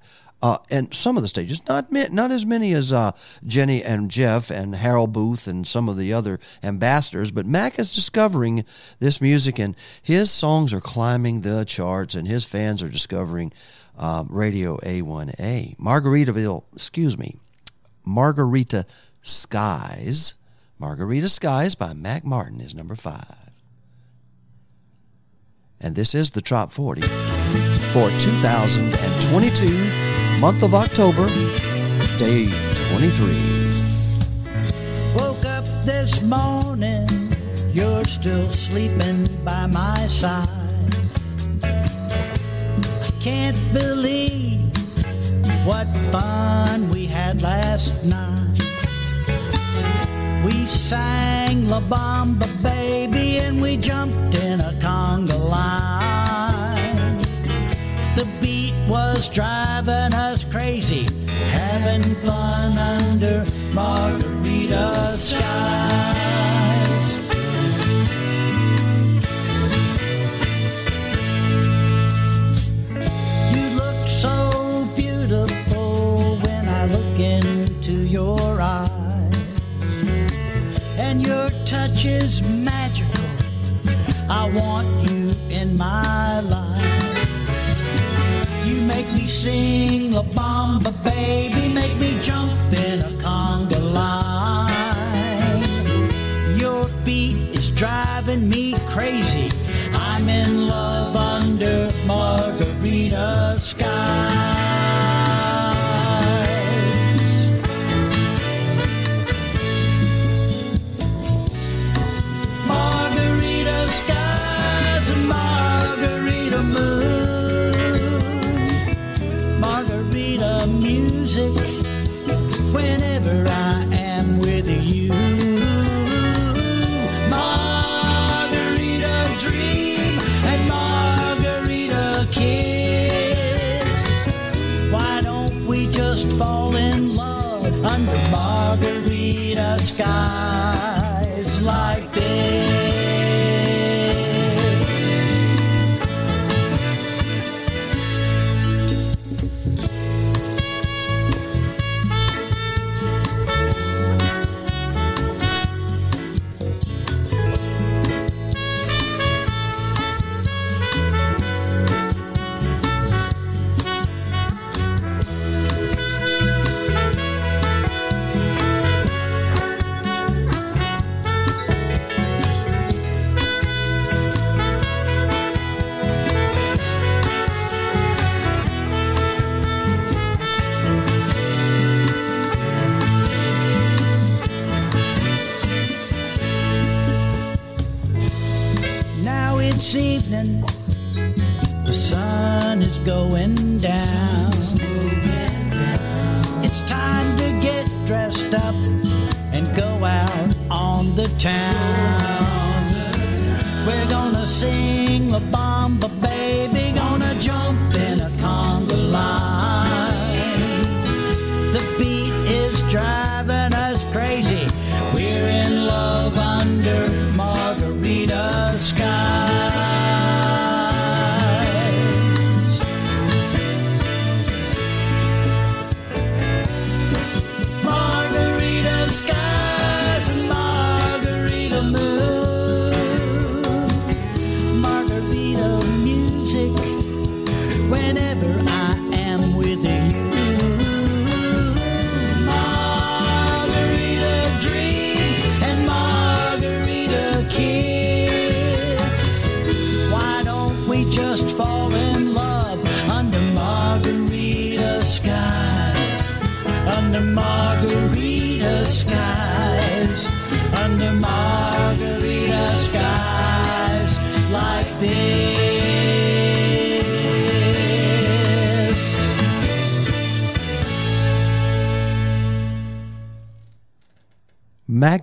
Uh, and some of the stages, not not as many as uh, Jenny and Jeff and Harold Booth and some of the other ambassadors, but Mac is discovering this music, and his songs are climbing the charts, and his fans are discovering um, Radio A1A. Margaritaville, excuse me, Margarita Skies. Margarita Skies by Mac Martin is number five. And this is the Trop 40 for 2022, month of October, day 23. Woke up this morning, you're still sleeping by my side. I can't believe what fun we had last night. We sang La Bamba Baby and we jumped in a conga line. Was driving us crazy, having fun under margarita skies. You look so beautiful when I look into your eyes, and your touch is magical. I want you in my life. Make me sing La Bamba, baby, make me jump in a conga line. Your beat is driving me crazy. I'm in love under margarita skies.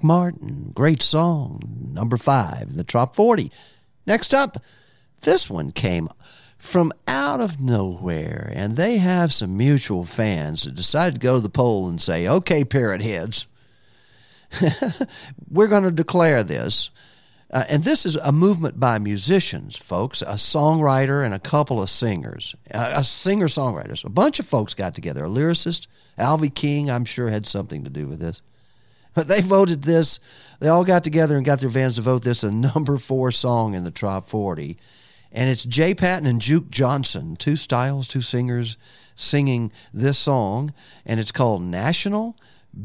Martin, great song, number five in the top 40. Next up, this one came from out of nowhere, and they have some mutual fans that decided to go to the poll and say, okay, parrot heads, we're going to declare this. Uh, and this is a movement by musicians, folks, a songwriter and a couple of singers, uh, a singer songwriters. A bunch of folks got together. A lyricist, Alvy King, I'm sure had something to do with this. They voted this. They all got together and got their fans to vote this a number four song in the top 40. And it's Jay Patton and Juke Johnson, two styles, two singers singing this song. And it's called National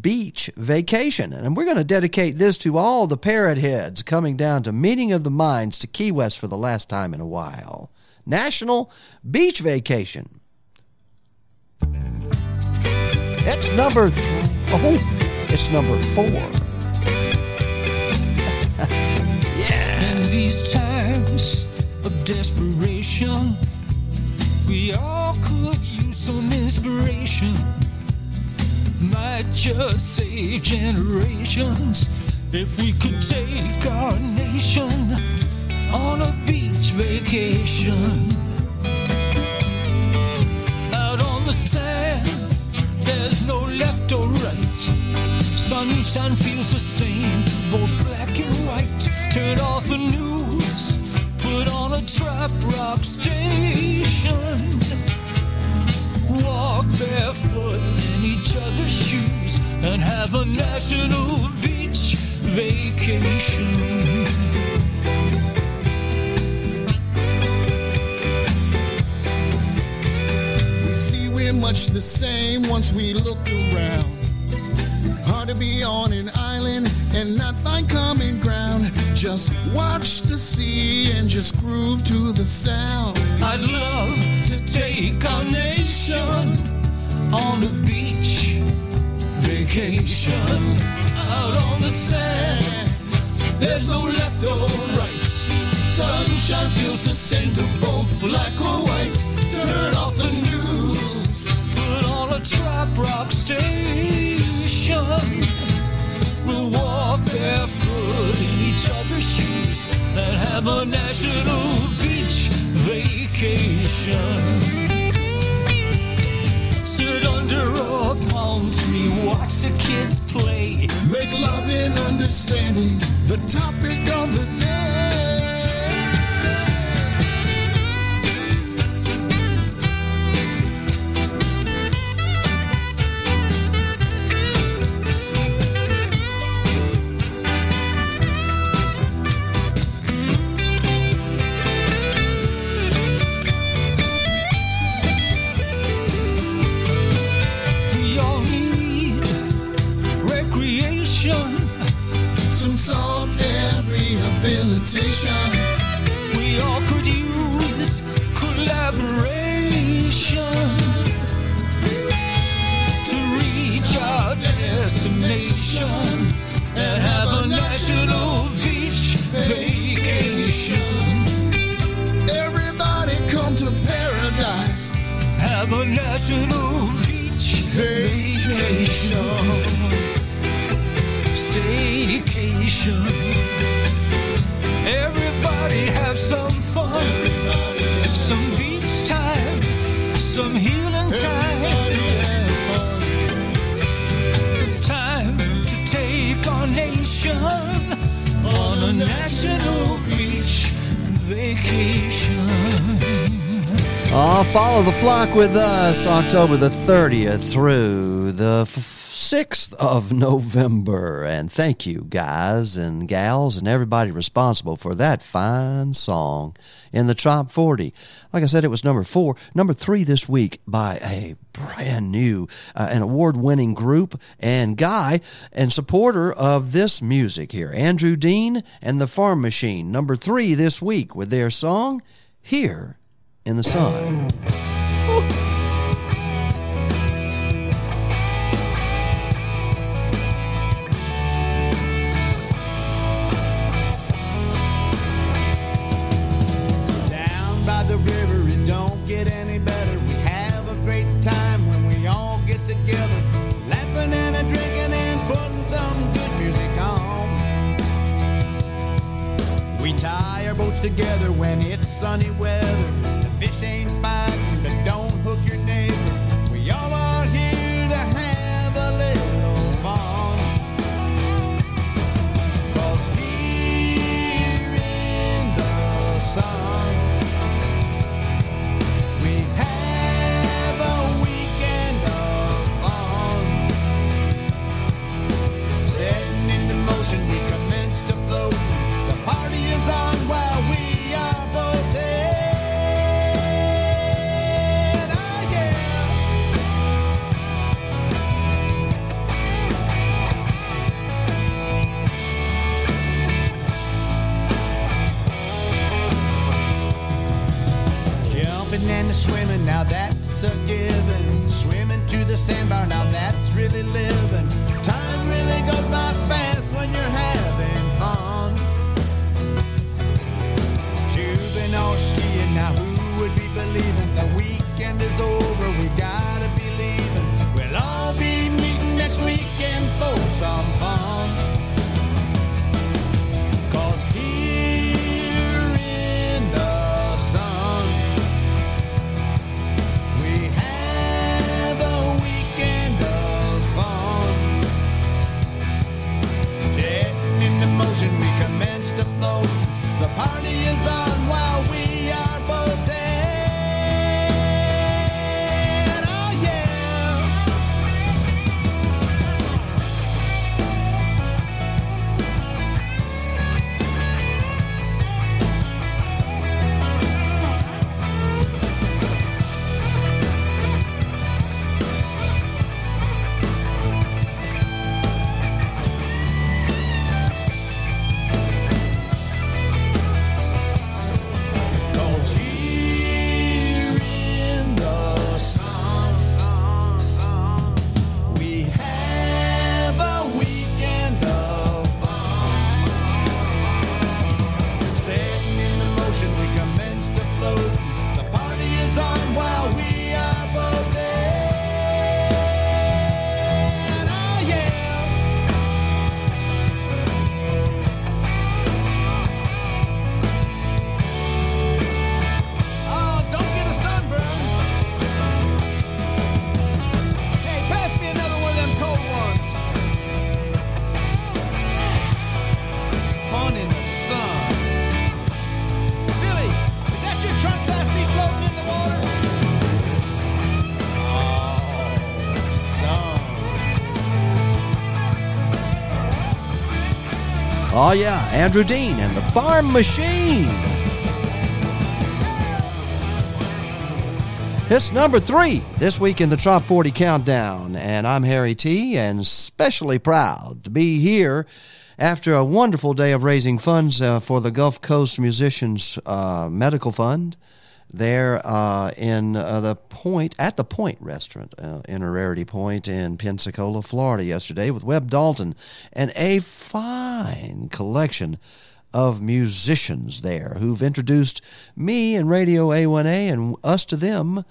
Beach Vacation. And we're going to dedicate this to all the parrot heads coming down to Meeting of the Minds to Key West for the last time in a while. National Beach Vacation. It's number th- oh, it's number four. In these times of desperation, we all could use some inspiration. Might just save generations if we could take our nation on a beach vacation. Out on the sand, there's no left or right. Sunshine feels the same, both black and white. Turn off the news, put on a trop rock station. Walk barefoot in each other's shoes and have a national beach vacation. We see we're much the same once we look around. Hard to be on an island and not find common ground. Just watch the sea and just groove to the sound. I'd love to take our nation on a beach vacation out on the sand. There's no left or right. Sunshine feels the same to both black or white. Turn off the news, put on a trop rock station. We'll walk barefoot in each other's shoes and have a national beach vacation. Sit under a palm tree, watch the kids play. Make love and understanding the topic of the day. We all could use collaboration to reach our destination and have a national beach vacation. Everybody come to paradise. Have a national beach vacation. Staycation. Everybody have some fun. Some beach time. Some healing time. It's time to take our nation on a national beach vacation. Oh, follow the flock with us October the 30th through the 6th of November. And thank you, guys and gals, and everybody responsible for that fine song in the top 40. Like I said, it was number four. Number three this week by a brand new, uh, an award winning group and guy and supporter of this music here, Andrew Dean and the Farm Machine. Number three this week with their song, Here in the Sun. Down get any better. We have a great time when we all get together, laughing and a drinking and putting some good music on. We tie our boats together when it's sunny weather. The fish ain't biting, really living. Time really goes by fast when you're having fun. Tubing or skiing, now who would be believing the weekend is over? We gotta be leaving. We'll all be meeting next weekend for some Oh, yeah, Andrew Dean and the Farm Machine. It's number three this week in the Top 40 Countdown, and I'm Harry Tea, and especially proud to be here after a wonderful day of raising funds uh, for the Gulf Coast Musicians uh, Medical Fund there uh, in uh, the Point, at the Point restaurant uh, in a Rarity Point in Pensacola, Florida, yesterday with Webb Dalton and a fine collection of musicians there who've introduced me and Radio A1A and us to them.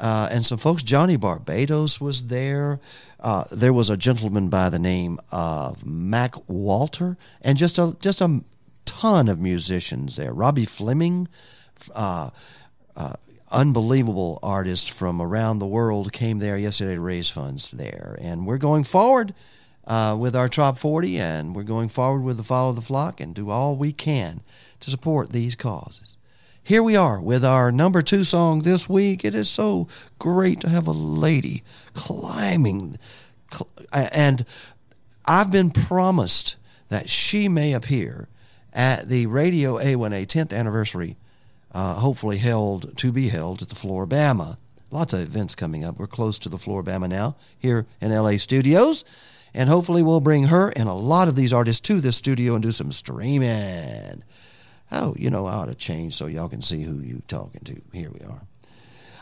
Uh, and some folks, Johnny Barbados was there. Uh, there was a gentleman by the name of Mac Walter, and just a just a ton of musicians there. Robbie Fleming, uh, uh, unbelievable artists from around the world came there yesterday to raise funds there. And we're going forward uh, with our Top 40, and we're going forward with the Follow the Flock and do all we can to support these causes. Here we are with our number two song this week. It is so great to have a lady climbing. Cl- and I've been promised that she may appear at the Radio A1A 10th anniversary uh, hopefully held to be held at the Floribama. Lots of events coming up. We're close to the Floribama now here in LA Studios. And hopefully, we'll bring her and a lot of these artists to this studio and do some streaming. Oh, you know, I ought to change so y'all can see who you talking to. Here we are.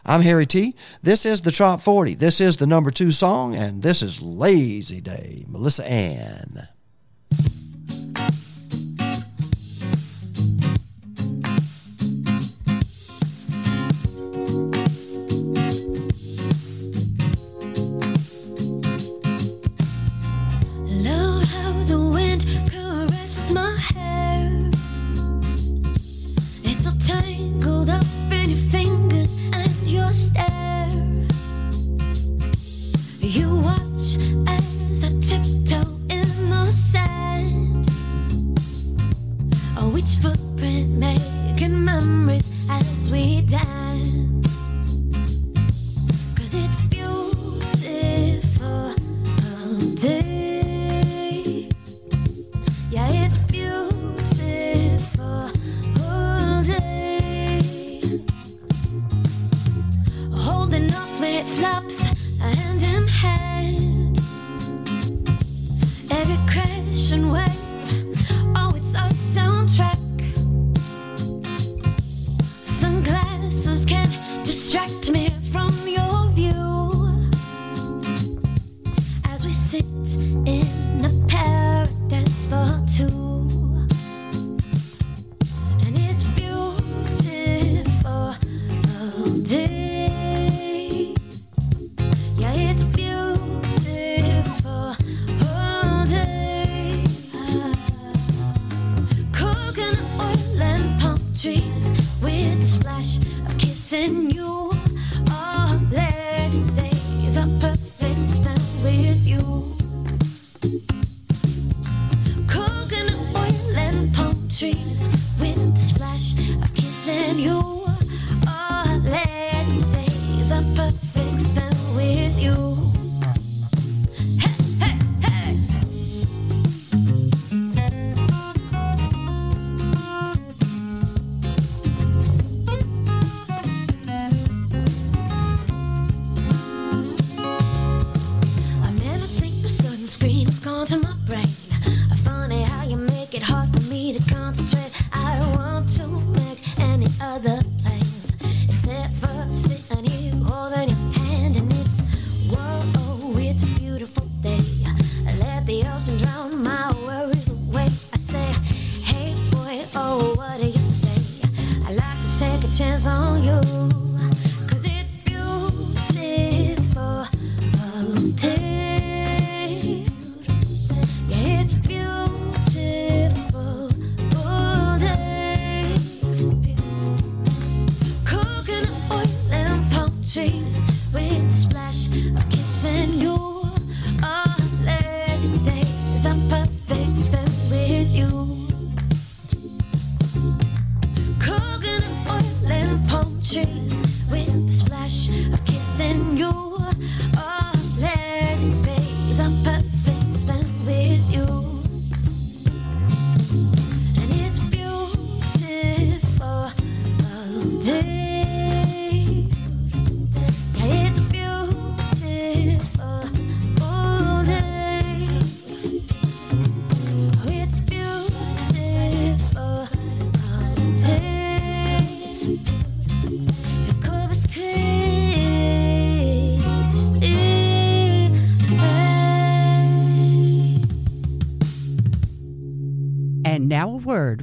I'm Harry Tea. This is the Trop 40. This is the number two song, and this is Lazy Day, Melissa Ann.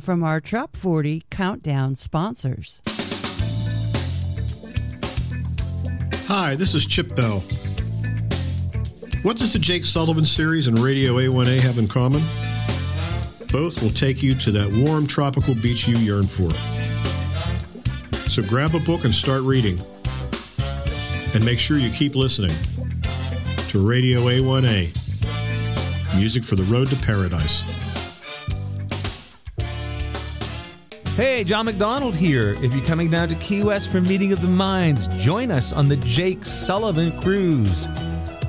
from our Top 40 Countdown sponsors. Hi, this is Chip Bell. What does the Jake Sullivan series and Radio A1A have in common? Both will take you to that warm tropical beach you yearn for. So grab a book and start reading. And make sure you keep listening to Radio A1A music for the road to paradise. Hey, John McDonald here. If you're coming down to Key West for Meeting of the Minds, join us on the Jake Sullivan Cruise.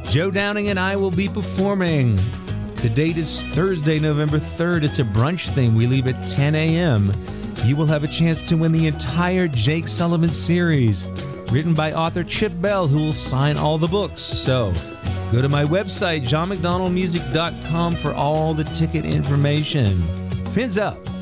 Joe Downing and I will be performing. The date is Thursday, November 3rd. It's a brunch thing. We leave at 10 a.m. You will have a chance to win the entire Jake Sullivan series, written by author Chip Bell, who will sign all the books. So, go to my website, johnmcdonaldmusic.com, for all the ticket information. Fins up!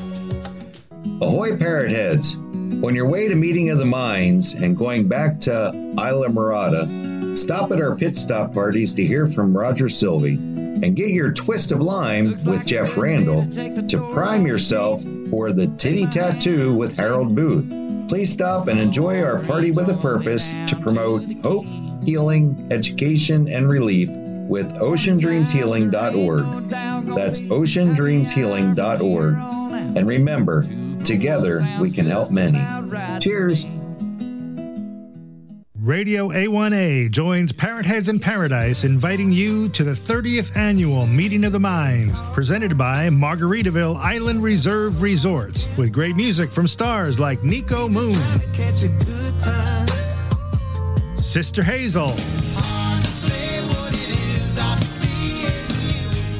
Ahoy, parrot heads! On your way to Meeting of the Minds and going back to Islamorada, stop at our pit stop parties to hear from Roger Sylvie and get your twist of lime with Jeff Randall to prime yourself for the titty tattoo with Harold Booth. Please stop and enjoy our party with a purpose to promote hope, healing, education, and relief with oceandreamshealing.org. That's oceandreamshealing.org. And remember, together we can help many. Cheers. Radio A1A joins Parrot Heads in Paradise, inviting you to the 30th annual Meeting of the Minds, presented by Margaritaville Island Reserve Resorts, with great music from stars like Nico Moon, Sister Hazel,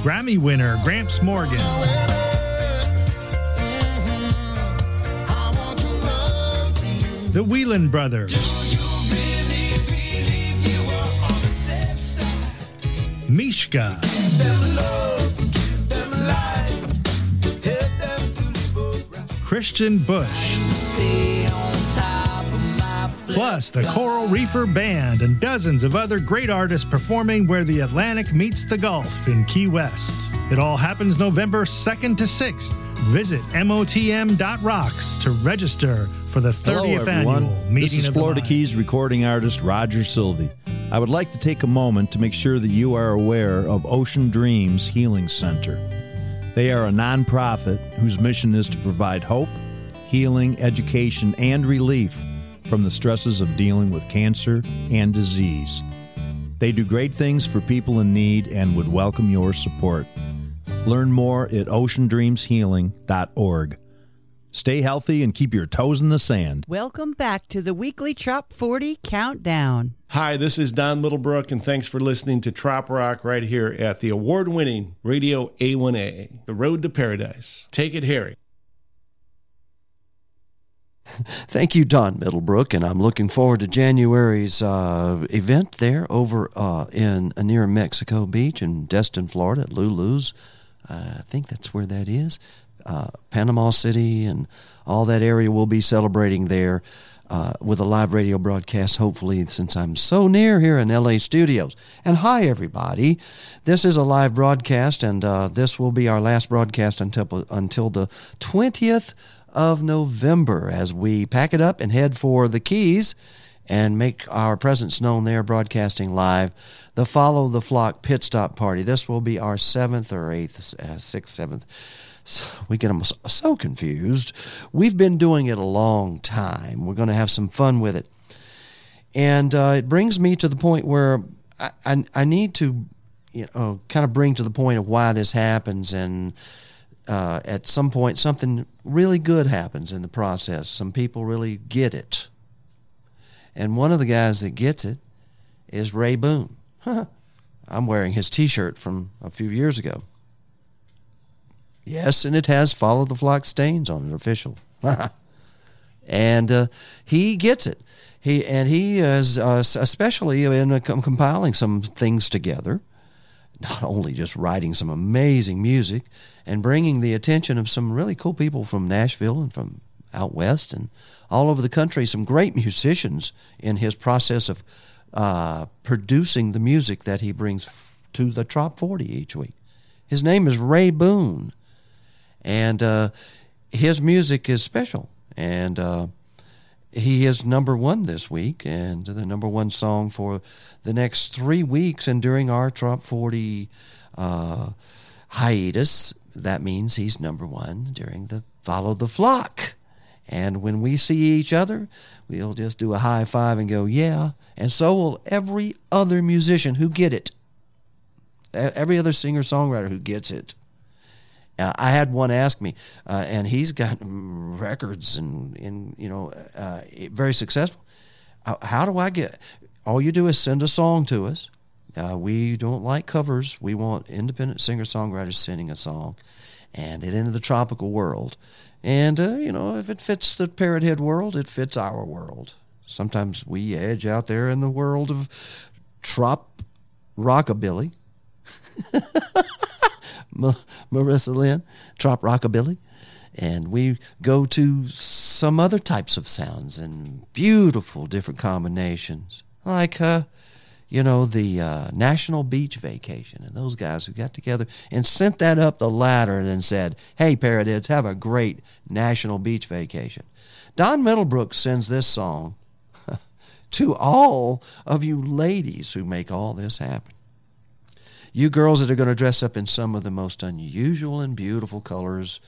Grammy winner Gramps Morgan. The Whelan Brothers. Mishka. Christian Bush. Plus, the Coral Reefer Band and dozens of other great artists performing where the Atlantic meets the Gulf in Key West. It all happens November 2nd to 6th. Visit MOTM.rocks to register for the 30th Hello, everyone. annual Meeting This is of Florida. Keys recording artist Roger Sylvie. I would like to take a moment to make sure that you are aware of Ocean Dreams Healing Center. They are a nonprofit whose mission is to provide hope, healing, education, and relief from the stresses of dealing with cancer and disease. They do great things for people in need and would welcome your support. Learn more at oceandreamshealing.org. Stay healthy and keep your toes in the sand. Welcome back to the weekly Trop 40 Countdown. Hi, this is Don Middlebrook, and thanks for listening to Trop Rock right here at the award winning Radio A1A, The Road to Paradise. Take it, Harry. Thank you, Don Middlebrook, and I'm looking forward to January's uh, event there over uh, in uh, near Mexico Beach in Destin, Florida, at Lulu's. Uh, I think that's where that is. Uh, Panama City and all that area will be celebrating there uh, with a live radio broadcast. Hopefully, since I'm so near here in LA studios. And hi, everybody. This is a live broadcast, and uh, this will be our last broadcast until until the 20th of November as we pack it up and head for the Keys and make our presence known there, broadcasting live. The Follow the Flock Pit Stop Party. This will be our seventh or eighth, uh, sixth, seventh. We get them so confused. We've been doing it a long time. We're going to have some fun with it. And uh, it brings me to the point where I, I, I need to, you know, kind of bring to the point of why this happens and uh, at some point something really good happens in the process. Some people really get it. And one of the guys that gets it is Ray Boone. I'm wearing his t shirt from a few years ago. Yes, and it has Follow the Flock stains on it, official. and uh, he gets it. He and he is uh, especially in uh, com- compiling some things together, not only just writing some amazing music and bringing the attention of some really cool people from Nashville and from out west and all over the country, some great musicians in his process of uh, producing the music that he brings f- to the Trop 40 each week. His name is Ray Boone, and uh, his music is special. And uh, he is number one this week, and the number one song for the next three weeks. And during our Trop 40 uh, hiatus, that means he's number one during the Follow the Flock. And when we see each other, we'll just do a high five and go, yeah. And so will every other musician who get it. Every other singer songwriter who gets it. Uh, I had one ask me, uh, and he's got records and, and you know, uh, very successful. How, do I get? All you do is send a song to us. Uh, we don't like covers. We want independent singer songwriters sending a song, and it into the tropical world. And uh, you know, if it fits the Parrot Head world, it fits our world. Sometimes we edge out there in the world of trop rockabilly. Ma- Marissa Lynn, trop rockabilly. And we go to some other types of sounds and beautiful different combinations, like, uh, you know, the uh, National Beach Vacation and those guys who got together and sent that up the ladder and then said, hey, Parrotheads, have a great National Beach Vacation. Don Middlebrook sends this song to all of you ladies who make all this happen. You girls that are going to dress up in some of the most unusual and beautiful colors,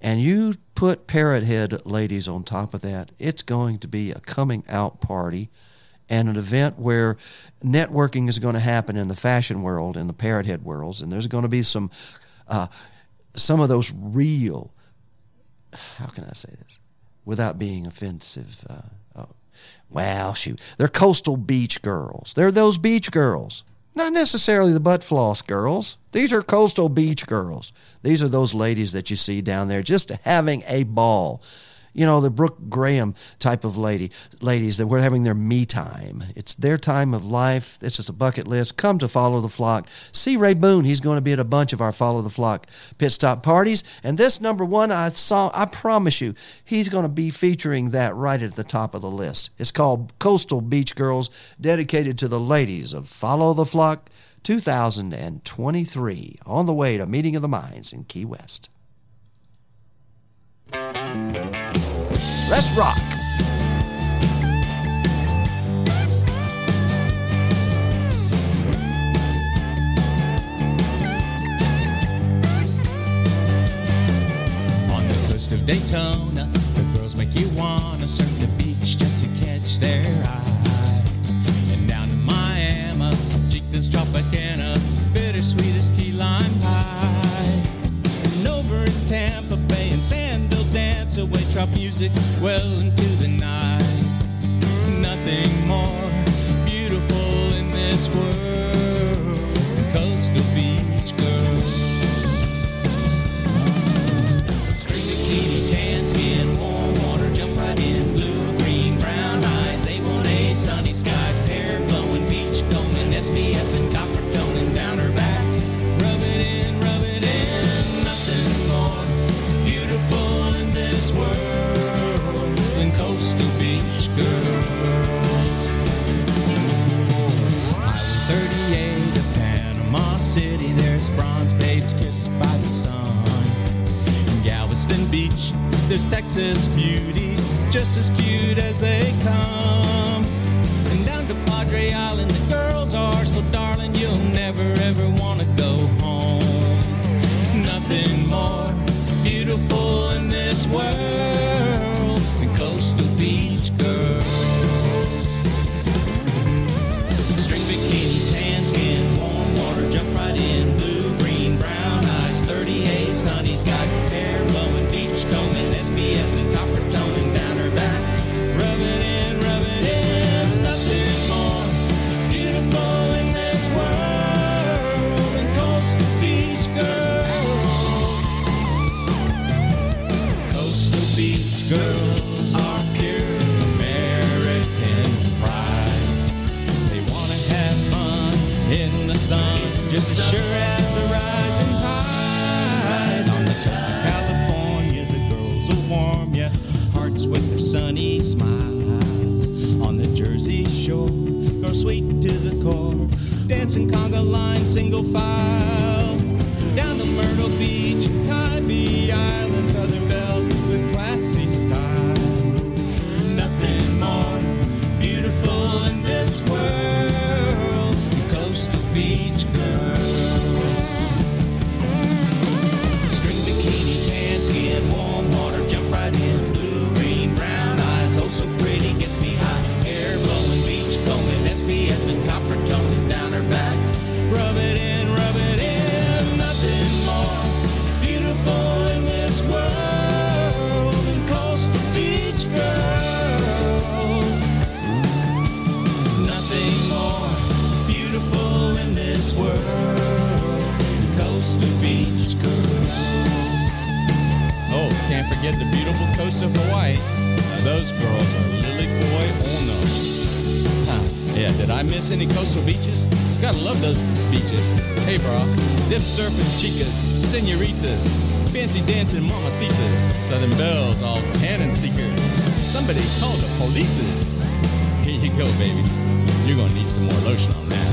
and you put parrot head ladies on top of that, it's going to be a coming out party and an event where networking is going to happen in the fashion world, in the parrot head worlds, and there's going to be some uh, some of those real. How can I say this without being offensive? Uh, oh, well, shoot, they're coastal beach girls. They're those beach girls. Not necessarily the butt floss girls. These are coastal beach girls. These are those ladies that you see down there just having a ball. You know, the Brooke Graham type of lady, ladies that were having their me time. It's their time of life. This is a bucket list. Come to Follow the Flock. See Ray Boone. He's going to be at a bunch of our Follow the Flock pit stop parties. And this number one, I saw, I promise you, he's going to be featuring that right at the top of the list. It's called Coastal Beach Girls, dedicated to the ladies of Follow the Flock 2023, on the way to Meeting of the Minds in Key West. Let's rock. On the coast of Daytona, the girls make you wanna surf the beach just to catch their eye. And down to Miami, Chica's Tropicana, trop music well into the night. Nothing more beautiful in this world In Beach, there's Texas beauties, just as cute as they come. And down to Padre Island, the girls are so darling, you'll never ever wanna go home. Nothing more beautiful in this world than coastal beach girls. Dancing conga line, single file. Forget the beautiful coast of Hawaii. Now those girls are Lily Boy Ono. Huh. Yeah, did I miss any coastal beaches? Gotta love those beaches. Hey, bro, them surfing chicas, senoritas, fancy dancing mamacitas, southern belles, all cannon seekers. Somebody call the polices. Here you go, baby. You're gonna need some more lotion on that.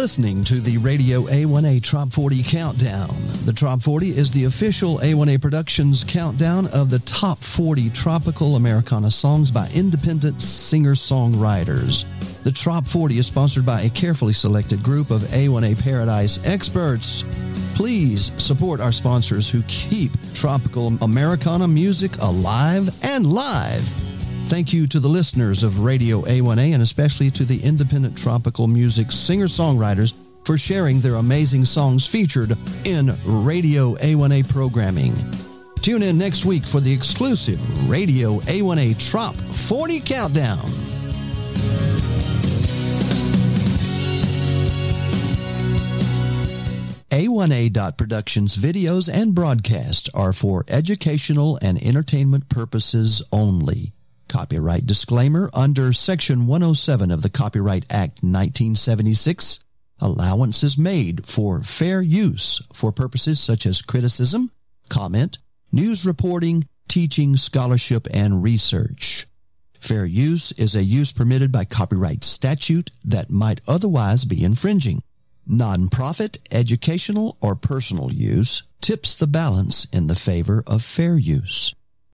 Listening to the Radio A1A Trop 40 Countdown. The Trop 40 is the official A1A Productions countdown of the top 40 tropical Americana songs by independent singer songwriters. The Trop 40 is sponsored by a carefully selected group of A1A Paradise experts. Please support our sponsors who keep tropical Americana music alive and live. Thank you to the listeners of Radio A1A and especially to the independent tropical music singer songwriters for sharing their amazing songs featured in Radio A1A programming. Tune in next week for the exclusive Radio A1A Trop 40 Countdown. A1A Productions videos and broadcasts are for educational and entertainment purposes only. Copyright disclaimer under Section 107 of the Copyright Act 1976. Allowance is made for fair use for purposes such as criticism, comment, news reporting, teaching, scholarship, and research. Fair use is a use permitted by copyright statute that might otherwise be infringing. Nonprofit, educational, or personal use tips the balance in the favor of fair use.